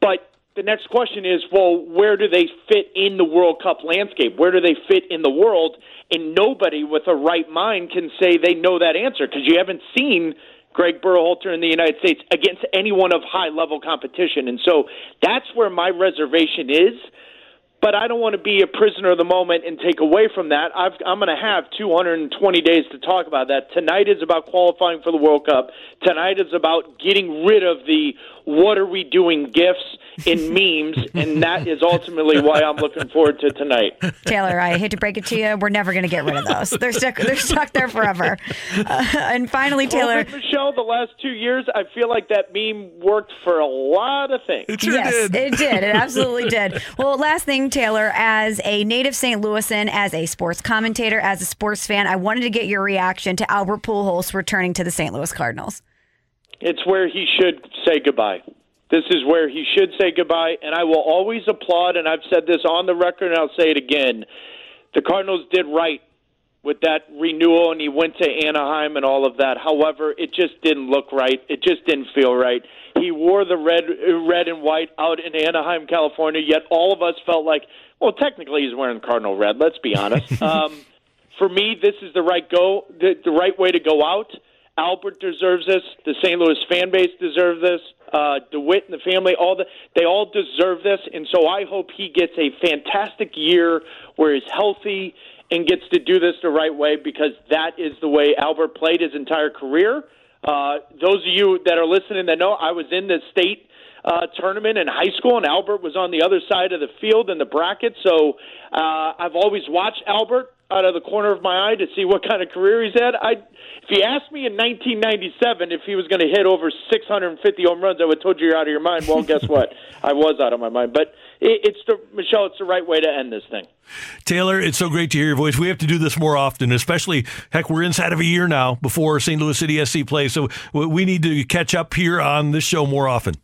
[SPEAKER 21] But the next question is, well, where do they fit in the World Cup landscape? Where do they fit in the world? And nobody with a right mind can say they know that answer because you haven't seen Greg Berhalter in the United States against anyone of high level competition. And so that's where my reservation is but I don't want to be a prisoner of the moment and take away from that. i am going to have 220 days to talk about that. Tonight is about qualifying for the World Cup. Tonight is about getting rid of the what are we doing gifts in memes, and that is ultimately why I'm looking forward to tonight.
[SPEAKER 3] Taylor, I hate to break it to you, we're never going to get rid of those. They're stuck. They're stuck there forever. Uh, and finally, Taylor,
[SPEAKER 21] well, Michelle, the last two years, I feel like that meme worked for a lot of things.
[SPEAKER 2] It sure
[SPEAKER 3] yes,
[SPEAKER 2] did.
[SPEAKER 3] it did. It absolutely did. Well, last thing, Taylor, as a native St. Louisan, as a sports commentator, as a sports fan, I wanted to get your reaction to Albert Pujols returning to the St. Louis Cardinals.
[SPEAKER 21] It's where he should say goodbye. This is where he should say goodbye, and I will always applaud, and I've said this on the record, and I'll say it again. The Cardinals did right with that renewal, and he went to Anaheim and all of that. However, it just didn't look right. It just didn't feel right. He wore the red, red and white out in Anaheim, California. Yet all of us felt like, well, technically he's wearing Cardinal red. Let's be honest. um, for me, this is the right go, the, the right way to go out. Albert deserves this. The St. Louis fan base deserves this. Uh, DeWitt and the family, all the they all deserve this, and so I hope he gets a fantastic year where he's healthy and gets to do this the right way because that is the way Albert played his entire career. Uh, those of you that are listening that know I was in the state uh, tournament in high school, and Albert was on the other side of the field in the bracket. So uh, I've always watched Albert out of the corner of my eye to see what kind of career he's had. I, if you asked me in 1997 if he was going to hit over 650 home runs, I would have told you you're out of your mind. Well, guess what? I was out of my mind. But it's the Michelle. It's the right way to end this thing.
[SPEAKER 2] Taylor, it's so great to hear your voice. We have to do this more often, especially heck, we're inside of a year now before St. Louis City SC plays, so we need to catch up here on this show more often.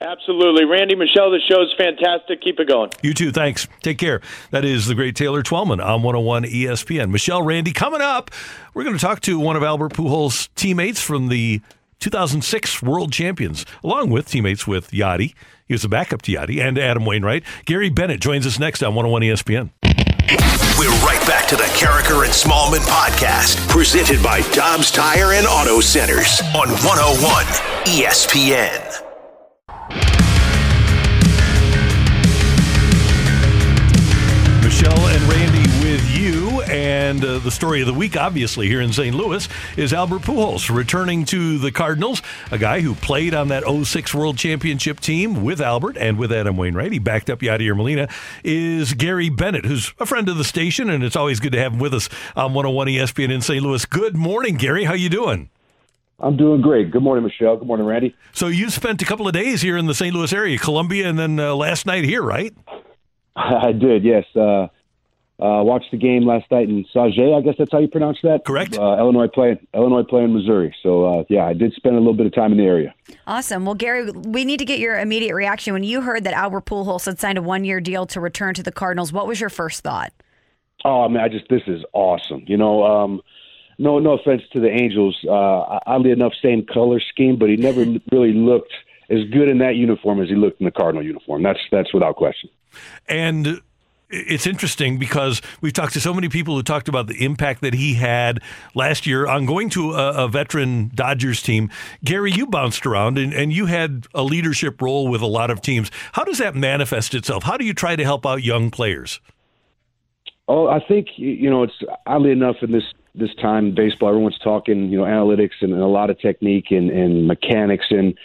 [SPEAKER 21] Absolutely. Randy, Michelle, the show's fantastic. Keep it going.
[SPEAKER 2] You too. Thanks. Take care. That is the great Taylor Twellman on 101 ESPN. Michelle, Randy, coming up, we're going to talk to one of Albert Pujols' teammates from the 2006 World Champions, along with teammates with Yadi. He was a backup to Yadi and Adam Wainwright. Gary Bennett joins us next on 101 ESPN.
[SPEAKER 5] We're right back to the Karraker and Smallmon podcast, presented by Dobbs Tire and Auto Centers on 101 ESPN.
[SPEAKER 2] Michelle and Randy. And uh, the story of the week, obviously, here in St. Louis, is Albert Pujols returning to the Cardinals, a guy who played on that 06 World Championship team with Albert and with Adam Wainwright. He backed up Yadier Molina, is Gary Bennett, who's a friend of the station, and it's always good to have him with us on 101 ESPN in St. Louis. Good morning, Gary. How you doing?
[SPEAKER 22] I'm doing great. Good morning, Michelle. Good morning, Randy.
[SPEAKER 2] So you spent a couple of days here in the St. Louis area, Columbia, and then uh, last night here, right?
[SPEAKER 22] I did, yes. Uh, uh, watched the game last night in Sauget. I guess that's how you pronounce that.
[SPEAKER 2] Correct.
[SPEAKER 22] Uh, Illinois playing Illinois playing Missouri. So uh, yeah, I did spend a little bit of time in the area.
[SPEAKER 3] Awesome. Well, Gary, we need to get your immediate reaction when you heard that Albert Pujols had signed a one-year deal to return to the Cardinals. What was your first thought?
[SPEAKER 22] Oh, I mean, I just this is awesome. You know, um, no no offense to the Angels. Uh, oddly enough, same color scheme, but he never really looked as good in that uniform as he looked in the Cardinal uniform. That's that's without question.
[SPEAKER 2] And it's interesting because we've talked to so many people who talked about the impact that he had last year on going to a, a veteran Dodgers team. Gary, you bounced around and, and you had a leadership role with a lot of teams. How does that manifest itself? How do you try to help out young players?
[SPEAKER 22] Oh, I think you know it's oddly enough in this this time in baseball, everyone's talking you know analytics and, and a lot of technique and, and mechanics and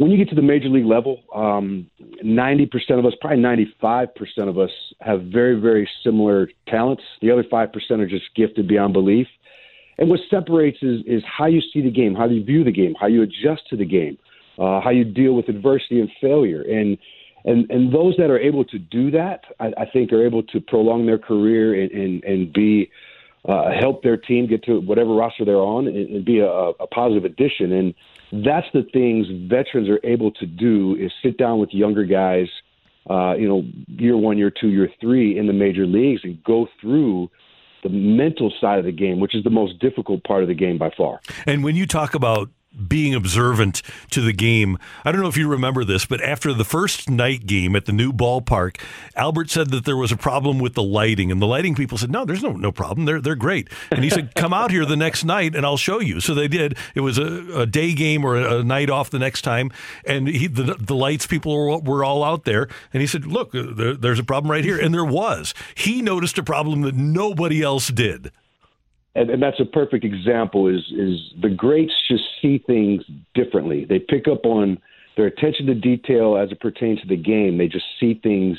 [SPEAKER 22] when you get to the major league level, um, 90% of us, probably 95% of us, have very, very similar talents. The other 5% are just gifted beyond belief. And what separates is, is how you see the game, how you view the game, how you adjust to the game, uh, how you deal with adversity and failure. And, and, and those that are able to do that, I, I think, are able to prolong their career and, and, and be uh, help their team get to whatever roster they're on and, and be a, a positive addition. And that's the things veterans are able to do is sit down with younger guys, uh, you know, year one, year two, year three in the major leagues and go through the mental side of the game, which is the most difficult part of the game by far.
[SPEAKER 2] And when you talk about being observant to the game. I don't know if you remember this, but after the first night game at the new ballpark, Albert said that there was a problem with the lighting, and the lighting people said, "No, there's no no problem. They're they're great." And he said, "Come out here the next night, and I'll show you." So they did. It was a, a day game or a, a, night off the next time, and he the, the lights people were, were all out there, and he said, "Look, there, there's a problem right here," and there was. He noticed a problem that nobody else did
[SPEAKER 22] and, and that's a perfect example is is the greats just see things differently. They pick up on their attention to detail as it pertains to the game. They just see things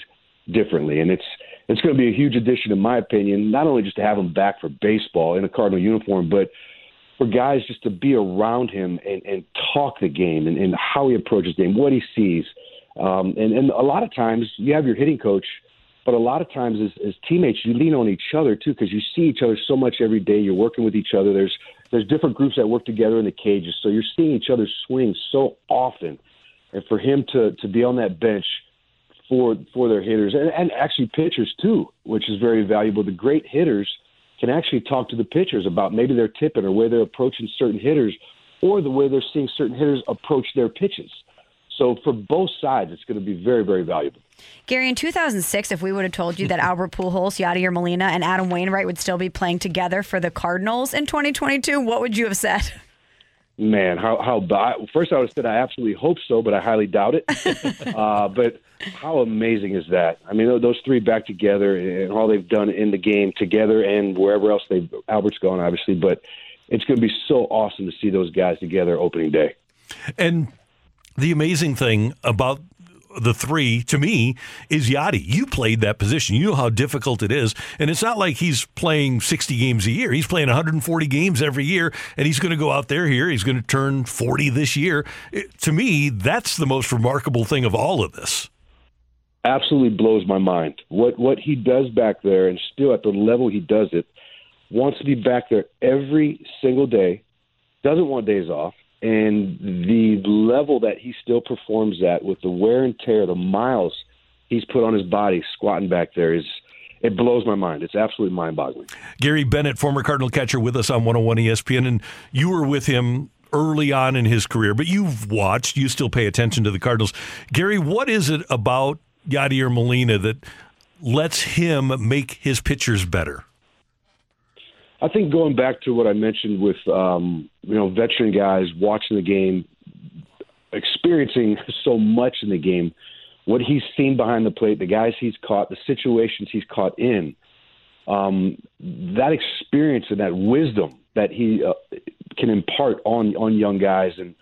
[SPEAKER 22] differently. And it's it's going to be a huge addition in my opinion not only just to have him back for baseball in a cardinal uniform but for guys just to be around him and, and talk the game and, and how he approaches the game what he sees. Um, and, and a lot of times you have your hitting coach – but a lot of times, as, as teammates, you lean on each other too because you see each other so much every day. You're working with each other. There's there's different groups that work together in the cages, so you're seeing each other swing so often. And for him to to be on that bench for for their hitters and, and actually pitchers too, which is very valuable. The great hitters can actually talk to the pitchers about maybe their tipping or where they're approaching certain hitters, or the way they're seeing certain hitters approach their pitches. So for both sides, it's going to be very, very valuable.
[SPEAKER 3] Gary, in 2006, if we would have told you that Albert Pujols, Yadier Molina, and Adam Wainwright would still be playing together for the Cardinals in 2022, what would you have said?
[SPEAKER 22] Man, how how first I would have said I absolutely hope so, but I highly doubt it. uh, but how amazing is that? I mean, those three back together and all they've done in the game together and wherever else they Albert's gone, obviously. But it's going to be so awesome to see those guys together opening day.
[SPEAKER 2] And the amazing thing about the three to me is Yadi. You played that position. You know how difficult it is. And it's not like he's playing 60 games a year. He's playing 140 games every year, and he's going to go out there here. He's going to turn 40 this year. It, to me, that's the most remarkable thing of all of this.
[SPEAKER 22] Absolutely blows my mind. What what he does back there, and still at the level he does it, wants to be back there every single day. Doesn't want days off and the level that he still performs at with the wear and tear, the miles he's put on his body squatting back there is it blows my mind. It's absolutely mind boggling.
[SPEAKER 2] Gary Bennett, former Cardinal catcher, with us on 101 ESPN, and you were with him early on in his career, but you've watched, you still pay attention to the Cardinals. Gary, what is it about Yadier Molina that lets him make his pitchers better?
[SPEAKER 22] I think going back to what I mentioned with um, you know veteran guys watching the game, experiencing so much in the game, what he's seen behind the plate, the guys he's caught, the situations he's caught in, um, that experience and that wisdom that he uh, can impart on on young guys, and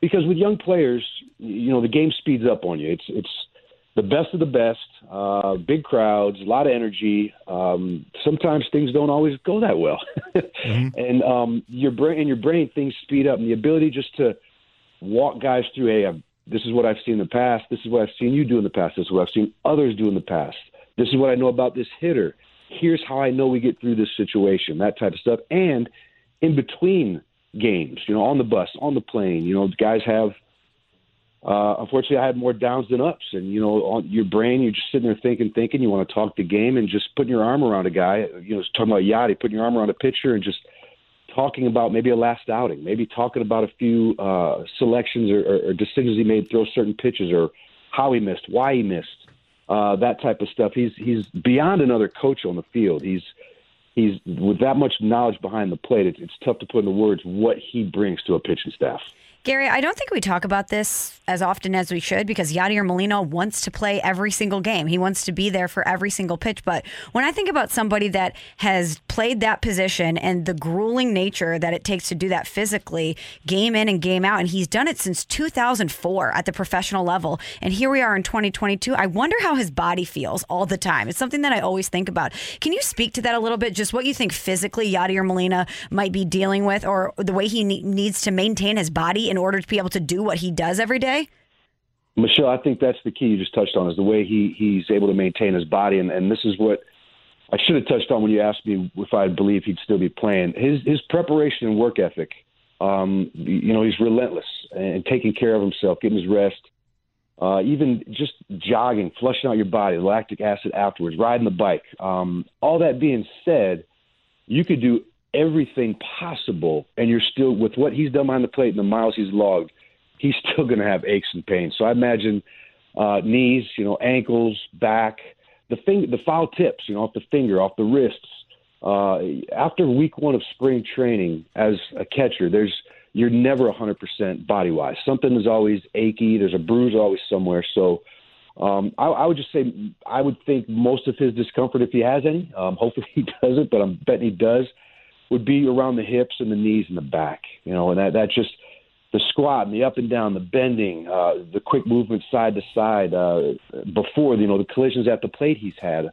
[SPEAKER 22] because with young players, you know the game speeds up on you. It's it's the best of the best, uh, big crowds, a lot of energy. Um, sometimes things don't always go that well, mm-hmm. and um, your brain in your brain things speed up, and the ability just to walk guys through. Hey, I've, this is what I've seen in the past. This is what I've seen you do in the past. This is what I've seen others do in the past. This is what I know about this hitter. Here's how I know we get through this situation. That type of stuff, and in between games, you know, on the bus, on the plane, you know, guys have uh, unfortunately, I had more downs than ups. And you know, on your brain, you're just sitting there thinking, thinking. You want to talk the game and just putting your arm around a guy. You know, talking about Yadi, putting your arm around a pitcher and just talking about maybe a last outing, maybe talking about a few uh, selections or, or, or decisions he made, throw certain pitches, or how he missed, why he missed, uh, that type of stuff. He's he's beyond another coach on the field. He's he's with that much knowledge behind the plate. It's, it's tough to put into words what he brings to a pitching staff.
[SPEAKER 3] Gary, I don't think we talk about this as often as we should because Yadier Molina wants to play every single game. He wants to be there for every single pitch. But when I think about somebody that has played that position and the grueling nature that it takes to do that physically, game in and game out, and he's done it since 2004 at the professional level. And here we are in 2022. I wonder how his body feels all the time. It's something that I always think about. Can you speak to that a little bit? Just what you think physically Yadier Molina might be dealing with or the way he ne- needs to maintain his body in order to be able to do what he does every day?
[SPEAKER 22] Michelle, I think that's the key you just touched on is the way he he's able to maintain his body, and, and this is what I should have touched on when you asked me if I believe he'd still be playing. His his preparation and work ethic. Um, you know, he's relentless and taking care of himself, getting his rest. Uh, even just jogging, flushing out your body, lactic acid afterwards, riding the bike. Um, all that being said, you could do everything possible, and you're still with what he's done behind the plate and the miles he's logged, he's still going to have aches and pains. So I imagine uh, knees, you know, ankles, back, the thing, the foul tips, you know, off the finger, off the wrists. Uh, after week one of spring training, as a catcher, there's you're never 100% body wise. Something is always achy. There's a bruise always somewhere. So. Um, I, I would just say I would think most of his discomfort, if he has any, um, hopefully he doesn't, but I'm betting he does, would be around the hips and the knees and the back. You know, and that that just the squat and the up and down, the bending, uh, the quick movement side to side. Uh, before you know the collisions at the plate he's had,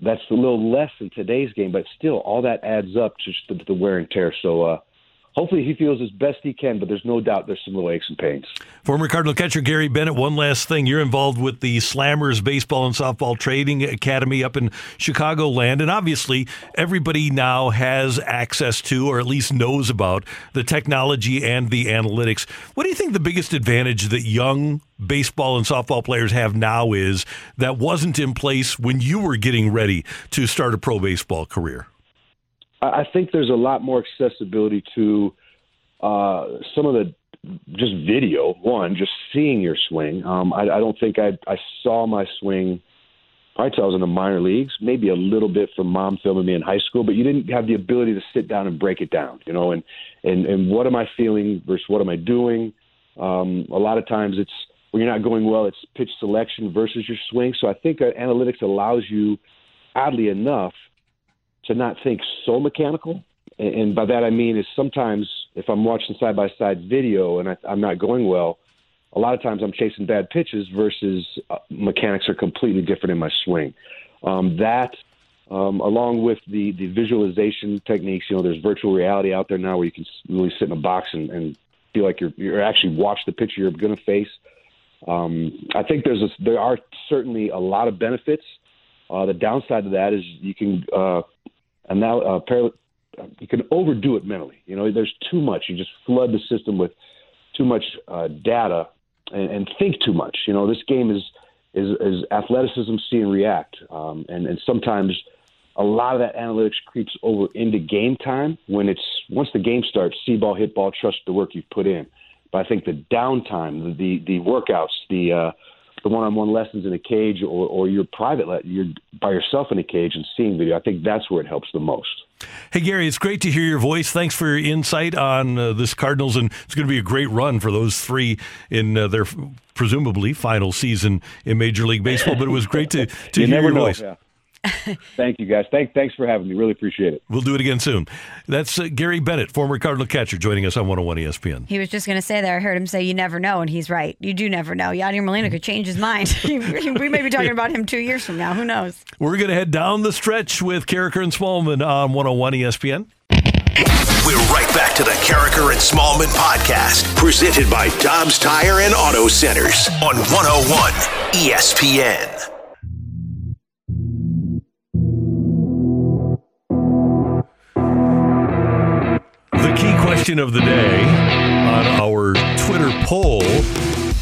[SPEAKER 22] that's a little less in today's game, but still all that adds up to the, the wear and tear. So uh, hopefully he feels as best he can, but there's no doubt there's some little aches and pains.
[SPEAKER 2] Former Cardinal catcher Gary Bennett, one last thing. You're involved with the Slammers Baseball and Softball Trading Academy up in Chicagoland, and obviously everybody now has access to, or at least knows about, the technology and the analytics. What do you think the biggest advantage that young baseball and softball players have now is that wasn't in place when you were getting ready to start a pro baseball career?
[SPEAKER 22] I think there's a lot more accessibility to uh, some of the just video. One, just seeing your swing. Um, I, I don't think I, I saw my swing probably till I was in the minor leagues, maybe a little bit from mom filming me in high school, but you didn't have the ability to sit down and break it down, you know, and, and, and what am I feeling versus what am I doing? Um, a lot of times it's when you're not going well, it's pitch selection versus your swing. So I think uh, analytics allows you, oddly enough, to not think so mechanical. And by that I mean is sometimes if I'm watching side by side video and I, I'm not going well, a lot of times I'm chasing bad pitches versus uh, mechanics are completely different in my swing. Um, that, um, along with the, the visualization techniques, you know, there's virtual reality out there now where you can really sit in a box and, and feel like you're, you're actually watch the pitcher you're going to face. Um, I think there's a, there are certainly a lot of benefits. Uh, the downside to that is you can uh, and now uh, par- you can overdo it mentally. You know, there's too much. You just flood the system with too much uh, data and, and think too much. You know, this game is is, is athleticism, see and react, um, and and sometimes a lot of that analytics creeps over into game time when it's once the game starts, see ball, hit ball, trust the work you've put in. But I think the downtime, the the workouts, the uh, the one-on-one lessons in a cage, or or your private, le- you're by yourself in a cage and seeing video. I think that's where it helps the most.
[SPEAKER 2] Hey, Gary, it's great to hear your voice. Thanks for your insight on uh, this Cardinals, and it's going to be a great run for those three in uh, their presumably final season in Major League Baseball. But it was great to, to hear your
[SPEAKER 22] know,
[SPEAKER 2] voice.
[SPEAKER 22] Yeah. Thank you, guys. Thank, thanks for having me. Really appreciate it.
[SPEAKER 2] We'll do it again soon. That's uh, Gary Bennett, former Cardinal catcher, joining us on 101 ESPN.
[SPEAKER 3] He was just going to say there. I heard him say, "You never know," and he's right. You do never know. Yadier Molina could change his mind. we may be talking about him two years from now. Who knows?
[SPEAKER 2] We're going to head down the stretch with Karraker and Smallmon on 101 ESPN.
[SPEAKER 5] We're right back to the Karraker and Smallmon podcast, presented by Dobbs Tire and Auto Centers on 101 ESPN.
[SPEAKER 2] Question of the day on our Twitter poll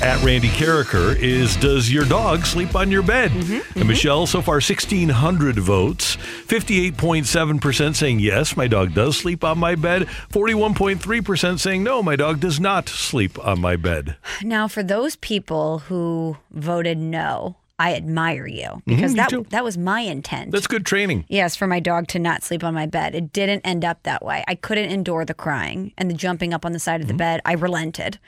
[SPEAKER 2] at Randy Karraker is Does your dog sleep on your bed? Mm-hmm, and mm-hmm. Michelle, so far 1,600 votes. 58.7% saying yes, my dog does sleep on my bed. 41.3% saying no, my dog does not sleep on my bed.
[SPEAKER 3] Now, for those people who voted no, I admire you mm-hmm, because
[SPEAKER 2] me
[SPEAKER 3] that
[SPEAKER 2] too.
[SPEAKER 3] that was my intent.
[SPEAKER 2] That's good training.
[SPEAKER 3] Yes, for my dog to not sleep on my bed. It didn't end up that way. I couldn't endure the crying and the jumping up on the side of the mm-hmm. bed. I relented.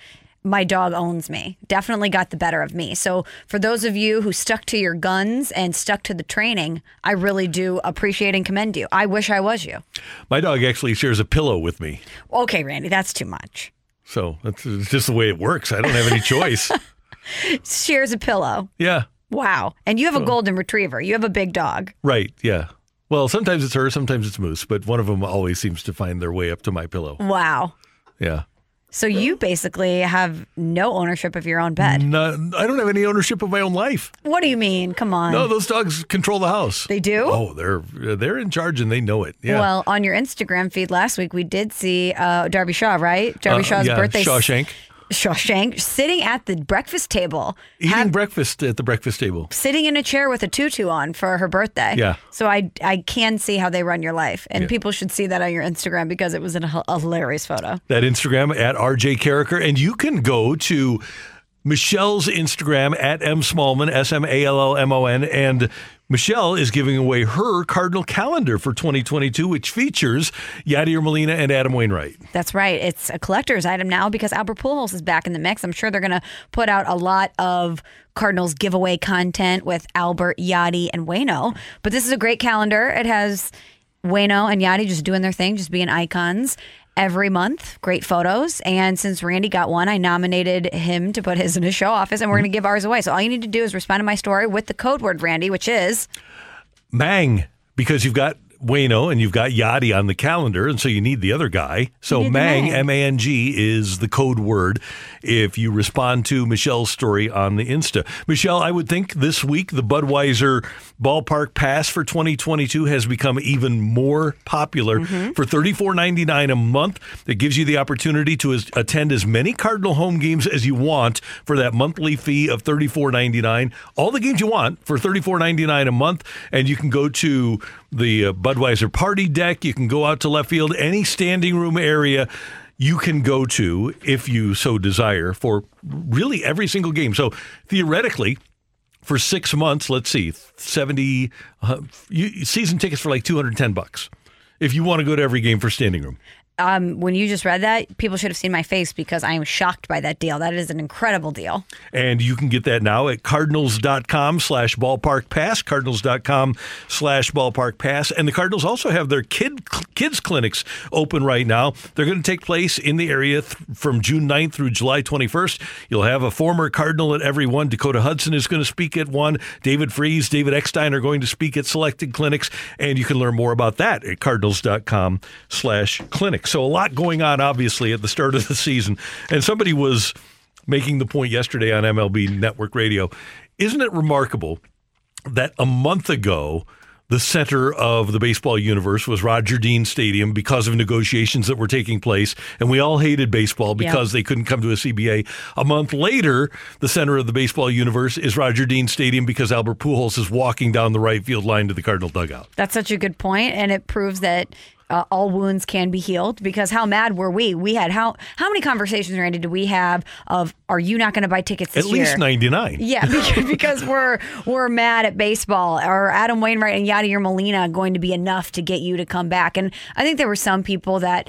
[SPEAKER 3] My dog owns me. Definitely got the better of me. So, for those of you who stuck to your guns and stuck to the training, I really do appreciate and commend you. I wish I was you.
[SPEAKER 2] My dog actually shares a pillow with me.
[SPEAKER 3] Okay, Randy, that's too much.
[SPEAKER 2] So that's it's just the way it works. I don't have any choice.
[SPEAKER 3] Shares a pillow.
[SPEAKER 2] yeah.
[SPEAKER 3] Wow. And you have a golden retriever. You have a big dog.
[SPEAKER 2] Right. Yeah. Well, sometimes it's her, sometimes it's Moose, but one of them always seems to find their way up to my pillow.
[SPEAKER 3] Wow.
[SPEAKER 2] Yeah.
[SPEAKER 3] So you basically have no ownership of your own bed.
[SPEAKER 2] No, I don't have any ownership of my own life.
[SPEAKER 3] What do you mean? Come on.
[SPEAKER 2] No, those dogs control the house.
[SPEAKER 3] They do?
[SPEAKER 2] Oh, they're they're in charge and they know it. Yeah.
[SPEAKER 3] Well, on your Instagram feed last week, we did see uh, Darby Shaw, right? Darby
[SPEAKER 2] Uh,
[SPEAKER 3] Shaw's
[SPEAKER 2] yeah,
[SPEAKER 3] birthday.
[SPEAKER 2] Shawshank.
[SPEAKER 3] Shawshank sitting at the breakfast table,
[SPEAKER 2] Eating breakfast at the breakfast table.
[SPEAKER 3] sitting in a chair with a tutu on for her birthday.
[SPEAKER 2] Yeah.
[SPEAKER 3] So I I can see how they run your life, and
[SPEAKER 2] Yeah.
[SPEAKER 3] people should see that on your Instagram because it was an, a hilarious photo.
[SPEAKER 2] That Instagram at RJ Karraker. And you can go to Michelle's Instagram at M Smallmon, S M A L L M O N. And Michelle is giving away her Cardinal calendar for 2022, which features Yadier Molina and Adam Wainwright.
[SPEAKER 3] That's right. It's a collector's item now because Albert Pujols is back in the mix. I'm sure they're going to put out a lot of Cardinals giveaway content with Albert, Yadi, and Wayno. But this is a great calendar. It has Wayno and Yadi just doing their thing, just being icons every month. Great photos. And since Randy got one, I nominated him to put his in his show office, and we're going to mm-hmm. give ours away. So all you need to do is respond to my story with the code word Randy, which is
[SPEAKER 2] Mang, because you've got Wayno and you've got Yadi on the calendar, and so you need the other guy. So Mang. M A N G, is the code word if you respond to Michelle's story on the Insta. Michelle, I would think this week the Budweiser Ballpark Pass for 2022 has become even more popular. For $34.99 a month, it gives you the opportunity to as- attend as many Cardinal home games as you want for that monthly fee of $34.99. All the games you want for $34.99 a month, and you can go to the uh, Budweiser party deck. You can go out to left field, any standing room area you can go to if you so desire for really every single game. So theoretically, for six months, let's see, 70 uh, you, season tickets for like 210 bucks if you want to go to every game for standing room.
[SPEAKER 3] Um, when you just read that, people should have seen my face because I am shocked by that deal. That is an incredible deal.
[SPEAKER 2] And you can get that now at cardinals.com slash ballpark pass, cardinals.com slash ballpark pass. And the Cardinals also have their kid kids clinics open right now. They're going to take place in the area th- from June 9th through July 21st. You'll have a former Cardinal at every one. Dakota Hudson is going to speak at one. David Freese, David Eckstein are going to speak at selected clinics. And you can learn more about that at cardinals.com slash So a lot going on, obviously, at the start of the season. And somebody was making the point yesterday on MLB Network Radio. Isn't it remarkable that a month ago, the center of the baseball universe was Roger Dean Stadium because of negotiations that were taking place, and we all hated baseball because yeah. they couldn't come to a CBA. A month later, the center of the baseball universe is Roger Dean Stadium because Albert Pujols is walking down the right field line to the Cardinal dugout.
[SPEAKER 3] That's such a good point, and it proves that uh, all wounds can be healed because how mad were we? We had how how many conversations, Randy, did we have of are you not going to buy tickets this
[SPEAKER 2] At
[SPEAKER 3] year?
[SPEAKER 2] least ninety nine.
[SPEAKER 3] Yeah, because, because we're we're mad at baseball. Or Adam Wainwright and Yadier Molina going to be enough to get you to come back? And I think there were some people that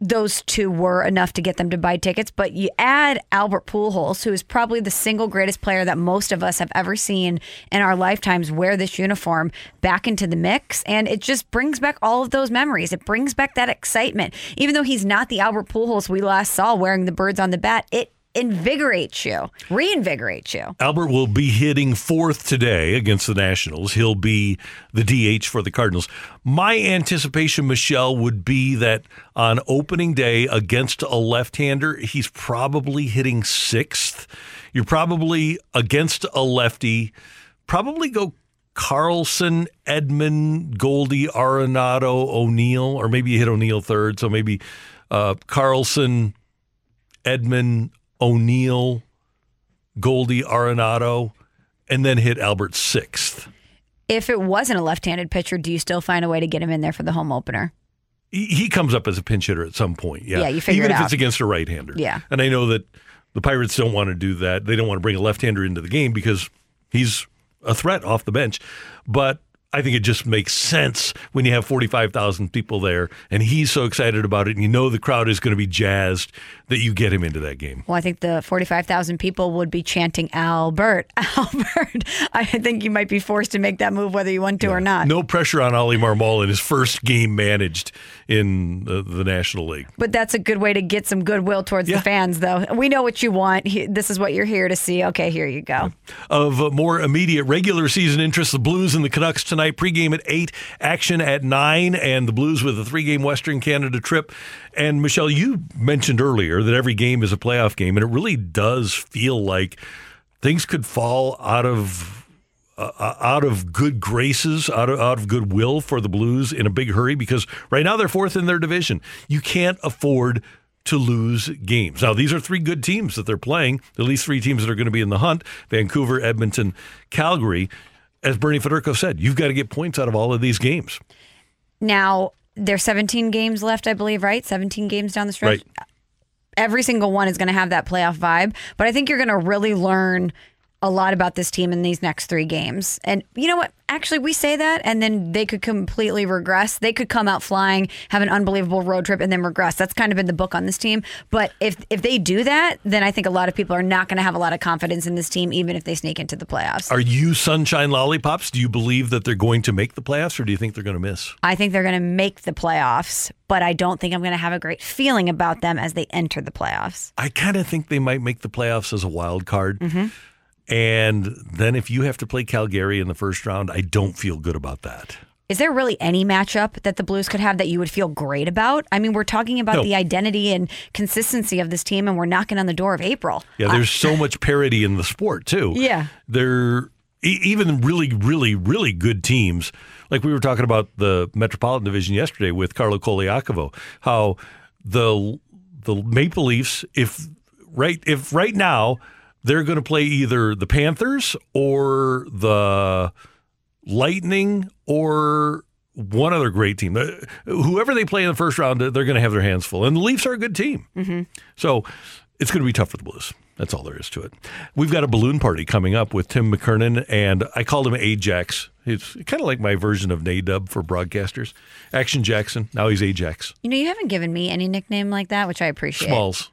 [SPEAKER 3] those two were enough to get them to buy tickets. But you add Albert Pujols, who is probably the single greatest player that most of us have ever seen in our lifetimes wear this uniform back into the mix, and it just brings back all of those memories. It brings back that excitement. Even though he's not the Albert Pujols we last saw wearing the birds on the bat, it invigorates you, reinvigorates you.
[SPEAKER 2] Albert will be hitting fourth today against the Nationals. He'll be the DH for the Cardinals. My anticipation, Michelle, would be that on opening day against a left hander, he's probably hitting sixth. You're probably against a lefty, probably go Carlson, Edman, Goldie, Arenado, O'Neill, or maybe you hit O'Neill third. So maybe uh, Carlson, Edman, O'Neill, Goldie, Arenado, and then hit Albert sixth.
[SPEAKER 3] If it wasn't a left-handed pitcher, do you still find a way to get him in there for the home opener?
[SPEAKER 2] He, he comes up as a pinch hitter at some point. Yeah,
[SPEAKER 3] yeah you figure
[SPEAKER 2] even
[SPEAKER 3] it
[SPEAKER 2] if
[SPEAKER 3] out.
[SPEAKER 2] it's against a right-hander.
[SPEAKER 3] Yeah,
[SPEAKER 2] and I know that the Pirates don't want to do that. They don't want to bring a left-hander into the game because he's a threat off the bench. But I think it just makes sense when you have 45,000 people there and he's so excited about it and you know the crowd is going to be jazzed that you get him into that game.
[SPEAKER 3] Well, I think the 45,000 people would be chanting Albert, Albert. I think you might be forced to make that move whether you want to yeah. or not.
[SPEAKER 2] No pressure on Oli Marmol in his first game managed in the, the, National League.
[SPEAKER 3] But that's a good way to get some goodwill towards yeah. the fans, though. We know what you want. This is what you're here to see. Okay, here you go.
[SPEAKER 2] Of more immediate regular season interest, the Blues and the Canucks tonight tonight. Pregame at 8, action at 9, and the Blues with a three game Western Canada trip. And Michelle, you mentioned earlier that every game is a playoff game, and it really does feel like things could fall out of. Uh, out of good graces, out of, out of goodwill for the Blues in a big hurry because right now they're fourth in their division. You can't afford to lose games. Now, these are three good teams that they're playing, at least three teams that are going to be in the hunt Vancouver, Edmonton, Calgary as Bernie Federko said, you've got to get points out of all of these games.
[SPEAKER 3] Now, there's 17 games left, I believe, right? 17 games down the stretch.
[SPEAKER 2] Right.
[SPEAKER 3] Every single one is going to have that playoff vibe, but I think you're going to really learn a lot about this team in these next three games. And you know what? Actually, we say that, and then they could completely regress. They could come out flying, have an unbelievable road trip, and then regress. That's kind of been the book on this team. But if if they do that, then I think a lot of people are not going to have a lot of confidence in this team, even if they sneak into the playoffs.
[SPEAKER 2] Are you sunshine lollipops? Do you believe that they're going to make the playoffs, or do you think they're going to miss?
[SPEAKER 3] I think they're going to make the playoffs, but I don't think I'm going to have a great feeling about them as they enter the playoffs.
[SPEAKER 2] I kind of think they might make the playoffs as a wild card.
[SPEAKER 3] Mm-hmm.
[SPEAKER 2] And then if you have to play Calgary in the first round, I don't feel good about that.
[SPEAKER 3] Is there really any matchup that the Blues could have that you would feel great about? I mean, we're talking about
[SPEAKER 2] No.
[SPEAKER 3] the identity and consistency of this team, and we're knocking on the door of April.
[SPEAKER 2] Yeah, uh, there's so much parity in the sport too.
[SPEAKER 3] Yeah.
[SPEAKER 2] They're e- even really, really, really good teams. Like we were talking about the Metropolitan Division yesterday with Carlo Colaiacovo, how the the Maple Leafs, if right if right now they're going to play either the Panthers or the Lightning or one other great team. Uh, Whoever they play in the first round, they're going to have their hands full. And the Leafs are a good team.
[SPEAKER 3] Mm-hmm.
[SPEAKER 2] So it's going to be tough for the Blues. That's all there is to it. We've got a balloon party coming up with Tim McKernan, and I called him Ajax It's kind of like my version of Nadub for broadcasters. Action Jackson. Now he's Ajax.
[SPEAKER 3] You know, you haven't given me any nickname like that, which I appreciate.
[SPEAKER 2] Smalls.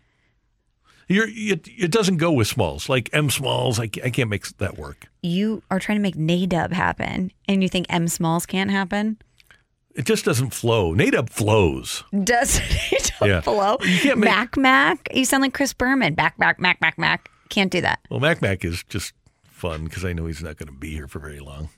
[SPEAKER 2] You're, it, it doesn't go with Smalls. Like M Smalls, I, I can't make that work.
[SPEAKER 3] You are trying to make Nadub happen, and you think M Smalls can't happen?
[SPEAKER 2] It just doesn't flow. Nadub flows.
[SPEAKER 3] Does it
[SPEAKER 2] Yeah.
[SPEAKER 3] below?
[SPEAKER 2] You can't make-
[SPEAKER 3] Mac Mac. You sound like Chris Berman. Back Mac Mac Mac Mac. Can't do that.
[SPEAKER 2] Well, Mac Mac is just fun because I know he's not going to be here for very long.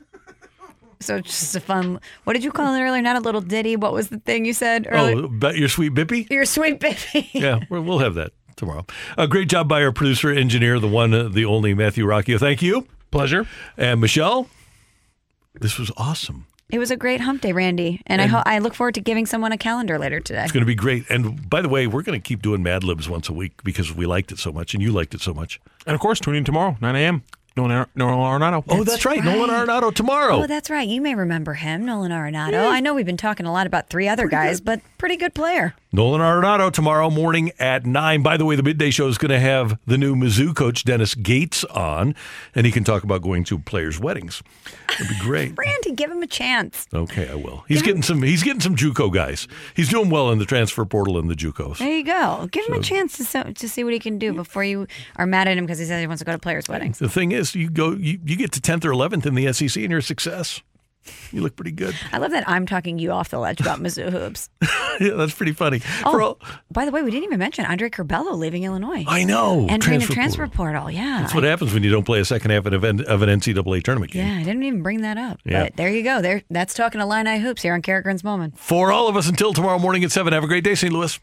[SPEAKER 3] So it's just a fun. What did you call it earlier? Not a little ditty. What was the thing you said oh, earlier?
[SPEAKER 2] Oh, bet your sweet Bippy?
[SPEAKER 3] Your sweet baby.
[SPEAKER 2] yeah, we'll we'll have that tomorrow. A great job by our producer, engineer, the one, uh, the only Matthew Rocchio. Thank you.
[SPEAKER 1] Pleasure.
[SPEAKER 2] And Michelle, this was awesome.
[SPEAKER 3] It was a great hump day, Randy, and, I
[SPEAKER 2] And-
[SPEAKER 3] ho- I look forward to giving someone a calendar later today.
[SPEAKER 2] It's going to be great. And by the way, we're going to keep doing Mad Libs once a week because we liked it so much and you liked it so much.
[SPEAKER 1] And of course, tune in tomorrow, 9 a.m. Nolan, Ar- Nolan Arenado.
[SPEAKER 2] oh, that's right. Nolan Arenado tomorrow.
[SPEAKER 3] Oh, that's right. You may remember him, Nolan Arenado. I know we've been talking a lot about three other guys, but pretty good player.
[SPEAKER 2] Nolan Arenado tomorrow morning at 9. By the way, the midday show is going to have the new Mizzou coach, Dennis Gates, on, and he can talk about going to players' weddings. It'd be great.
[SPEAKER 3] Randy, give him a chance.
[SPEAKER 2] Okay, I will. He's getting some. He's getting some JUCO guys. He's doing well in the transfer portal and the JUCOs.
[SPEAKER 3] There you go. Give him a chance to so, to see what he can do before you are mad at him because he says he wants to go to players' weddings.
[SPEAKER 2] The thing is, you go, you, you get to tenth or eleventh in the SEC, and you're a success. You look pretty good.
[SPEAKER 3] I love that I'm talking you off the ledge about Mizzou hoops.
[SPEAKER 2] yeah, that's pretty funny.
[SPEAKER 3] Oh,
[SPEAKER 2] For all-
[SPEAKER 3] by the way, we didn't even mention Andre Curbelo leaving Illinois.
[SPEAKER 2] I know.
[SPEAKER 3] Entering
[SPEAKER 2] Transfer
[SPEAKER 3] the transfer portal. Yeah.
[SPEAKER 2] that's what happens when you don't play a second half of an, of an NCAA tournament game.
[SPEAKER 3] yeah, I didn't even bring that up.
[SPEAKER 2] Yeah.
[SPEAKER 3] But there you go. There that's talking to Line Hoops here on Karraker and Smallmon.
[SPEAKER 2] For all of us until tomorrow morning at seven. Have a great day, St. Louis.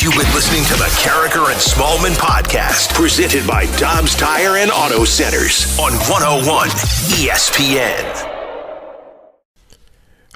[SPEAKER 5] You've been listening to the Karraker and Smallmon podcast, presented by Dobbs Tire and Auto Centers on 101 ESPN.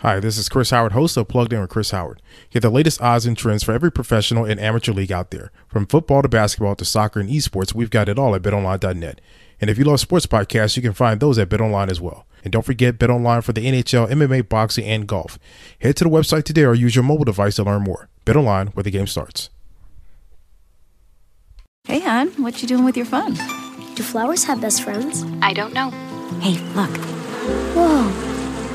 [SPEAKER 23] Hi, this is Chris Howard, host of Plugged In with Chris Howard. Get the latest odds and trends for every professional and amateur league out there. From football to basketball to soccer and esports, we've got it all at betonline.net. And if you love sports podcasts, you can find those at BetOnline as well. And don't forget BetOnline for the NHL, MMA, boxing, and golf. Head to the website today or use your mobile device to learn more. BetOnline, where the game starts.
[SPEAKER 24] Hey, hon, what you doing with your phone?
[SPEAKER 25] Do flowers have best friends?
[SPEAKER 24] I don't know. Hey, look.
[SPEAKER 25] Whoa.